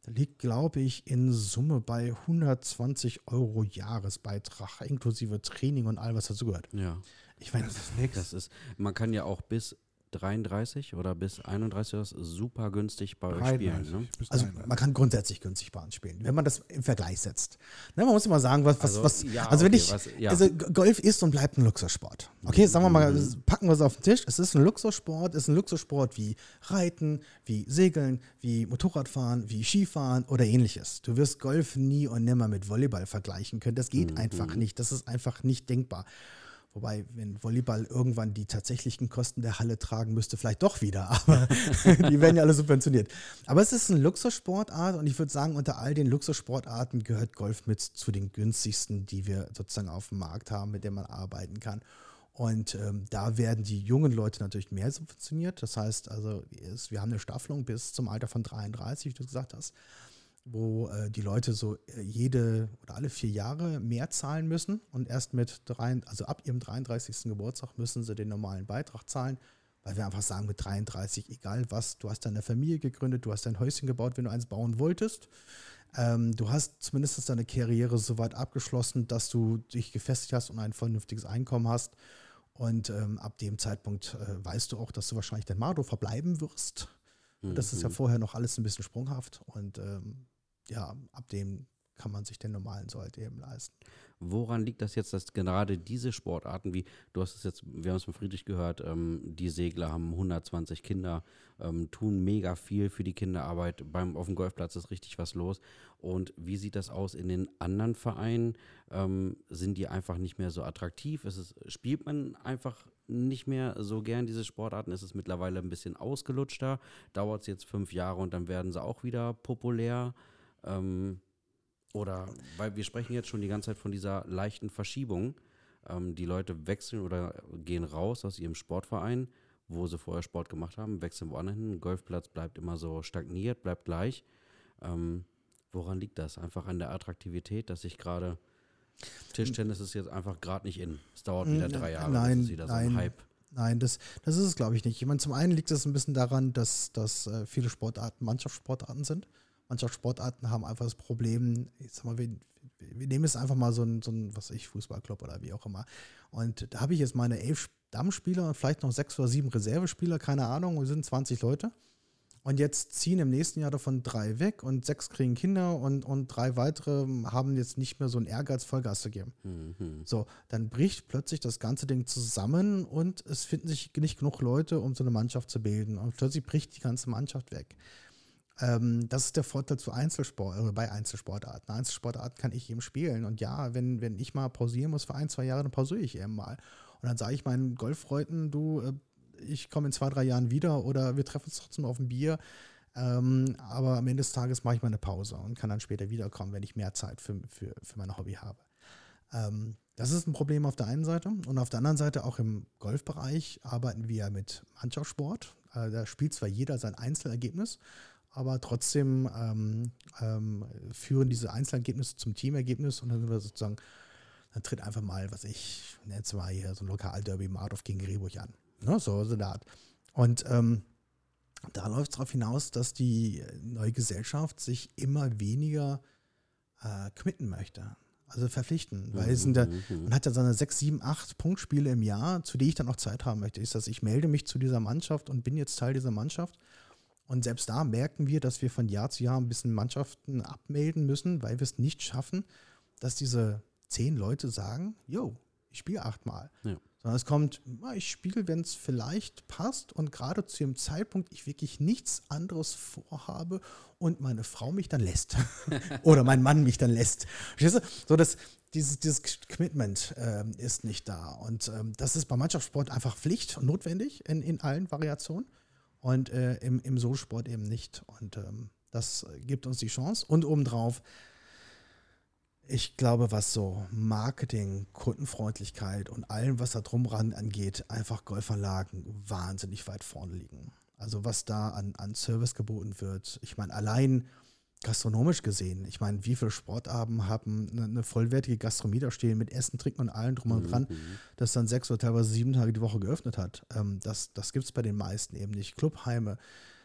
Speaker 3: liegt, glaube ich, in Summe bei 120 Euro Jahresbeitrag, inklusive Training und all, was dazu gehört.
Speaker 1: Ja. Ich meine, das ist. Das ist, man kann ja auch bis 33 oder bis 31 ist super günstig bei euch spielen. Ne?
Speaker 3: Also man kann grundsätzlich günstig bei uns spielen, wenn man das im Vergleich setzt. Ne, man muss immer sagen, was, was, also, was ja, also wenn okay, ich, was, ja. also Golf ist und bleibt ein Luxussport. Okay, sagen wir mal, mhm. packen wir es auf den Tisch. Es ist ein Luxussport, es ist ein Luxussport wie Reiten, wie Segeln, wie Motorradfahren, wie Skifahren oder ähnliches. Du wirst Golf nie und nimmer mit Volleyball vergleichen können. Das geht mhm. einfach nicht. Das ist einfach nicht denkbar. Wobei, wenn Volleyball irgendwann die tatsächlichen Kosten der Halle tragen müsste, vielleicht doch wieder, [LAUGHS] aber [LAUGHS] die werden ja alle subventioniert. Aber es ist eine Luxussportart und ich würde sagen, unter all den Luxussportarten gehört Golf mit zu den günstigsten, die wir sozusagen auf dem Markt haben, mit denen man arbeiten kann. Und ähm, da werden die jungen Leute natürlich mehr subventioniert. Das heißt, also wir haben eine Staffelung bis zum Alter von 33, wie du gesagt hast wo äh, die Leute so äh, jede oder alle vier Jahre mehr zahlen müssen und erst mit drei, also ab ihrem 33. Geburtstag müssen sie den normalen Beitrag zahlen, weil wir einfach sagen, mit 33, egal was, du hast deine Familie gegründet, du hast dein Häuschen gebaut, wenn du eins bauen wolltest. Ähm, du hast zumindest deine Karriere so weit abgeschlossen, dass du dich gefestigt hast und ein vernünftiges Einkommen hast. Und ähm, ab dem Zeitpunkt äh, weißt du auch, dass du wahrscheinlich dein Mardo verbleiben wirst. Das ist ja mhm. vorher noch alles ein bisschen sprunghaft. Und ähm, ja, ab dem kann man sich den normalen Sold eben leisten.
Speaker 1: Woran liegt das jetzt, dass gerade diese Sportarten, wie du hast es jetzt, wir haben es von Friedrich gehört, ähm, die Segler haben 120 Kinder, ähm, tun mega viel für die Kinderarbeit. Beim, auf dem Golfplatz ist richtig was los. Und wie sieht das aus in den anderen Vereinen? Ähm, sind die einfach nicht mehr so attraktiv? Es, spielt man einfach nicht mehr so gern diese Sportarten? Ist es mittlerweile ein bisschen ausgelutschter? Dauert es jetzt fünf Jahre und dann werden sie auch wieder populär? Ähm, oder, weil wir sprechen jetzt schon die ganze Zeit von dieser leichten Verschiebung. Ähm, die Leute wechseln oder gehen raus aus ihrem Sportverein, wo sie vorher Sport gemacht haben, wechseln woanders hin. Golfplatz bleibt immer so stagniert, bleibt gleich. Ähm, woran liegt das? Einfach an der Attraktivität, dass ich gerade Tischtennis ist jetzt einfach gerade nicht in. Es dauert wieder drei Jahre.
Speaker 3: Nein, das ist wieder so ein Hype. Nein, das, das ist es, glaube ich, nicht. Ich meine, zum einen liegt es ein bisschen daran, dass, dass äh, viele Sportarten Mannschaftssportarten sind. Manche Sportarten haben einfach das Problem, ich sag mal, wir, wir nehmen jetzt einfach mal so ein, so ein, was ich, Fußballclub oder wie auch immer. Und da habe ich jetzt meine elf Stammspieler und vielleicht noch sechs oder sieben Reservespieler, keine Ahnung, wir sind 20 Leute. Und jetzt ziehen im nächsten Jahr davon drei weg und sechs kriegen Kinder und, und drei weitere haben jetzt nicht mehr so einen Ehrgeiz, Vollgas zu geben.
Speaker 1: Mhm.
Speaker 3: So, dann bricht plötzlich das ganze Ding zusammen und es finden sich nicht genug Leute, um so eine Mannschaft zu bilden. Und plötzlich bricht die ganze Mannschaft weg. Ähm, das ist der Vorteil zu Einzelsport, äh, bei Einzelsportarten. Einzelsportarten kann ich eben spielen. Und ja, wenn, wenn ich mal pausieren muss für ein, zwei Jahre, dann pausiere ich eben mal. Und dann sage ich meinen Golffreunden, du, äh, ich komme in zwei, drei Jahren wieder oder wir treffen uns trotzdem auf ein Bier. Ähm, aber am Ende des Tages mache ich mal eine Pause und kann dann später wiederkommen, wenn ich mehr Zeit für, für, für mein Hobby habe. Ähm, das ist ein Problem auf der einen Seite. Und auf der anderen Seite, auch im Golfbereich, arbeiten wir mit Mannschaftssport. Äh, da spielt zwar jeder sein Einzelergebnis, aber trotzdem ähm, ähm, führen diese Einzelergebnisse zum Teamergebnis und dann sind wir sozusagen, dann tritt einfach mal, was ich nenne es mal hier, so ein Lokalderby Mardorf gegen Rehburg an. Ne, so, so Art. Und ähm, da läuft es darauf hinaus, dass die neue Gesellschaft sich immer weniger äh, committen möchte. Also verpflichten. Weil es sind da,
Speaker 1: Mhm.
Speaker 3: man hat ja seine sechs, sieben, acht Punktspiele im Jahr, zu denen ich dann auch Zeit haben möchte. Ist das, ich melde mich zu dieser Mannschaft und bin jetzt Teil dieser Mannschaft. Und selbst da merken wir, dass wir von Jahr zu Jahr ein bisschen Mannschaften abmelden müssen, weil wir es nicht schaffen, dass diese zehn Leute sagen, yo, ich spiele achtmal.
Speaker 1: Ja.
Speaker 3: Sondern es kommt, na, ich spiele, wenn es vielleicht passt und gerade zu dem Zeitpunkt ich wirklich nichts anderes vorhabe und meine Frau mich dann lässt. [LAUGHS] Oder mein Mann mich dann lässt. Verstehst du? So, dass dieses, dieses Commitment ähm, ist nicht da. Und ähm, das ist beim Mannschaftssport einfach Pflicht und notwendig in, in allen Variationen und äh, im, im Solosport eben nicht. Und ähm, das gibt uns die Chance. Und obendrauf, ich glaube, was so Marketing, Kundenfreundlichkeit und allem, was da drumran angeht, einfach Golfanlagen wahnsinnig weit vorne liegen. Also was da an, an Service geboten wird. Ich meine, allein gastronomisch gesehen, ich meine, wie viele Sportabend haben eine, eine vollwertige Gastronomie da stehen mit Essen, Trinken und allem drum und dran, das dann sechs oder teilweise sieben Tage die Woche geöffnet hat. Ähm, das das gibt es bei den meisten eben nicht. Clubheime.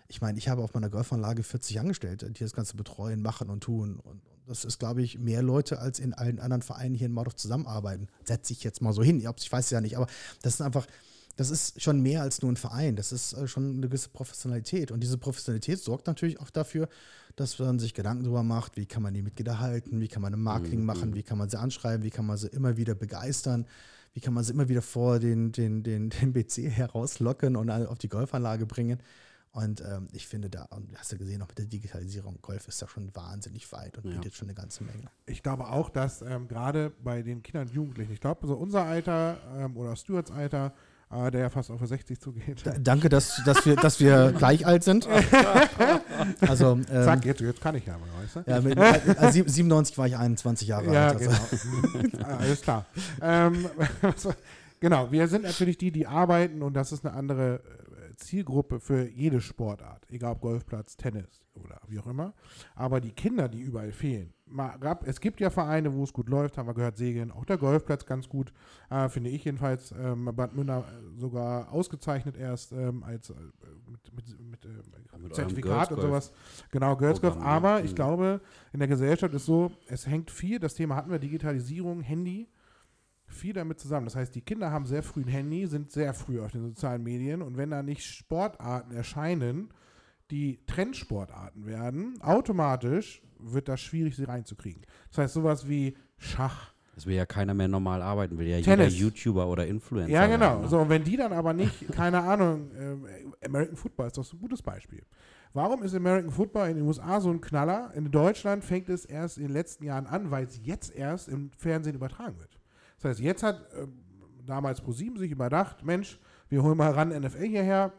Speaker 3: Ich meine, ich habe auf meiner Golfanlage 40 Angestellte, die das Ganze betreuen, machen und tun. Und das ist, glaube ich, mehr Leute, als in allen anderen Vereinen hier in Mordorf zusammenarbeiten. Setze ich jetzt mal so hin. Ich weiß es ja nicht, aber das ist einfach, das ist schon mehr als nur ein Verein. Das ist äh, schon eine gewisse Professionalität. Und diese Professionalität sorgt natürlich auch dafür, dass man sich Gedanken darüber macht, wie kann man die Mitglieder halten, wie kann man ein Marketing machen, wie kann man sie anschreiben, wie kann man sie immer wieder begeistern, wie kann man sie immer wieder vor den, den, den, [LAUGHS] den BC herauslocken und auf die Golfanlage bringen. Und ähm, ich finde da, und hast du gesehen, auch mit der Digitalisierung, Golf ist da schon wahnsinnig weit und
Speaker 1: Ja.
Speaker 3: bietet schon eine ganze Menge.
Speaker 2: Ich glaube auch, dass ähm, gerade bei den Kindern und Jugendlichen, ich glaube, so unser Alter ähm, oder Stuarts Alter, äh, der ja fast auf 60 zugeht.
Speaker 3: Da, danke, dass, dass, wir, dass wir [LAUGHS] gleich alt sind. Also, ähm,
Speaker 2: Zack, jetzt, jetzt kann ich ja mal, weißt du?
Speaker 3: ja, mit, äh, sieb- 97 war ich 21 Jahre
Speaker 2: Ja,
Speaker 3: alt. Also.
Speaker 2: genau. Ah, Alles klar. Ähm, [LAUGHS] also, genau, wir sind natürlich die, die arbeiten und das ist eine andere äh, Zielgruppe für jede Sportart, egal ob Golfplatz, Tennis oder wie auch immer. Aber die Kinder, die überall fehlen. Gab, es gibt ja Vereine, wo es gut läuft, haben wir gehört, Segeln, auch der Golfplatz ganz gut, äh, finde ich jedenfalls. Ähm, Bad Münder äh, sogar ausgezeichnet erst ähm, als äh, mit, mit, mit, äh,
Speaker 1: eurem
Speaker 2: Zertifikat und sowas. Genau, Girls Golf. Aber ich
Speaker 1: Mhm.
Speaker 2: glaube, in der Gesellschaft ist so, es hängt viel, das Thema hatten wir, Digitalisierung, Handy, viel damit zusammen. Das heißt, die Kinder haben sehr früh ein Handy, sind sehr früh auf den sozialen Medien und wenn da nicht Sportarten erscheinen, die Trendsportarten werden, automatisch wird das schwierig, sie reinzukriegen. Das heißt, sowas wie Schach.
Speaker 1: Es will ja keiner mehr normal arbeiten, will ja
Speaker 2: Tennis.
Speaker 1: jeder YouTuber oder Influencer.
Speaker 2: Ja, genau.
Speaker 1: werden, ne?
Speaker 2: So, und wenn die dann aber nicht, [LAUGHS] keine Ahnung, äh, American Football ist doch so ein gutes Beispiel. Warum ist American Football in den USA so ein Knaller? In Deutschland fängt es erst in den letzten Jahren an, weil es jetzt erst im Fernsehen übertragen wird. Das heißt, jetzt hat ähm, damals ProSieben sich überdacht, Mensch, wir holen mal ran NFL hierher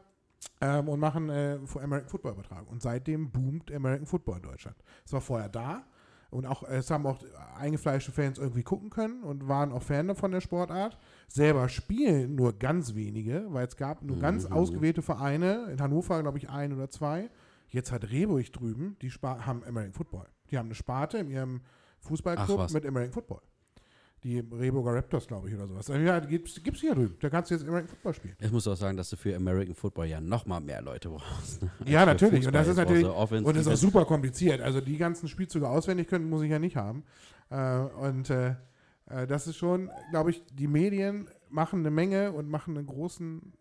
Speaker 2: ähm, und machen äh, American Football übertragen. Und seitdem boomt American Football in Deutschland. Es war vorher da und auch es haben auch eingefleischte Fans irgendwie gucken können und waren auch Fan von der Sportart. Selber spielen nur ganz wenige, weil es gab nur ganz
Speaker 1: Mhm.
Speaker 2: ausgewählte Vereine. In Hannover, glaube ich, ein oder zwei. Jetzt hat Rehburg drüben, die haben American Football. Die haben eine Sparte in ihrem Fußballclub mit American Football. Die Rehburger Raptors, glaube ich, oder sowas. Ja, gibt's, gibt's hier drüben. Da kannst du jetzt American Football spielen.
Speaker 1: Ich muss auch sagen, dass du für American Football ja noch mal mehr Leute brauchst. ne?
Speaker 2: Ja, natürlich. Und das ist natürlich,
Speaker 1: Offense,
Speaker 2: und das ist auch super kompliziert. Also die ganzen Spielzüge auswendig können, muss ich ja nicht haben. Äh, und äh, äh, das ist schon, glaube ich, die Medien machen eine Menge und machen einen großen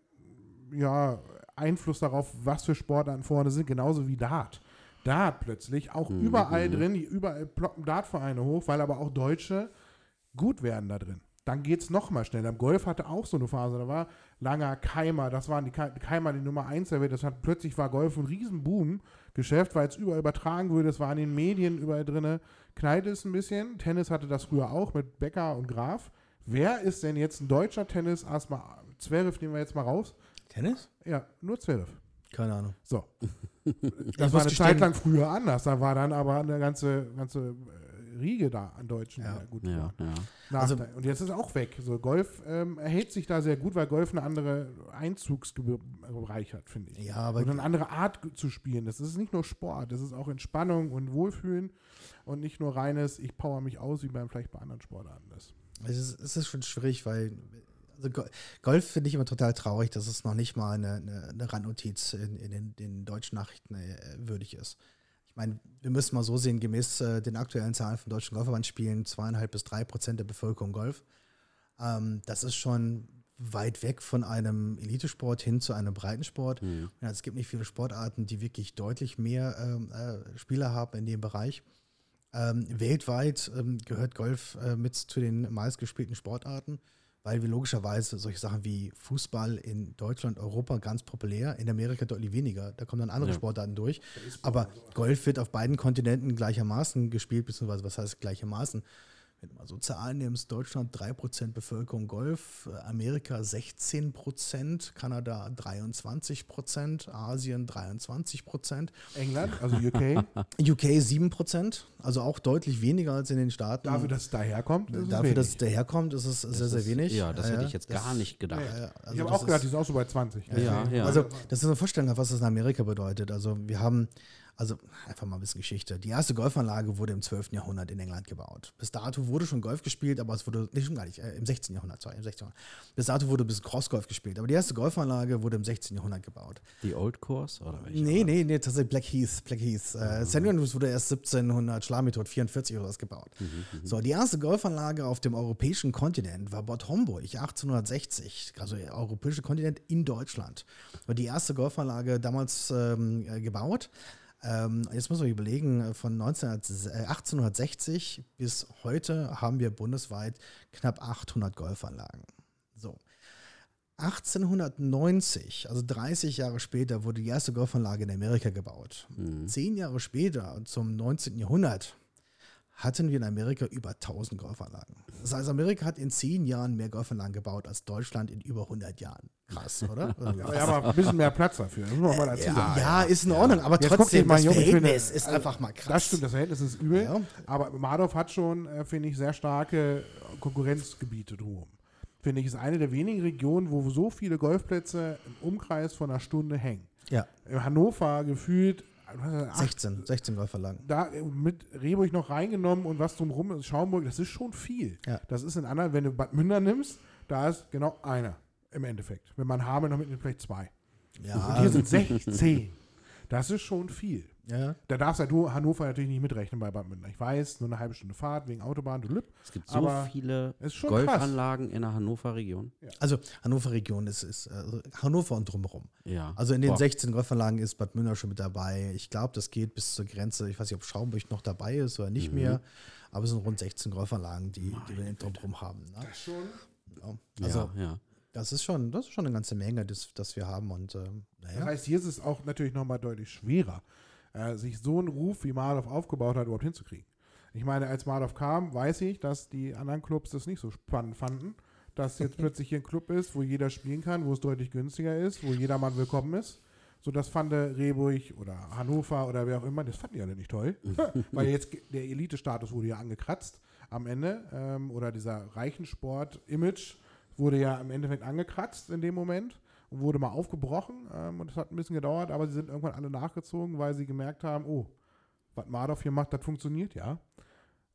Speaker 2: ja, Einfluss darauf, was für Sportarten vorne sind, genauso wie Dart. Dart plötzlich, auch
Speaker 1: Mhm,
Speaker 2: überall
Speaker 1: mhm.
Speaker 2: drin, die überall ploppen Dartvereine hoch, weil aber auch Deutsche gut werden da drin. Dann geht es nochmal schneller. Golf hatte auch so eine Phase, da war langer Keimer, das waren die Ke- Keimer die Nummer 1 der Welt, das hat plötzlich war Golf ein Riesenboom, Geschäft, weil es überall übertragen wurde, es war in den Medien überall drin. Knallt es ein bisschen, Tennis hatte das früher auch mit Becker und Graf. Wer ist denn jetzt ein deutscher Tennis? Erstmal Zverev nehmen wir jetzt mal raus.
Speaker 3: Tennis?
Speaker 2: Ja, nur Zverev.
Speaker 3: Keine Ahnung.
Speaker 2: So. [LAUGHS] Das
Speaker 3: muss
Speaker 2: war eine Zeit lang früher anders. Da war dann aber eine ganze, ganze Riege da an Deutschen,
Speaker 3: Ja.
Speaker 2: die da gut
Speaker 1: Ja,
Speaker 2: waren.
Speaker 1: ja.
Speaker 3: Also-
Speaker 2: und jetzt ist auch weg. So, Golf ähm, erhält sich da sehr gut, weil Golf eine andere Einzugsbereich hat, finde ich.
Speaker 3: Ja, aber
Speaker 2: und eine andere Art zu spielen. Das ist nicht nur Sport, das ist auch Entspannung und Wohlfühlen und nicht nur reines, ich power mich aus, wie beim vielleicht bei anderen Sportarten ist.
Speaker 3: Es ist, es ist schon schwierig, weil also Go- Golf finde ich immer total traurig, dass es noch nicht mal eine, eine, eine Randnotiz in, in den, den deutschen Nachrichten äh, würdig ist. Ich meine, wir müssen mal so sehen, gemäß äh, den aktuellen Zahlen vom Deutschen Golfverband spielen zweieinhalb bis drei Prozent der Bevölkerung Golf. Ähm, das ist schon weit weg von einem Elitesport hin zu einem Breitensport.
Speaker 1: Mhm.
Speaker 3: Ja, es gibt nicht viele Sportarten, die wirklich deutlich mehr ähm, äh, Spieler haben in dem Bereich. Ähm, weltweit ähm, gehört Golf äh, mit zu den meistgespielten Sportarten, weil wir logischerweise solche Sachen wie Fußball in Deutschland, Europa ganz populär, in Amerika deutlich weniger. Da kommen dann andere
Speaker 1: Ja.
Speaker 3: Sportarten durch. Aber Golf wird auf beiden Kontinenten gleichermaßen gespielt, beziehungsweise was heißt gleichermaßen? Wenn du mal so Zahlen nimmst, Deutschland 3% Bevölkerung Golf, äh, Amerika 16%, Kanada 23%, Asien 23%,
Speaker 2: England, also UK,
Speaker 3: UK 7%, also auch deutlich weniger als in den Staaten.
Speaker 2: dafür, dass es daherkommt, ist es
Speaker 3: Dafür, dass es daherkommt, ist es sehr, sehr
Speaker 1: ist-
Speaker 3: wenig.
Speaker 1: Ja, das hätte ich jetzt
Speaker 3: das-
Speaker 1: gar nicht gedacht.
Speaker 3: Ja, ja, also
Speaker 2: ich habe
Speaker 3: das
Speaker 2: auch gedacht,
Speaker 3: ist-
Speaker 2: die sind auch so bei 20.
Speaker 1: Ja, ja.
Speaker 3: also, das ist eine Vorstellung, was das in Amerika bedeutet. Also, wir haben, also einfach mal ein bisschen Geschichte. Die erste Golfanlage wurde im 12. Jahrhundert in England gebaut. Bis dato wurde schon Golf gespielt, aber es wurde, nicht schon gar nicht, äh, im 16. Jahrhundert, sorry, im 16. Jahrhundert. Bis dato wurde ein bisschen Crossgolf gespielt, aber die erste Golfanlage wurde im 16. Jahrhundert gebaut.
Speaker 1: Die Old Course oder welche?
Speaker 3: Nee, nee, nee, tatsächlich Black Heath. Black Heath. Äh, St. Andrews wurde erst 1700, schlag mich tot, 44 oder was gebaut. So, die erste Golfanlage auf dem europäischen Kontinent war Bad Homburg, 1860. Also der europäische Kontinent in Deutschland. War die erste Golfanlage damals ähm, äh, gebaut. Ähm, jetzt muss man überlegen, von 19, äh, 1860 bis heute haben wir bundesweit knapp 800 Golfanlagen. So. 1890, also 30 Jahre später, wurde die erste Golfanlage in Amerika gebaut.
Speaker 1: Mhm.
Speaker 3: Zehn Jahre später, zum 19. Jahrhundert, hatten wir in Amerika über 1000 Golfanlagen. Das heißt, Amerika hat in zehn Jahren mehr Golfanlagen gebaut als Deutschland in über 100 Jahren. Krass, oder? [LAUGHS]
Speaker 2: Ja, ja, aber ein bisschen mehr Platz dafür. Das muss man mal dazu
Speaker 3: ja,
Speaker 2: sagen.
Speaker 3: ja, ist in Ordnung, aber
Speaker 2: Jetzt
Speaker 3: trotzdem, das
Speaker 2: ich finde,
Speaker 3: Verhältnis ist
Speaker 2: also,
Speaker 3: einfach mal krass.
Speaker 2: Das stimmt, das Verhältnis ist übel.
Speaker 3: Ja.
Speaker 2: Aber Madoff hat schon, äh, finde ich, sehr starke Konkurrenzgebiete drumherum. Finde ich, ist eine der wenigen Regionen, wo so viele Golfplätze im Umkreis von einer Stunde hängen.
Speaker 3: Ja,
Speaker 2: In Hannover gefühlt was ist das, acht
Speaker 3: 16, 16 Golfanlagen.
Speaker 2: da äh, mit Rehburg noch reingenommen und was drumherum ist, Schaumburg, das ist schon viel.
Speaker 3: Ja.
Speaker 2: Das ist in anderen, wenn du Bad Münder nimmst, da ist genau einer im Endeffekt. Wenn man Hameln noch mitnimmt, vielleicht zwei.
Speaker 3: Ja,
Speaker 2: Und hier sind 16. Das ist schon viel.
Speaker 3: ja.
Speaker 2: Da darfst du Hannover natürlich nicht mitrechnen bei Bad Münder. Ich weiß, nur eine halbe Stunde Fahrt wegen Autobahn, du Lüpp.
Speaker 1: Es gibt so viele Golfanlagen in der Hannover Region.
Speaker 3: Also Hannover Region ist, ist äh, Hannover und drumherum.
Speaker 1: Ja.
Speaker 3: Also in den
Speaker 1: Boah.
Speaker 3: 16 Golfanlagen ist Bad Münder schon mit dabei. Ich glaube, das geht bis zur Grenze. Ich weiß nicht, ob Schaumburg noch dabei ist oder nicht mehr. Aber es sind rund 16 Golfanlagen, die, die wir drumherum haben. Ne?
Speaker 2: Schon.
Speaker 3: Ja. Also
Speaker 1: ja, ja.
Speaker 3: Das ist schon, das ist schon eine ganze Menge, das, das wir haben. Und ähm,
Speaker 2: Das
Speaker 3: naja.
Speaker 2: heißt, hier ist es auch natürlich nochmal deutlich schwerer, äh, sich so einen Ruf, wie Marov aufgebaut hat, überhaupt hinzukriegen. Ich meine, als Marov kam, weiß ich, dass die anderen Clubs das nicht so spannend fanden, dass jetzt plötzlich hier ein Club ist, wo jeder spielen kann, wo es deutlich günstiger ist, wo jedermann willkommen ist. So, das fand Rehburg oder Hannover oder wer auch immer, das fanden die alle nicht toll. [LAUGHS] Weil jetzt der Elite-Status wurde ja angekratzt am Ende. Ähm, oder dieser Reichensport-Image wurde ja im Endeffekt angekratzt in dem Moment und wurde mal aufgebrochen. Ähm, und es hat ein bisschen gedauert, aber sie sind irgendwann alle nachgezogen, weil sie gemerkt haben, oh, was Mardov hier macht, das funktioniert ja.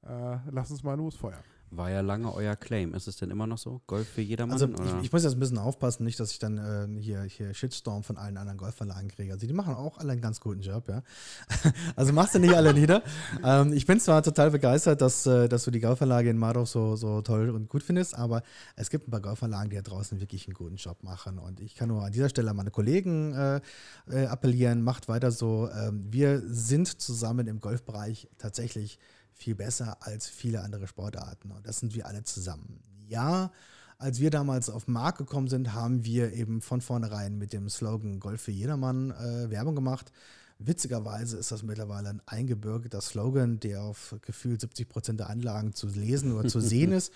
Speaker 2: Äh, lass uns mal losfeuern.
Speaker 1: War ja lange euer Claim. Ist es denn immer noch so? Golf für jedermann?
Speaker 3: Also ich, ich muss jetzt ein bisschen aufpassen, nicht, dass ich dann äh, hier, hier Shitstorm von allen anderen Golfverlagen kriege. Also die machen auch alle einen ganz guten Job, ja. [LAUGHS] also machst du nicht alle nieder. [LAUGHS] Ähm, ich bin zwar total begeistert, dass, äh, dass du die Golfverlage in Mardorf so, so toll und gut findest, aber es gibt ein paar Golfverlagen, die da draußen wirklich einen guten Job machen. Und ich kann nur an dieser Stelle an meine Kollegen äh, äh, appellieren, macht weiter so. Ähm, wir sind zusammen im Golfbereich tatsächlich viel besser als viele andere Sportarten. Und das sind wir alle zusammen. Ja, als wir damals auf den Markt gekommen sind, haben wir eben von vornherein mit dem Slogan Golf für jedermann äh, Werbung gemacht. Witzigerweise ist das mittlerweile ein eingebürgerter Slogan, der auf gefühlt 70 Prozent der Anlagen zu lesen oder zu sehen [LAUGHS] ist.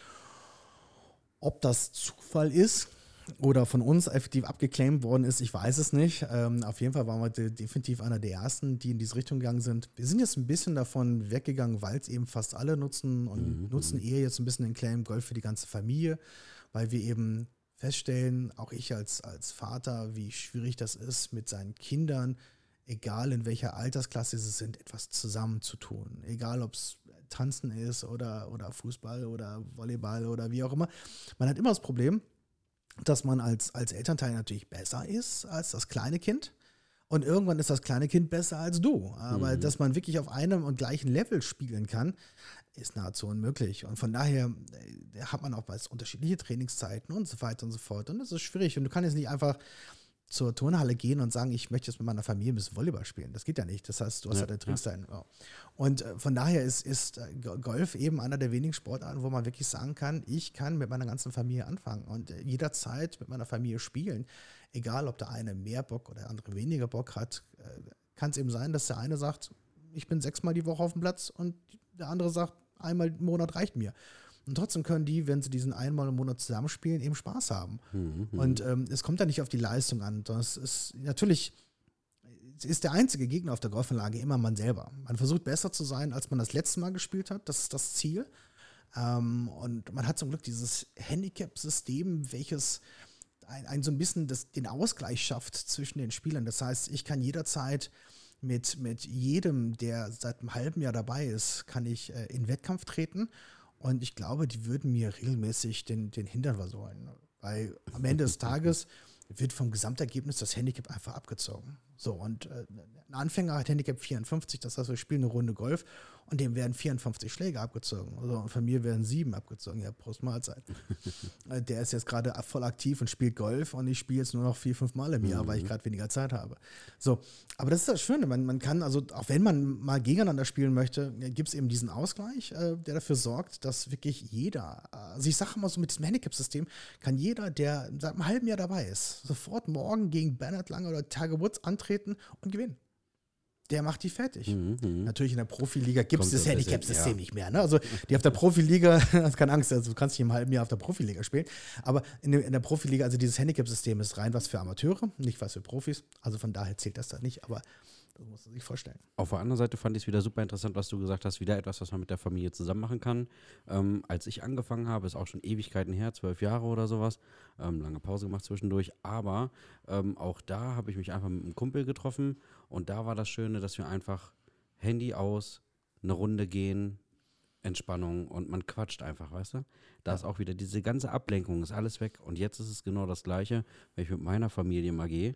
Speaker 3: Ob das Zufall ist, oder von uns effektiv abgeclaimt worden ist, ich weiß es nicht. Ähm, auf jeden Fall waren wir de definitiv einer der ersten, die in diese Richtung gegangen sind. Wir sind jetzt ein bisschen davon weggegangen, weil es eben fast alle nutzen und mhm. nutzen eher jetzt ein bisschen den Claim Golf für die ganze Familie, weil wir eben feststellen, auch ich als, als Vater, wie schwierig das ist, mit seinen Kindern, egal in welcher Altersklasse sie sind, etwas zusammenzutun. Egal ob es Tanzen ist oder, oder Fußball oder Volleyball oder wie auch immer. Man hat immer das Problem, dass man als, als Elternteil natürlich besser ist als das kleine Kind. Und irgendwann ist das kleine Kind besser als du. Aber mhm. dass man wirklich auf einem und gleichen Level spielen kann, ist nahezu unmöglich. Und von daher äh, hat man auch unterschiedliche Trainingszeiten und so weiter und so fort. Und das ist schwierig. Und du kannst jetzt nicht einfach zur Turnhalle gehen und sagen, ich möchte jetzt mit meiner Familie ein bisschen Volleyball spielen. Das geht ja nicht. Das heißt, du hast ja, ja Trainingszeiten. Ja. Und äh, von daher ist, ist äh, Golf eben einer der wenigen Sportarten, wo man wirklich sagen kann, ich kann mit meiner ganzen Familie anfangen und äh, jederzeit mit meiner Familie spielen. Egal, ob der eine mehr Bock oder der andere weniger Bock hat, kann es eben sein, dass der eine sagt, ich bin sechsmal die Woche auf dem Platz und der andere sagt, einmal im Monat reicht mir. Und trotzdem können die, wenn sie diesen einmal im Monat zusammenspielen, eben Spaß haben. Mhm. Und ähm, es kommt da nicht auf die Leistung an. Das ist natürlich ist der einzige Gegner auf der Golfanlage immer man selber. Man versucht besser zu sein, als man das letzte Mal gespielt hat. Das ist das Ziel. Ähm, und man hat zum Glück dieses Handicap-System, welches ein, ein, so ein bisschen das, den Ausgleich schafft zwischen den Spielern. Das heißt, ich kann jederzeit mit, mit jedem, der seit einem halben Jahr dabei ist, kann ich äh, in Wettkampf treten und ich glaube, die würden mir regelmäßig den, den Hintern versäulen. Weil am Ende des [LAUGHS] Tages wird vom Gesamtergebnis das Handicap einfach abgezogen. So, und äh, ein Anfänger hat Handicap 54, das heißt, wir spielen eine Runde Golf und dem werden 54 Schläge abgezogen. Also, und von mir werden sieben abgezogen. Ja, Prost Mahlzeit. [LAUGHS] Äh, der ist jetzt gerade voll aktiv und spielt Golf und ich spiele jetzt nur noch vier, fünf Mal im Jahr, mhm. weil ich mhm. gerade weniger Zeit habe. So, aber das ist das Schöne. Man, man kann, also auch wenn man mal gegeneinander spielen möchte, gibt es eben diesen Ausgleich, äh, der dafür sorgt, dass wirklich jeder, also ich sage mal so mit diesem Handicap-System, kann jeder, der seit einem halben Jahr dabei ist, sofort morgen gegen Bernhard Lange oder Tiger Woods antreten und gewinnen der macht die fertig. Mhm, mhm. Natürlich in der Profiliga gibt es das Handicap-System ja. nicht mehr. Ne? Also die auf der Profiliga, [LAUGHS] hast keine Angst, also du kannst nicht im halben Jahr auf der Profiliga spielen. Aber in, der, in der Profiliga, also dieses Handicap-System ist rein was für Amateure, nicht was für Profis. Also von daher zählt das da nicht. Aber das muss man sich vorstellen.
Speaker 1: Auf der anderen Seite fand ich es wieder super interessant, was du gesagt hast. Wieder etwas, was man mit der Familie zusammen machen kann. Ähm, als ich angefangen habe, ist auch schon Ewigkeiten her, zwölf Jahre oder sowas. Ähm, lange Pause gemacht zwischendurch. Aber ähm, auch da habe ich mich einfach mit einem Kumpel getroffen. Und da war das Schöne, dass wir einfach Handy aus, eine Runde gehen, Entspannung und man quatscht einfach, weißt du? Da ist auch wieder diese ganze Ablenkung, ist alles weg. Und jetzt ist es genau das Gleiche, wenn ich mit meiner Familie mal gehe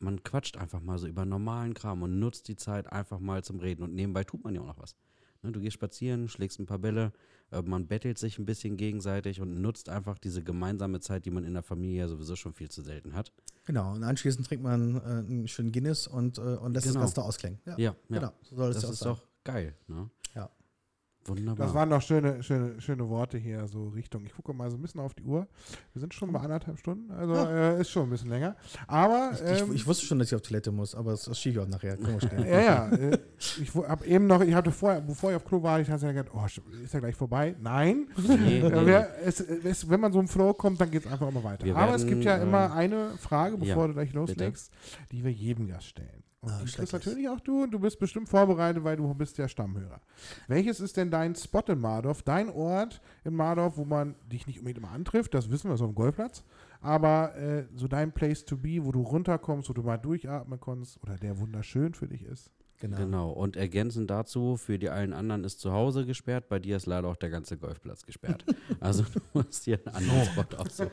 Speaker 1: man quatscht einfach mal so über normalen Kram und nutzt die Zeit einfach mal zum Reden. Und nebenbei tut man ja auch noch was. Ne, du gehst spazieren, schlägst ein paar Bälle, äh, man bettelt sich ein bisschen gegenseitig und nutzt einfach diese gemeinsame Zeit, die man in der Familie ja sowieso schon viel zu selten hat.
Speaker 3: Genau, und anschließend trinkt man äh, einen schönen Guinness und, äh, und lässt genau. das Ganze ausklingen.
Speaker 1: Ja, ja, genau. So soll das, das ist doch geil. Ne?
Speaker 2: Wunderbar. Das waren doch schöne, schöne, schöne Worte hier, so Richtung. Ich gucke mal so ein bisschen auf die Uhr. Wir sind schon bei anderthalb Stunden, also ja. äh, ist schon ein bisschen länger. Aber.
Speaker 3: Ich, ähm, ich, ich, wusste schon, dass ich auf Toilette muss, aber es ist auch nachher. [LAUGHS]
Speaker 2: ja, ja. Äh, ich habe eben noch, ich hatte vorher, bevor ich auf Klo war, ich hatte ja gedacht, oh, ist ja gleich vorbei. Nein. Nee, nee. Wer, es, es, wenn man so im Flow kommt, dann geht es einfach immer weiter. Wir aber werden, es gibt ja äh, immer eine Frage, bevor ja, du gleich loslegst, bitte? die wir jedem Gast stellen. Und ah, das natürlich auch du und du bist bestimmt vorbereitet, weil du bist ja Stammhörer. Welches ist denn dein Spot in Mardorf, dein Ort in Mardorf, wo man dich nicht unbedingt immer antrifft, das wissen wir so auf dem Golfplatz, aber äh, so dein Place to be, wo du runterkommst, wo du mal durchatmen kannst oder der wunderschön für dich ist?
Speaker 3: Genau.
Speaker 1: Genau. Und ergänzend dazu, für die allen anderen ist zu Hause gesperrt, bei dir ist leider auch der ganze Golfplatz gesperrt. [LAUGHS] also du musst hier einen anderen Spot aussuchen.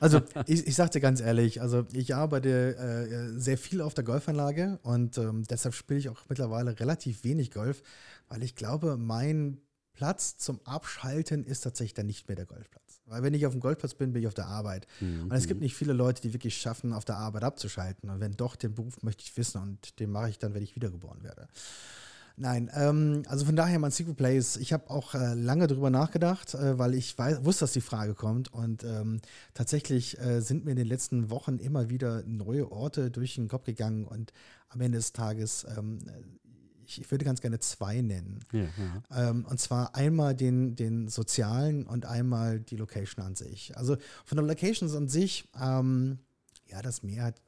Speaker 3: Also [LAUGHS] ich, ich sag dir ganz ehrlich, also ich arbeite äh, sehr viel auf der Golfanlage und ähm, deshalb spiele ich auch mittlerweile relativ wenig Golf, weil ich glaube, mein Platz zum Abschalten ist tatsächlich dann nicht mehr der Golfplatz. Weil wenn ich auf dem Golfplatz bin, bin ich auf der Arbeit. Und es gibt nicht viele Leute, die wirklich schaffen, auf der Arbeit abzuschalten. Und wenn doch, den Beruf möchte ich wissen und den mache ich dann, wenn ich wiedergeboren werde. Nein, ähm, also von daher mein Secret Place. Ich habe auch äh, lange drüber nachgedacht, äh, weil ich weiß, wusste, dass die Frage kommt. Und ähm, tatsächlich äh, sind mir in den letzten Wochen immer wieder neue Orte durch den Kopf gegangen. Und am Ende des Tages, ähm, ich, ich würde ganz gerne zwei nennen.
Speaker 1: Ja, ja.
Speaker 3: Ähm, und zwar einmal den, den sozialen und einmal die Location an sich. Also von der Locations an sich, ähm, ja, das Meer hat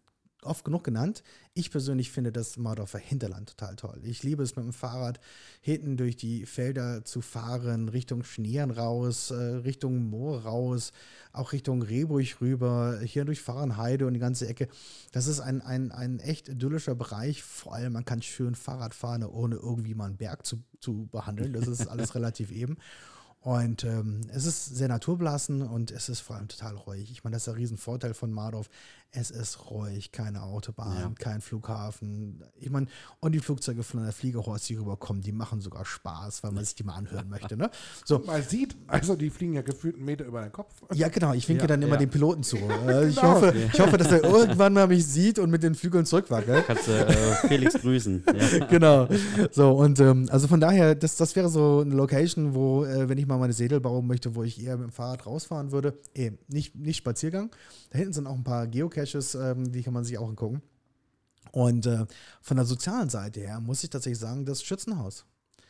Speaker 3: oft genug genannt. Ich persönlich finde das Mardorfer Hinterland total toll. Ich liebe es mit dem Fahrrad hinten durch die Felder zu fahren, Richtung Schneeren raus, äh, Richtung Moor raus, auch Richtung Rehburg rüber, hier durch Fahrenheide und die ganze Ecke. Das ist ein, ein, ein echt idyllischer Bereich. Vor allem, man kann schön Fahrrad fahren, ohne irgendwie mal einen Berg zu, zu behandeln. Das ist alles [LAUGHS] relativ eben. Und ähm, es ist sehr naturbelassen und es ist vor allem total ruhig. Ich meine, das ist der Riesenvorteil von Mardorf. Es ist ruhig, keine Autobahn,
Speaker 1: Ja.
Speaker 3: kein Flughafen. Ich meine, und die Flugzeuge von der Fliegerhorst, die rüberkommen, die machen sogar Spaß, weil man sich die mal anhören möchte. Ne? So, [LAUGHS]
Speaker 2: Man sieht, also die fliegen ja gefühlt einen Meter über den Kopf.
Speaker 3: ja, genau. Ich winke
Speaker 1: Ja,
Speaker 3: dann immer
Speaker 1: ja.
Speaker 3: den Piloten zu. [LAUGHS] Äh, ich,
Speaker 2: Genau.
Speaker 3: hoffe, ich hoffe, dass er [LAUGHS] irgendwann mal mich sieht und mit den Flügeln zurückwackelt.
Speaker 1: Kannst du äh, Felix grüßen. Ja.
Speaker 3: genau. So, und ähm, also von daher, das, das wäre so eine Location, wo, äh, wenn ich mal meine Sedel bauen möchte, wo ich eher mit dem Fahrrad rausfahren würde. Eh, nicht, nicht Spaziergang. Da hinten sind auch ein paar Geocaches, ähm, die kann man sich auch angucken. Und äh, von der sozialen Seite her muss ich tatsächlich sagen, das Schützenhaus.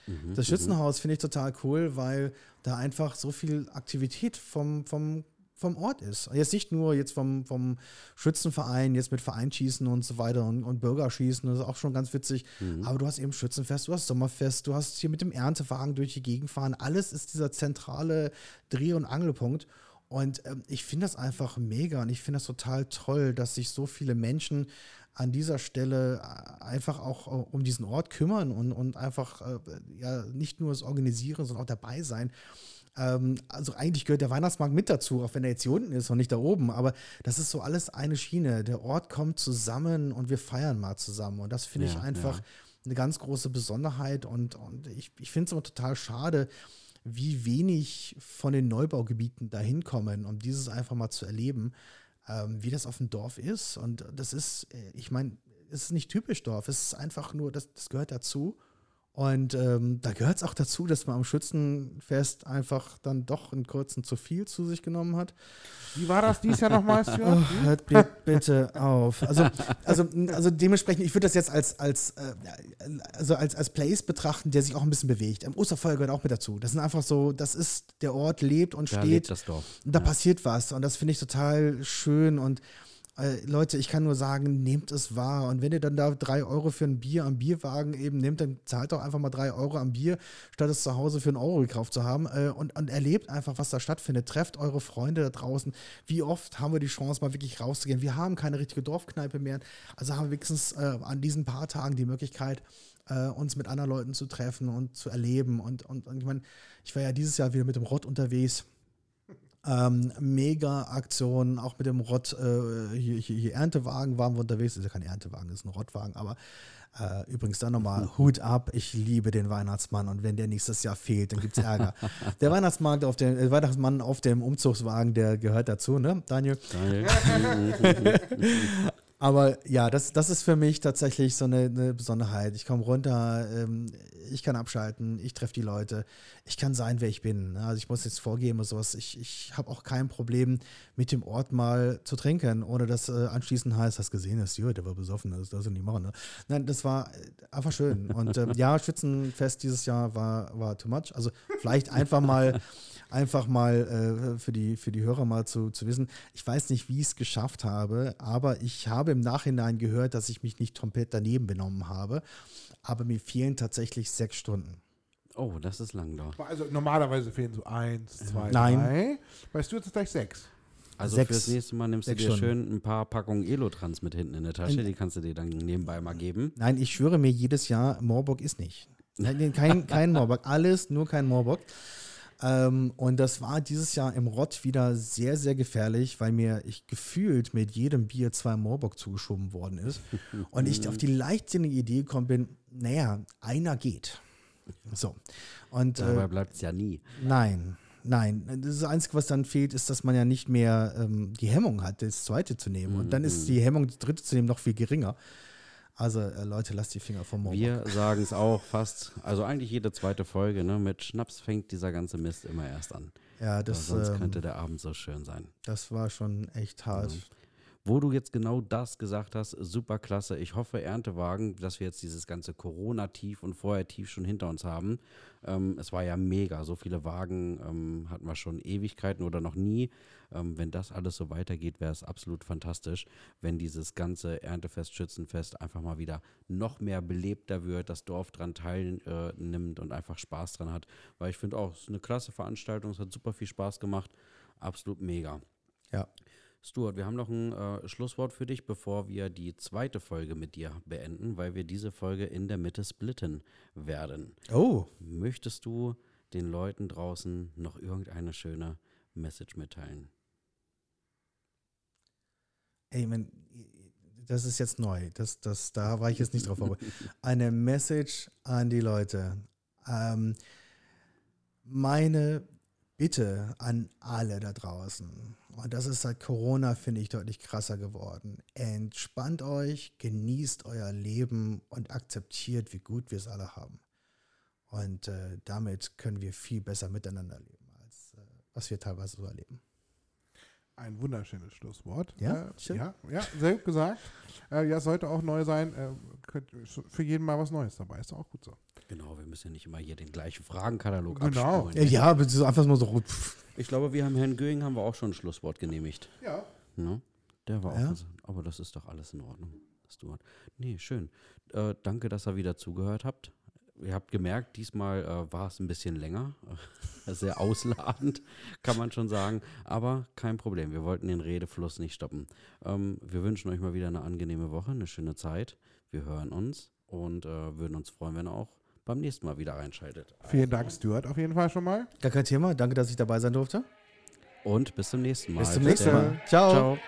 Speaker 1: Mhm,
Speaker 3: Das Schützenhaus finde ich total cool, weil da einfach so viel Aktivität vom, vom, vom Ort ist. Jetzt nicht nur jetzt vom, vom Schützenverein, jetzt mit Vereinschießen und so weiter und, und Bürgerschießen, das ist auch schon ganz witzig. Aber du hast eben Schützenfest, du hast Sommerfest, du hast hier mit dem Erntewagen durch die Gegend fahren. Alles ist dieser zentrale Dreh- und Angelpunkt. Und ähm, ich finde das einfach mega und ich finde das total toll, dass sich so viele Menschen an dieser Stelle äh, einfach auch äh, um diesen Ort kümmern und, und einfach äh, ja nicht nur das Organisieren, sondern auch dabei sein. Ähm, also eigentlich gehört der Weihnachtsmarkt mit dazu, auch wenn er jetzt hier unten ist und nicht da oben. Aber das ist so alles eine Schiene. Der Ort kommt zusammen und wir feiern mal zusammen. Und das finde ich
Speaker 1: Ja,
Speaker 3: einfach
Speaker 1: ja.
Speaker 3: eine ganz große Besonderheit. Und, und ich, ich finde es aber total schade, wie wenig von den Neubaugebieten dahin kommen, um dieses einfach mal zu erleben, ähm, wie das auf dem Dorf ist. Und das ist, äh, ich meine, es ist nicht typisch Dorf, es ist einfach nur, das, das gehört dazu. Und ähm, da gehört es auch dazu, dass man am Schützenfest einfach dann doch einen kurzen zu viel zu sich genommen hat.
Speaker 2: Wie war das dies Jahr nochmal? [LAUGHS]
Speaker 3: Oh, hört bitte auf. Also, also, also dementsprechend, ich würde das jetzt als, als, äh, also als, als Place betrachten, der sich auch ein bisschen bewegt. Im Osterfeuer gehört auch mit dazu. Das sind einfach so, das ist, der Ort lebt und
Speaker 1: Da
Speaker 3: steht.
Speaker 1: lebt das Dorf.
Speaker 3: Und da passiert was. Und das finde ich total schön. Und äh, Leute, ich kann nur sagen, nehmt es wahr. Und wenn ihr dann da drei Euro für ein Bier am Bierwagen eben nehmt, dann zahlt doch einfach mal drei Euro am Bier, statt es zu Hause für einen Euro gekauft zu haben. Äh, und, und erlebt einfach, was da stattfindet. Trefft eure Freunde da draußen. Wie oft haben wir die Chance, mal wirklich rauszugehen? Wir haben keine richtige Dorfkneipe mehr. Also haben wir wenigstens äh, an diesen paar Tagen die Möglichkeit, äh, uns mit anderen Leuten zu treffen und zu erleben. Und, und, und ich meine, ich war ja dieses Jahr wieder mit dem Rott unterwegs. Ähm, mega Aktion, auch mit dem Rott, äh, hier, hier, hier Erntewagen waren wir unterwegs. Das ist ja kein Erntewagen, das ist ein Rottwagen, aber äh, übrigens dann nochmal [LAUGHS] Hut ab. Ich liebe den Weihnachtsmann und wenn der nächstes Jahr fehlt, dann gibt es Ärger. [LAUGHS] der Weihnachtsmarkt auf dem, äh, Weihnachtsmann auf dem Umzugswagen, der gehört dazu, ne, Daniel?
Speaker 1: Daniel. [LAUGHS]
Speaker 3: Aber ja, das, das ist für mich tatsächlich so eine, eine Besonderheit. Ich komme runter, ähm, ich kann abschalten, ich treffe die Leute, ich kann sein, wer ich bin. ne? Also ich muss jetzt vorgeben und sowas. Ich, ich habe auch kein Problem, mit dem Ort mal zu trinken, ohne dass äh, anschließend heißt, hast gesehen, das Stuart, der war besoffen, das darfst du nicht machen. Ne? Nein, das war äh, einfach schön. Und ähm, ja, Schützenfest dieses Jahr war, war too much. Also vielleicht einfach mal einfach mal äh, für, die, für die Hörer mal zu, zu wissen. Ich weiß nicht, wie ich es geschafft habe, aber ich habe im Nachhinein gehört, dass ich mich nicht komplett daneben benommen habe. Aber mir fehlen tatsächlich sechs Stunden.
Speaker 1: Oh, das ist lang da.
Speaker 2: Also normalerweise fehlen so eins, zwei,
Speaker 3: Nein.
Speaker 2: drei. Bei Stuart ist es gleich sechs.
Speaker 1: Also
Speaker 3: Sechs-
Speaker 1: fürs nächste Mal nimmst du
Speaker 3: sechs
Speaker 1: dir
Speaker 3: Stunden.
Speaker 1: schön ein paar Packungen Elotrans mit hinten in der Tasche. Die kannst du dir dann nebenbei mal geben.
Speaker 3: Nein, ich schwöre mir jedes Jahr, Moorbock ist nicht. Nein, Kein, kein [LAUGHS] Moorbock, alles, nur kein Moorbock. Ähm, und das war dieses Jahr im Rott wieder sehr, sehr gefährlich, weil mir ich gefühlt mit jedem Bier zwei Moorbock zugeschoben worden ist. [LAUGHS] Und ich auf die leichtsinnige Idee gekommen bin, naja, einer geht. So. Und
Speaker 1: Dabei
Speaker 3: äh,
Speaker 1: bleibt es ja nie.
Speaker 3: nein, nein. Das Einzige, was dann fehlt, ist, dass man ja nicht mehr ähm, die Hemmung hat, das zweite zu nehmen. Und dann ist die Hemmung, das dritte zu nehmen, noch viel geringer. Also äh, Leute, lasst die Finger vom Moorbock.
Speaker 1: Wir sagen es auch fast, also eigentlich jede zweite Folge, ne? Mit Schnaps fängt dieser ganze Mist immer erst an.
Speaker 3: Ja, das,
Speaker 1: sonst
Speaker 3: ähm,
Speaker 1: könnte der Abend so schön sein.
Speaker 3: das war schon echt hart.
Speaker 1: Wo du jetzt genau das gesagt hast, super klasse. Ich hoffe, Erntewagen, dass wir jetzt dieses ganze Corona-Tief und vorher Tief schon hinter uns haben. Ähm, es war ja mega. So viele Wagen ähm, hatten wir schon Ewigkeiten oder noch nie. Ähm, wenn das alles so weitergeht, wäre es absolut fantastisch, wenn dieses ganze Erntefest, Schützenfest einfach mal wieder noch mehr belebter wird, das Dorf dran teilnimmt und einfach Spaß dran hat. Weil ich finde auch, es ist eine klasse Veranstaltung, es hat super viel Spaß gemacht. Absolut mega.
Speaker 3: Ja.
Speaker 1: Stuart, wir haben noch ein äh, Schlusswort für dich, bevor wir die zweite Folge mit dir beenden, weil wir diese Folge in der Mitte splitten werden.
Speaker 3: Oh,
Speaker 1: Möchtest du den Leuten draußen noch irgendeine schöne Message mitteilen?
Speaker 3: ey, man, das ist jetzt neu. Das, das, da war ich jetzt nicht drauf vorbereitet. [LAUGHS] Eine Message an die Leute. Ähm, meine Bitte an alle da draußen. Und das ist seit Corona, finde ich, deutlich krasser geworden. Entspannt euch, genießt euer Leben und akzeptiert, wie gut wir es alle haben. Und äh, damit können wir viel besser miteinander leben, als äh, was wir teilweise so erleben.
Speaker 2: Ein wunderschönes Schlusswort.
Speaker 3: Ja,
Speaker 2: äh, ja, ja, sehr gut gesagt. Äh, ja, es sollte auch neu sein. Äh, könnt, für jeden mal was Neues dabei. Ist doch auch gut so.
Speaker 1: Genau, wir müssen ja nicht immer hier den gleichen Fragenkatalog
Speaker 2: Genau.
Speaker 1: abspulen.
Speaker 3: Ja, aber so einfach mal so. Pff.
Speaker 1: Ich glaube, wir haben Herrn Göing haben wir auch schon ein Schlusswort genehmigt.
Speaker 2: Ja.
Speaker 1: Ne? Der war
Speaker 3: Ja.
Speaker 1: auch. so- Aber das ist doch alles in Ordnung, Stuart. Nee, schön. Äh, danke, dass ihr wieder zugehört habt. Ihr habt gemerkt, diesmal äh, war es ein bisschen länger. [LAUGHS] Sehr ausladend, [LAUGHS] kann man schon sagen. Aber kein Problem. Wir wollten den Redefluss nicht stoppen. Ähm, wir wünschen euch mal wieder eine angenehme Woche, eine schöne Zeit. Wir hören uns und äh, würden uns freuen, wenn ihr auch beim nächsten Mal wieder reinschaltet.
Speaker 2: Vielen Dank, Stuart, auf jeden Fall schon mal.
Speaker 3: Gar kein Thema. Danke, dass ich dabei sein durfte.
Speaker 1: Und bis zum nächsten Mal.
Speaker 3: Bis zum nächsten. Mal. Ciao.
Speaker 1: Ciao.